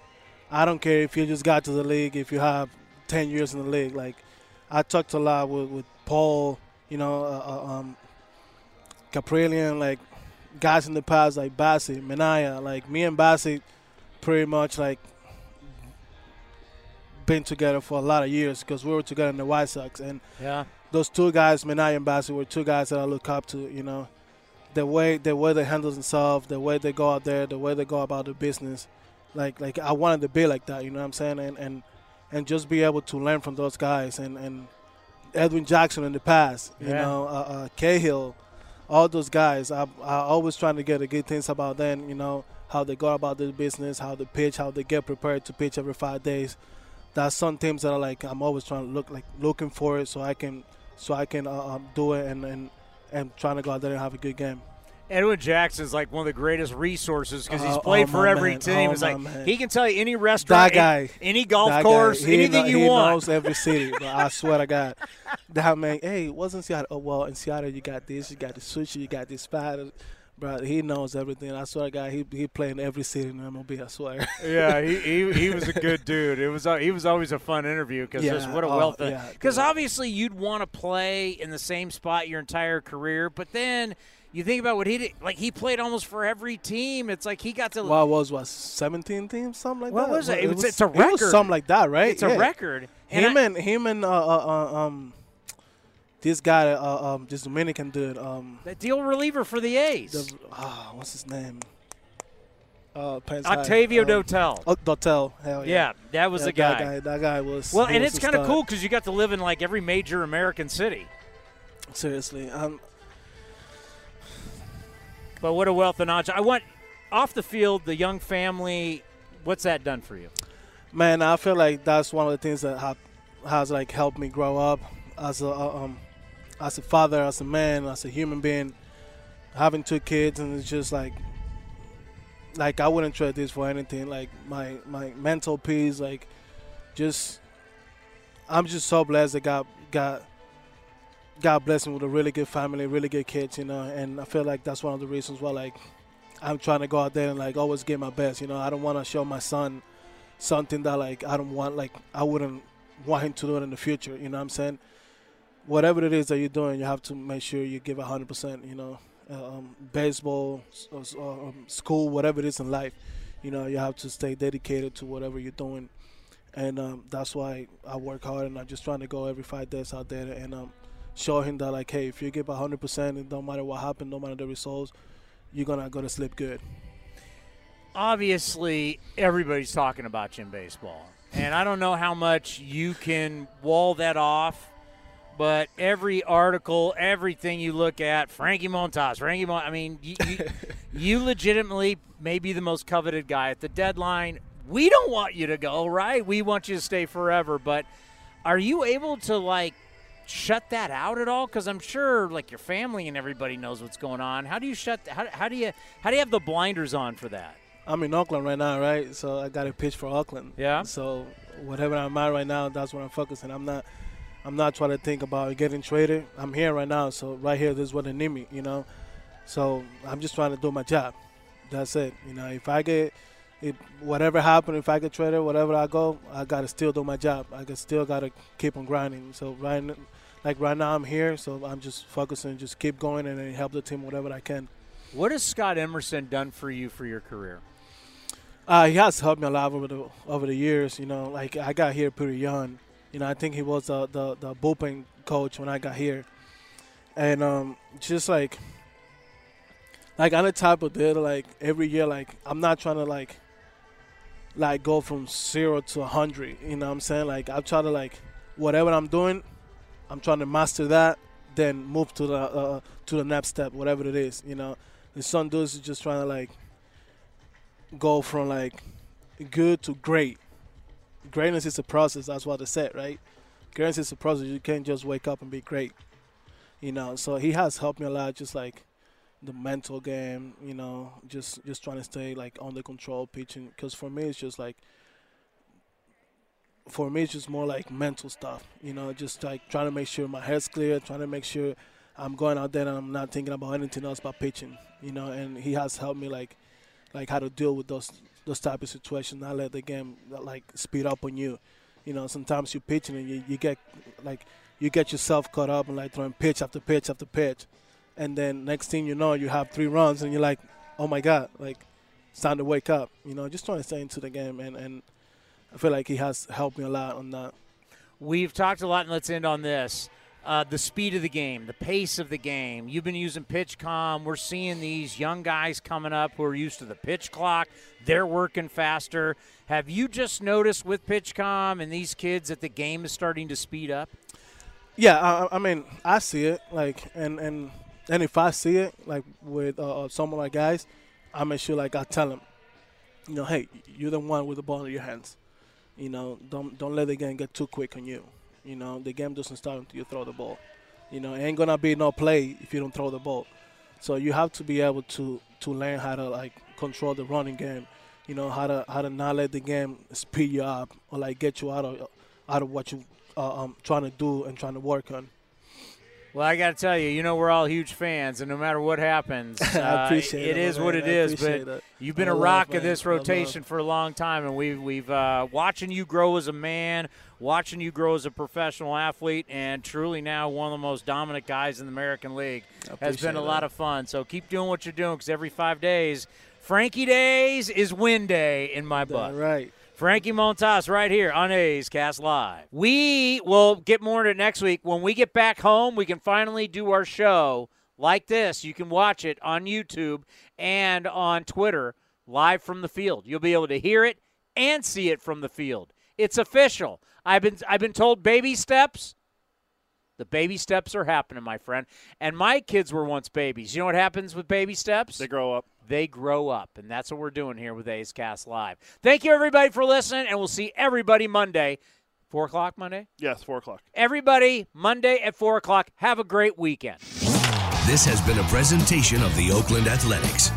I don't care if you just got to the league, if you have 10 years in the league. Like, I talked a lot with, with Paul, you know, uh, uh um, like guys in the past like Bassitt, Manaea. Like me and Bassitt, pretty much like been together for a lot of years because we were together in the White Sox. And
yeah,
those two guys, Manaea and Bassitt, were two guys that I look up to. You know, the way the way they handle themselves, the way they go out there, the way they go about the business. Like like I wanted to be like that. You know what I'm saying? And and and just be able to learn from those guys and and Edwin Jackson in the past. You
Yeah.
know, uh, uh, Cahill, all those guys. I I always trying to get the good things about them. You know how they go about their business, how they pitch, how they get prepared to pitch every five days. That's some things that are like I'm always trying to look like looking for it so I can so I can uh, um, do it and and and trying to go out there and have a good game.
Edwin Jackson's like one of the greatest resources because he's
Oh,
played
oh,
for every
man.
team.
Oh,
it's like
man.
he can tell you any restaurant,
guy,
any golf
guy,
course,
he
anything you
he
want.
knows every city. But I swear to God, that man. Hey, wasn't Seattle? Oh well, in Seattle you got this, you got the sushi, you got this spot. Bro, he knows everything. I swear to God, he he played in every city in MLB. I swear.
yeah, he, he he was a good dude. It was uh, he was always a fun interview because
Yeah,
what a
oh,
wealth.
yeah,
Because obviously you'd want to play in the same spot your entire career, but then you think about what he did. Like he played almost for every team. It's like he got to.
What was what? Seventeen teams, something like
What
that.
What was it? It was- it's a
It
record.
something like that, right?
It's a
Yeah.
record. And
Him
I-
and him and uh, uh, uh, um, this guy, uh, um, this Dominican dude, um,
the deal reliever for the A's.
the, ah, what's his name? Uh,
Octavio
High, um,
Dotel.
Oh, Dotel. Hell yeah.
Yeah, that was
Yeah,
the
that
guy.
That guy was.
Well, and
was
it's
a
kind of cool because you got to live in like every major American city.
Seriously, um,
But what a wealth of knowledge! I want off the field, the young family. What's that done for you?
man, I feel like that's one of the things that have, has like helped me grow up as a uh, um, as a father, as a man, as a human being. Having two kids and it's just like like I wouldn't trade this for anything. Like my my mental peace, like just I'm just so blessed that God God God bless me with a really good family, really good kids, you know, and I feel like that's one of the reasons why like I'm trying to go out there and like always give my best. You know, I don't want to show my son something that like I don't want like I wouldn't want him to do it in the future. You know what I'm saying? Whatever it is that you're doing, you have to make sure you give 100%. You know, um, baseball, s- s- um, school, whatever it is in life, you know, you have to stay dedicated to whatever you're doing, and um, that's why I work hard and I'm just trying to go every five days out there and um, show him that like, hey, if you give 100%, it don't matter what happened, no matter the results, you're gonna go to sleep good.
obviously everybody's talking about you in baseball. And I don't know how much you can wall that off, but every article, everything you look at, Frankie Montas, Frankie Mon- I mean, you, you, you legitimately may be the most coveted guy at the deadline. We don't want you to go, right? We want you to stay forever. But are you able to, like, shut that out at all? Because I'm sure, like, your family and everybody knows what's going on. How do you shut, how, how do you, how do you have the blinders on for that?
I'm in Oakland right now, right? So I got to pitch for Oakland.
Yeah.
So whatever I'm at right now, that's what I'm focusing. I'm not, I'm not trying to think about getting traded. I'm here right now, so right here, this is what they need me, you know. So I'm just trying to do my job. That's it. You know, if I get, if whatever happened, if I get traded, whatever I go, I gotta still do my job. I can still gotta keep on grinding. So right, like right now, I'm here, so I'm just focusing, just keep going, and then help the team whatever I can.
What has Scott Emerson done for you for your career?
Uh, he has helped me a lot over the over the years. You know, like I got here pretty young. You know, I think he was the the, the bullpen coach when I got here, and um, just like like I'm the type of dude like every year like I'm not trying to like like go from zero to a hundred. You know what I'm saying? Like I try to like whatever I'm doing, I'm trying to master that, then move to the uh, to the next step, whatever it is. You know, and some dudes is just trying to like go from like good to great. Greatness is a process. That's what they said, right? Greatness is a process. You can't just wake up and be great. You know, so he has helped me a lot. Just like the mental game, you know, just just trying to stay like under control pitching. Because for me, it's just like for me, it's just more like mental stuff. You know, just like trying to make sure my head's clear, trying to make sure I'm going out there and I'm not thinking about anything else but pitching. You know, and he has helped me like like how to deal with those those type of situations. Not let the game like speed up on you. You know, sometimes you're pitching and you, you get like you get yourself caught up and like throwing pitch after pitch after pitch, and then next thing you know, you have three runs and you're like, oh my god, like it's time to wake up. You know, just trying to stay into the game and and I feel like he has helped me a lot on that.
We've talked a lot, and let's end on this. Uh, the speed of the game, the pace of the game. You've been using pitch PitchCom. We're seeing these young guys coming up who are used to the pitch clock. They're working faster. Have you just noticed with pitch PitchCom and these kids that the game is starting to speed up?
Yeah, I, I mean, I see it like, and and and if I see it like with uh, some of my guys, I make sure like I tell them, you know, hey, you're the one with the ball in your hands. You know, don't don't let the game get too quick on you. You know, the game doesn't start until you throw the ball. You know, it ain't gonna be no play if you don't throw the ball. So you have to be able to to learn how to like control the running game. You know how to how to not let the game speed you up or like get you out of out of what you uh, um, trying to do and trying to work on.
Well, I got to tell you, you know, we're all huge fans, and no matter what happens,
I
uh,
appreciate
it
it,
is
man.
what it
I
is. But
it.
you've been
I
a rock of this rotation for a long time, and we've we've uh, watching you grow as a man, watching you grow as a professional athlete, and truly now one of the most dominant guys in the American League. Has been a lot of fun. So keep doing what you're doing, because every five days, Frankie Days is win day in my book.
Right.
Frankie Montas right here on A's Cast Live. We will get more into it next week. When we get back home, we can finally do our show like this. You can watch it on YouTube and on Twitter live from the field. You'll be able to hear it and see it from the field. It's official. I've been I've been told baby steps. The baby steps are happening, my friend. And my kids were once babies. You know what happens with baby steps?
They grow up.
They grow up. And that's what we're doing here with A's Cast Live. Thank you, everybody, for listening. And we'll see everybody Monday. 4 o'clock Monday?
Yes, four o'clock.
Everybody, Monday at 4 o'clock. Have a great weekend.
This has been a presentation of the Oakland Athletics.